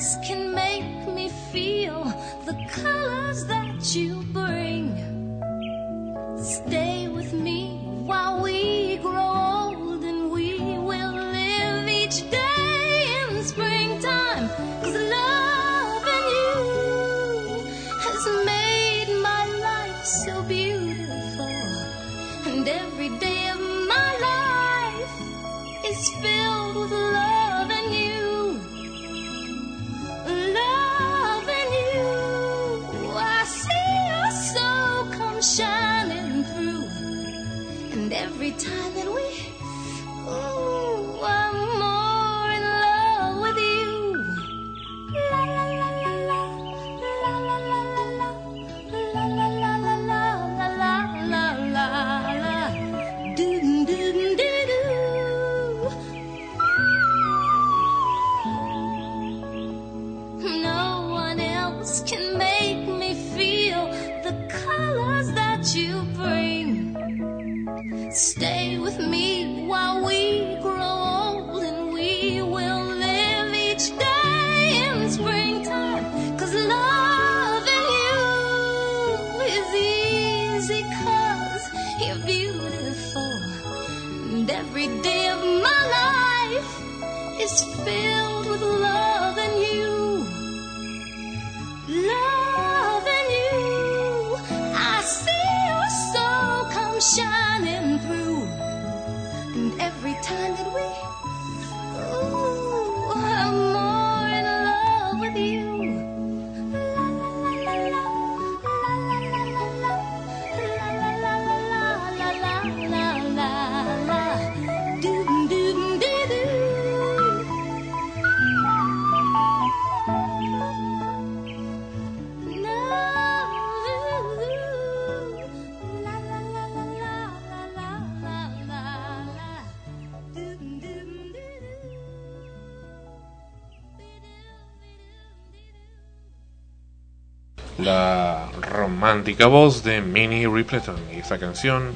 Romántica voz de Minnie Ripleyton y esa canción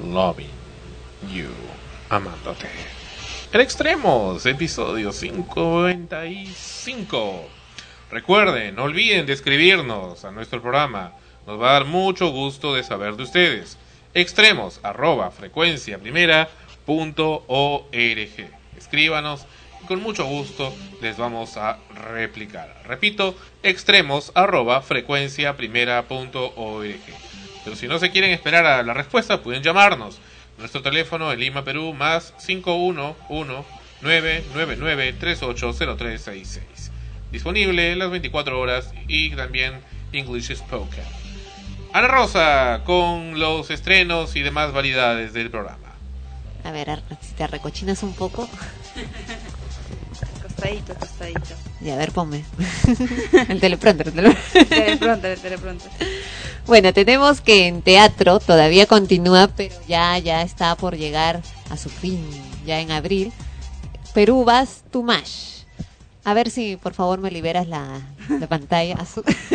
Loving You, amándote. El Extremos, episodio 55. Recuerden, no olviden de escribirnos a nuestro programa. Nos va a dar mucho gusto de saber de ustedes. Extremos, arroba, frecuencia primera. Escríbanos con mucho gusto les vamos a replicar. Repito, extremos, arroba, frecuencia primera punto org. Pero si no se quieren esperar a la respuesta, pueden llamarnos. Nuestro teléfono en Lima, Perú, más 511-999-380366. Disponible las 24 horas y también English Spoken. Ana Rosa con los estrenos y demás variedades del programa. A ver, si te recochinas un poco. Tostadito, tostadito. Y a ver, ponme. el teleprompter, el teleprompter. Teleprompter, el teleprompter. Bueno, tenemos que en teatro todavía continúa, pero ya, ya está por llegar a su fin, ya en abril. Perú vas to Mash. A ver si por favor me liberas la, la pantalla.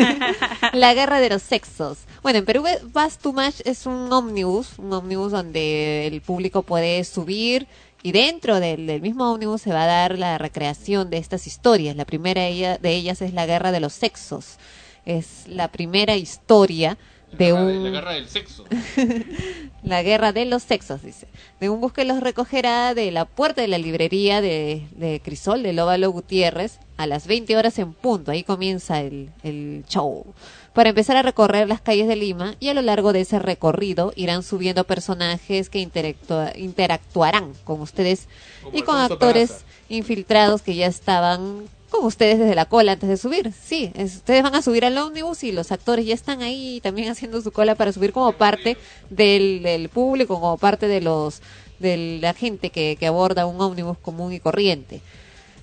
La guerra de los sexos. Bueno, en Perú vas to Mash es un ómnibus, un ómnibus donde el público puede subir y dentro del, del mismo ómnibus se va a dar la recreación de estas historias. La primera de ella- de ellas es la guerra de los sexos. Es la primera historia de La un... la guerra del sexo. La guerra de los sexos, dice. De un bus que los recogerá de la puerta de la librería de, de Crisol, de Lóvalo Gutiérrez, a las 20 horas en punto. Ahí comienza el, el show. Para empezar a recorrer las calles de Lima y a lo largo de ese recorrido irán subiendo personajes que interactua- interactuarán con ustedes Como y con actores Peraza. infiltrados que ya estaban con ustedes desde la cola antes de subir. Sí, es- ustedes van a subir al ómnibus y los actores ya están ahí también haciendo su cola para subir como parte del, del público, como parte de los de la gente que, que aborda un ómnibus común y corriente.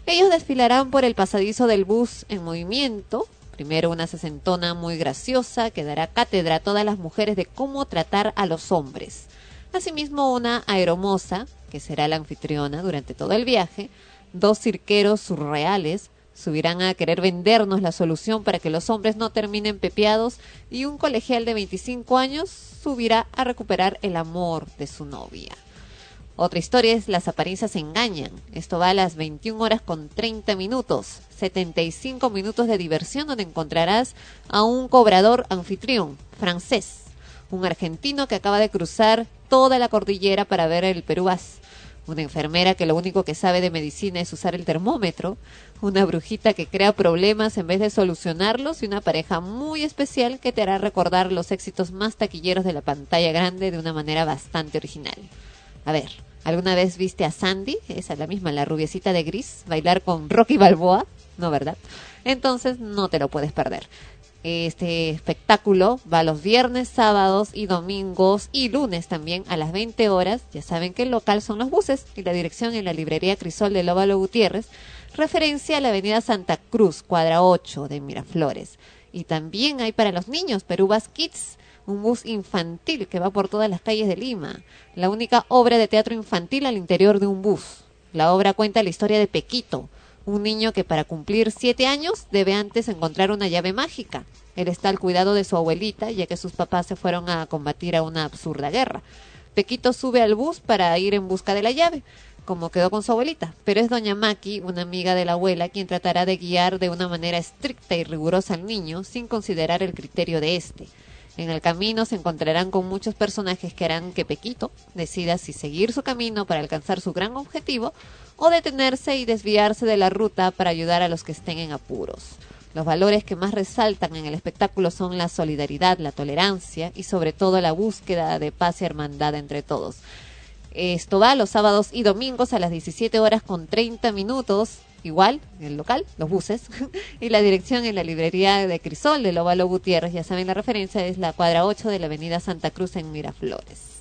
Ellos desfilarán por el pasadizo del bus en movimiento. Primero una sesentona muy graciosa que dará cátedra a todas las mujeres de cómo tratar a los hombres. Asimismo una aeromoza, que será la anfitriona durante todo el viaje. Dos cirqueros surreales subirán a querer vendernos la solución para que los hombres no terminen pepeados y un colegial de 25 años subirá a recuperar el amor de su novia. Otra historia es Las apariencias engañan. Esto va a las 21 horas con 30 minutos. 75 minutos de diversión donde encontrarás a un cobrador anfitrión francés. Un argentino que acaba de cruzar toda la cordillera para ver el Perú As. Una enfermera que lo único que sabe de medicina es usar el termómetro. Una brujita que crea problemas en vez de solucionarlos. Y una pareja muy especial que te hará recordar los éxitos más taquilleros de la pantalla grande de una manera bastante original. A ver, ¿alguna vez viste a Sandy, esa es la misma, la rubiecita de gris, bailar con Rocky Balboa? No, ¿verdad? Entonces no te lo puedes perder. Este espectáculo va los viernes, sábados y domingos y lunes también a las 20 horas. Ya saben que el local son los buses y la dirección en la librería Crisol de Lóvalo Gutiérrez, referencia a la avenida Santa Cruz, cuadra 8 de Miraflores. Y también hay para los niños Perubas Kids, un bus infantil que va por todas las calles de Lima. La única obra de teatro infantil al interior de un bus. La obra cuenta la historia de Pequito, un niño que para cumplir siete años debe antes encontrar una llave mágica. Él está al cuidado de su abuelita, ya que sus papás se fueron a combatir a una absurda guerra. Pequito sube al bus para ir en busca de la llave, como quedó con su abuelita, pero es doña Maki, una amiga de la abuela, quien tratará de guiar de una manera estricta y rigurosa al niño sin considerar el criterio de éste. En el camino se encontrarán con muchos personajes que harán que Pequito decida si seguir su camino para alcanzar su gran objetivo o detenerse y desviarse de la ruta para ayudar a los que estén en apuros. Los valores que más resaltan en el espectáculo son la solidaridad, la tolerancia y sobre todo la búsqueda de paz y hermandad entre todos. Esto va los sábados y domingos a las 17 horas con 30 minutos, igual, el local, los buses, y la dirección en la librería de Crisol de Lóvalo Gutiérrez, ya saben la referencia, es la cuadra 8 de la avenida Santa Cruz en Miraflores.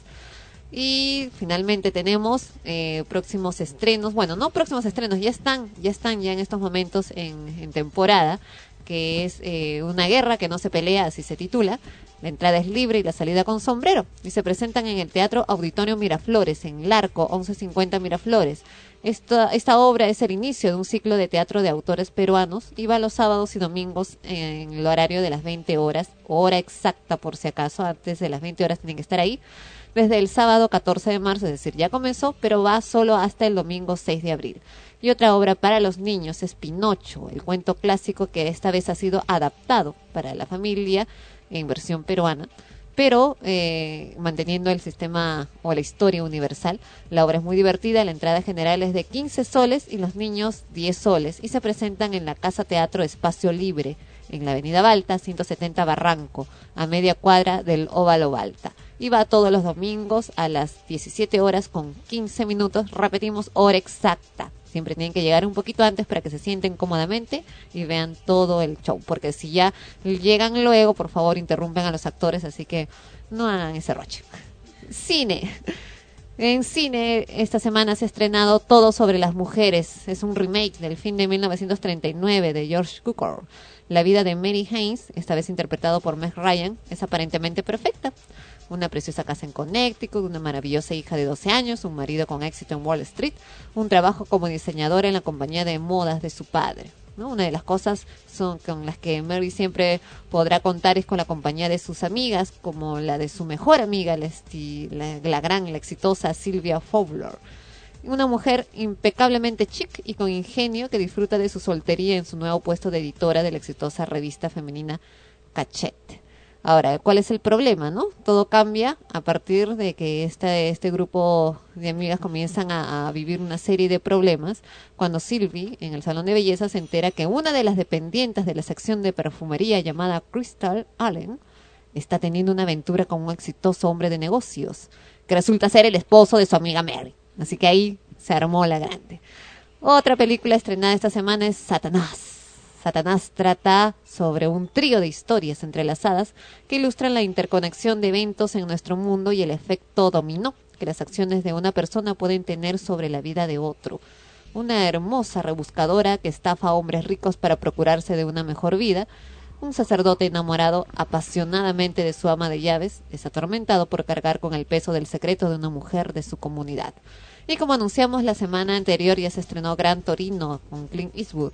Y finalmente tenemos eh, próximos estrenos, bueno, no próximos estrenos, ya están, ya están ya en estos momentos en, en temporada. que es eh, una guerra que no se pelea, así se titula. La entrada es libre y la salida con sombrero. Y se presentan en el Teatro Auditorio Miraflores, en Larco, 1150 Miraflores. Esta, esta obra es el inicio de un ciclo de teatro de autores peruanos y va los sábados y domingos en el horario de las 20 horas, hora exacta por si acaso, antes de las 20 horas tienen que estar ahí, desde el sábado 14 de marzo, es decir, ya comenzó, pero va solo hasta el domingo 6 de abril. Y otra obra para los niños es Pinocho, el cuento clásico que esta vez ha sido adaptado para la familia en versión peruana pero eh, manteniendo el sistema o la historia universal. La obra es muy divertida, la entrada general es de 15 soles y los niños 10 soles y se presentan en la Casa Teatro Espacio Libre en la Avenida Balta, 170 Barranco, a media cuadra del Óvalo Balta. Y va todos los domingos a las 17 horas con 15 minutos, repetimos, hora exacta. Siempre tienen que llegar un poquito antes para que se sienten cómodamente y vean todo el show. Porque si ya llegan luego, por favor, interrumpen a los actores, así que no hagan ese roche. Cine. En cine, esta semana se ha estrenado Todo sobre las mujeres. Es un remake del fin de 1939 de George Cukor. La vida de Mary Haynes, esta vez interpretado por Meg Ryan, es aparentemente perfecta. Una preciosa casa en Connecticut, una maravillosa hija de 12 años, un marido con éxito en Wall Street, un trabajo como diseñadora en la compañía de modas de su padre. Una de las cosas son con las que Mary siempre podrá contar es con la compañía de sus amigas, como la de su mejor amiga, la, la gran, la exitosa Sylvia Fowler. Una mujer impecablemente chic y con ingenio que disfruta de su soltería en su nuevo puesto de editora de la exitosa revista femenina Cachette. Ahora, ¿cuál es el problema, no? Todo cambia a partir de que este, este grupo de amigas comienzan a, a vivir una serie de problemas cuando Sylvie, en el salón de belleza, se entera que una de las dependientes de la sección de perfumería llamada Crystal Allen está teniendo una aventura con un exitoso hombre de negocios, que resulta ser el esposo de su amiga Mary. Así que ahí se armó la grande. Otra película estrenada esta semana es Satanás. Satanás trata sobre un trío de historias entrelazadas que ilustran la interconexión de eventos en nuestro mundo y el efecto dominó que las acciones de una persona pueden tener sobre la vida de otro. Una hermosa rebuscadora que estafa a hombres ricos para procurarse de una mejor vida. Un sacerdote enamorado apasionadamente de su ama de llaves es atormentado por cargar con el peso del secreto de una mujer de su comunidad. Y como anunciamos la semana anterior, ya se estrenó Gran Torino con Clint Eastwood,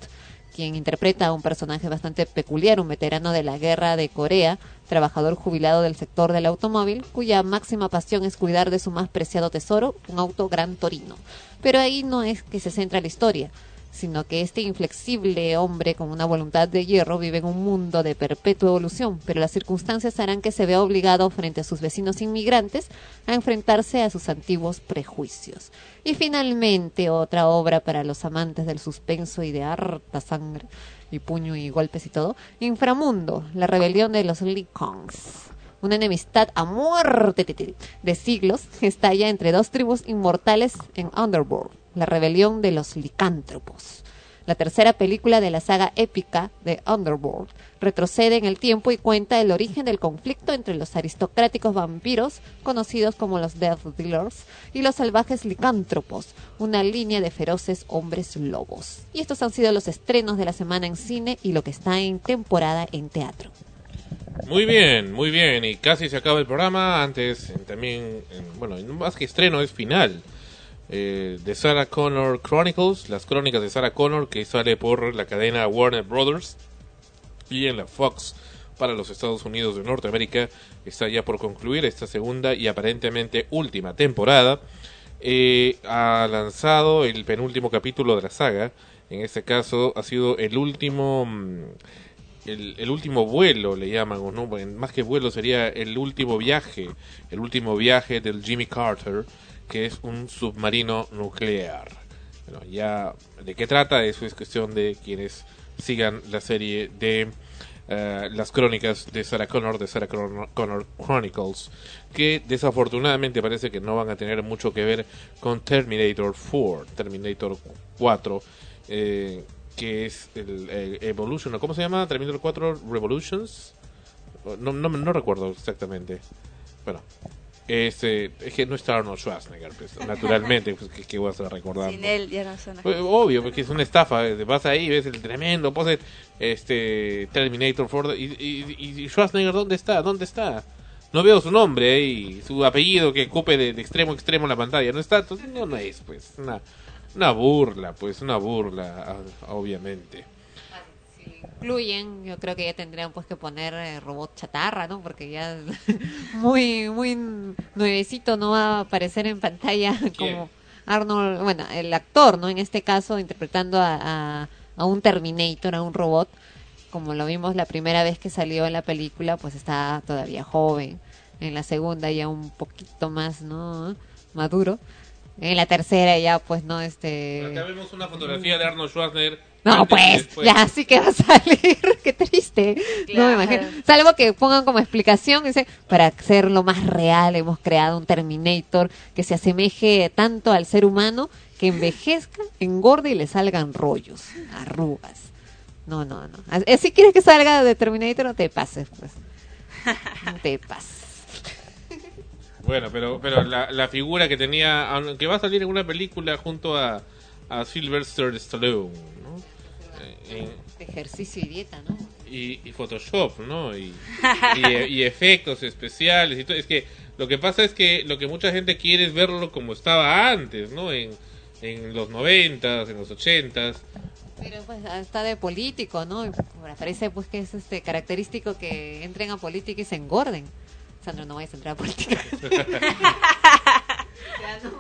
quien interpreta a un personaje bastante peculiar, un veterano de la guerra de Corea, trabajador jubilado del sector del automóvil, cuya máxima pasión es cuidar de su más preciado tesoro, un auto Gran Torino. Pero ahí no es que se centra la historia, sino que este inflexible hombre con una voluntad de hierro vive en un mundo de perpetua evolución, pero las circunstancias harán que se vea obligado frente a sus vecinos inmigrantes a enfrentarse a sus antiguos prejuicios. Y finalmente otra obra para los amantes del suspenso y de harta sangre y puño y golpes y todo, Inframundo, la rebelión de los Likongs. Una enemistad a muerte de siglos estalla entre dos tribus inmortales en Underworld, la rebelión de los licántropos. La tercera película de la saga épica de Underworld retrocede en el tiempo y cuenta el origen del conflicto entre los aristocráticos vampiros, conocidos como los Death Dealers, y los salvajes licántropos, una línea de feroces hombres lobos. Y estos han sido los estrenos de la semana en cine y lo que está en temporada en teatro. Muy bien, muy bien. Y casi se acaba el programa. Antes, también, en- bueno, en- más que estreno, es final. Eh, de Sarah Connor Chronicles, las crónicas de Sarah Connor, que sale por la cadena Warner Brothers y en la Fox para los Estados Unidos de Norteamérica. Está ya por concluir esta segunda y aparentemente última temporada. Eh, ha lanzado el penúltimo capítulo de la saga. En este caso ha sido el último mm, el, el último vuelo le llaman, o no, más que vuelo sería el último viaje, el último viaje del Jimmy Carter, que es un submarino nuclear. Bueno, ya de qué trata, eso es cuestión de quienes sigan la serie de eh, las crónicas de Sarah Connor, de Sarah Connor, Chronicles, que desafortunadamente parece que no van a tener mucho que ver con Terminator 4, Terminator 4, eh, que es el eh, Evolution, ¿o ¿cómo se llama? Terminator 4 Revolutions. No, no, no recuerdo exactamente. Bueno, Es, eh, es que no está Arnold Schwarzenegger, pues, naturalmente, pues, que, que vas a recordar. Sin él ya no suena. Pues, Obvio, porque es una estafa. eh, Vas ahí, ves el tremendo pose, este Terminator Ford y, y, y Schwarzenegger dónde está, dónde está. No veo su nombre eh, y su apellido que ocupe de, de extremo a extremo la pantalla. No está, entonces no, no es, pues una una burla, pues una burla, ah, obviamente. Incluyen, yo creo que ya tendrían pues que poner eh, robot chatarra, ¿no? Porque ya muy muy nuevecito no va a aparecer en pantalla como Arnold, bueno, el actor, ¿no? En este caso interpretando a, a, a un Terminator, a un robot, como lo vimos la primera vez que salió en la película, pues está todavía joven. En la segunda ya un poquito más, ¿no? Maduro. En la tercera ya pues no este Acá vemos una fotografía de Arnold Schwarzenegger. No, pues, después. ya sí que va a salir. Qué triste. No me imagino. Salvo que pongan como explicación, dice, para hacerlo más real hemos creado un Terminator que se asemeje tanto al ser humano que envejezca, engorde y le salgan rollos, arrugas. No, no, no. Si quieres que salga de Terminator, no te pases, pues. No te pases. Bueno, pero pero la, la figura que tenía, aunque va a salir en una película junto a, a Sylvester Stallone, en- Ejercicio y dieta, ¿no? y, y Photoshop, ¿no? Y, y, y efectos especiales y todo. Es que lo que pasa es que lo que mucha gente quiere es verlo como estaba antes, ¿no? En, en los noventas, en los ochentas. Pero pues está de político, ¿no? Me parece pues que es este característico que entren a política y se engorden. Sandra, no vayas a entrar a política.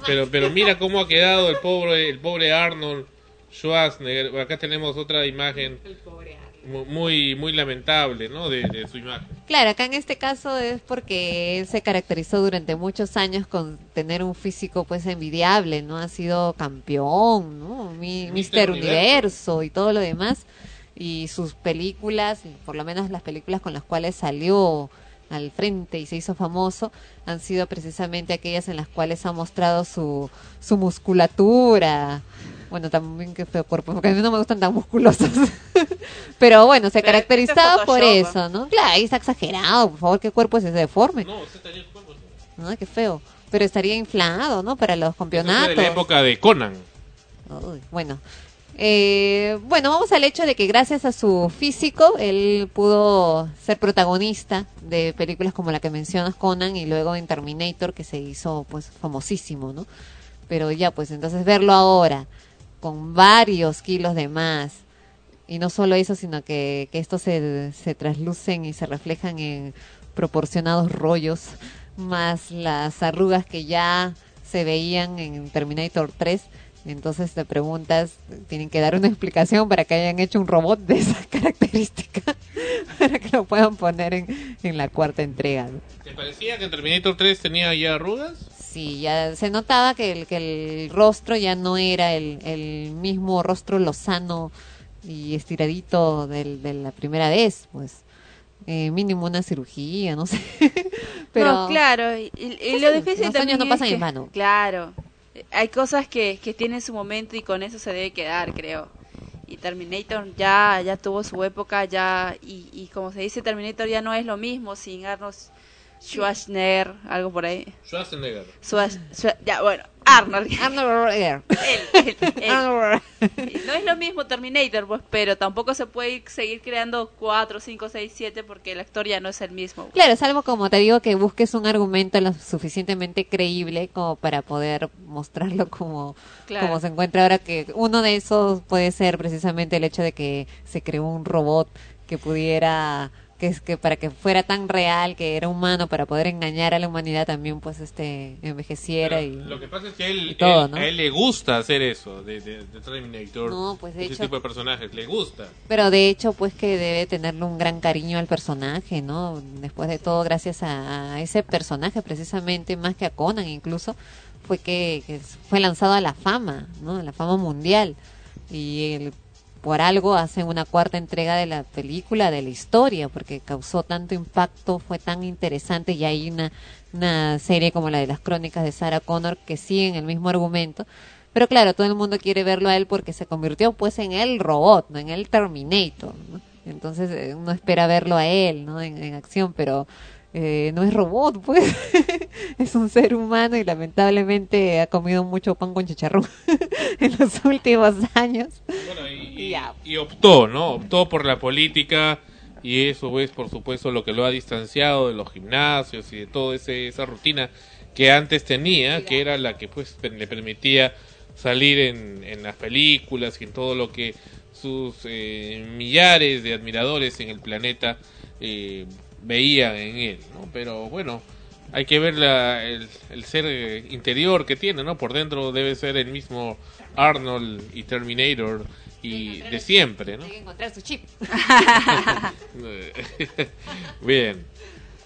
Pero pero mira cómo ha quedado el pobre el pobre Arnold Schwarzenegger. Acá tenemos otra imagen mu- muy muy lamentable, ¿no? De, de su imagen. Claro, acá en este caso es porque él se caracterizó durante muchos años con tener un físico pues envidiable, ¿no? Ha sido campeón, ¿no? Mi, Mister Universo y todo lo demás. Y sus películas, y por lo menos las películas con las cuales salió al frente y se hizo famoso, han sido precisamente aquellas en las cuales ha mostrado su, su musculatura. Bueno, también que feo cuerpo, porque a mí no me gustan tan musculosos. Pero bueno, se Pero caracterizaba este por eso, ¿no? Claro, ahí está exagerado, por favor, ¿qué cuerpo es ese deforme? No, usted tenía el cuerpo. No, qué feo. Pero estaría inflado, ¿no? Para los Eso fue campeonatos. de la época de Conan. Uy, bueno. Eh, bueno, vamos al hecho de que gracias a su físico él pudo ser protagonista de películas como la que mencionas Conan y luego en Terminator que se hizo pues famosísimo, ¿no? Pero ya pues entonces verlo ahora con varios kilos de más y no solo eso sino que, que estos se, se traslucen y se reflejan en proporcionados rollos más las arrugas que ya se veían en Terminator 3 entonces te preguntas, tienen que dar una explicación para que hayan hecho un robot de esas características para que lo puedan poner en, en la cuarta entrega. ¿Te parecía que en Terminator 3 tenía ya arrugas? Sí, ya se notaba que el, que el rostro ya no era el, el mismo rostro lozano y estiradito del, de la primera vez, pues eh, mínimo una cirugía, no sé. Pero No, claro, y, y- lo difícil los también años no es pasan en que- vano. Claro, hay cosas que, que tienen su momento y con eso se debe quedar, creo. Y Terminator ya ya tuvo su época, ya y, y como se dice, Terminator ya no es lo mismo sin Arnold Schwarzenegger, algo por ahí. Schwarzenegger. Schwar- Schwar- ya, bueno, Arnold. Arnold Él, él, él. No es lo mismo Terminator, pues, pero tampoco se puede ir- seguir creando 4, 5, 6, 7 porque el actor ya no es el mismo. Claro, salvo como te digo que busques un argumento lo suficientemente creíble como para poder mostrarlo como, Claro. como se encuentra ahora que uno de esos puede ser precisamente el hecho de que se creó un robot que pudiera que es que para que fuera tan real que era humano para poder engañar a la humanidad también pues este envejeciera y Lo que pasa es que a él, todo, él- ¿no? a él le gusta hacer eso de, de, de Terminator. No, pues, de ese hecho- tipo de personajes, le gusta. Pero de hecho, pues que debe tenerle un gran cariño al personaje, ¿no? Después de todo, gracias a, a ese personaje, precisamente, más que a Conan incluso, fue que, que fue lanzado a la fama, ¿no? A la fama mundial. Y él, por algo hacen una cuarta entrega de la película, de la historia, porque causó tanto impacto, fue tan interesante y hay una, una serie como la de las crónicas de Sarah Connor que siguen el mismo argumento. Pero claro, todo el mundo quiere verlo a él porque se convirtió pues en el robot, ¿no? en el Terminator. ¿no? Entonces eh, uno espera verlo a él ¿no? en, en acción, pero eh, no es robot, pues. es un ser humano y lamentablemente ha comido mucho pan con chicharrón en los últimos años. y, y optó, ¿no? Optó por la política y eso es, por supuesto, lo que lo ha distanciado de los gimnasios y de toda esa rutina que antes tenía, que era la que pues le permitía salir en, en las películas y en todo lo que sus eh, millares de admiradores en el planeta eh, veían en él, ¿no? Pero bueno, hay que ver la- el, el ser interior que tiene, ¿no? Por dentro debe ser el mismo Arnold y Terminator y de siempre, ¿no? Hay que encontrar su chip. Bien.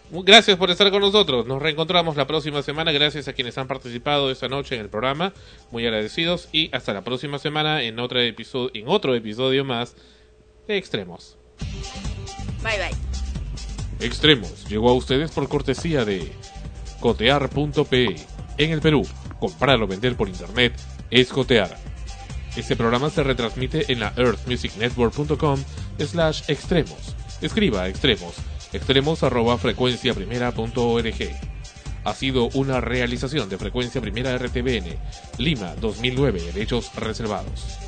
Gracias por estar con nosotros. Nos reencontramos la próxima semana. Gracias a quienes han participado esta noche en el programa. Muy agradecidos. Y hasta la próxima semana en, otra episodio, en otro episodio más de Extremos. Bye bye. Extremos llegó a ustedes por cortesía de cotear.pe. En el Perú, comprar o vender por internet es cotear. Este programa se retransmite en la earthmusicnetwork.com slash extremos. Escriba extremos, extremos arroba frecuencia. Ha sido una realización de frecuencia primera RTBN, Lima 2009, derechos reservados.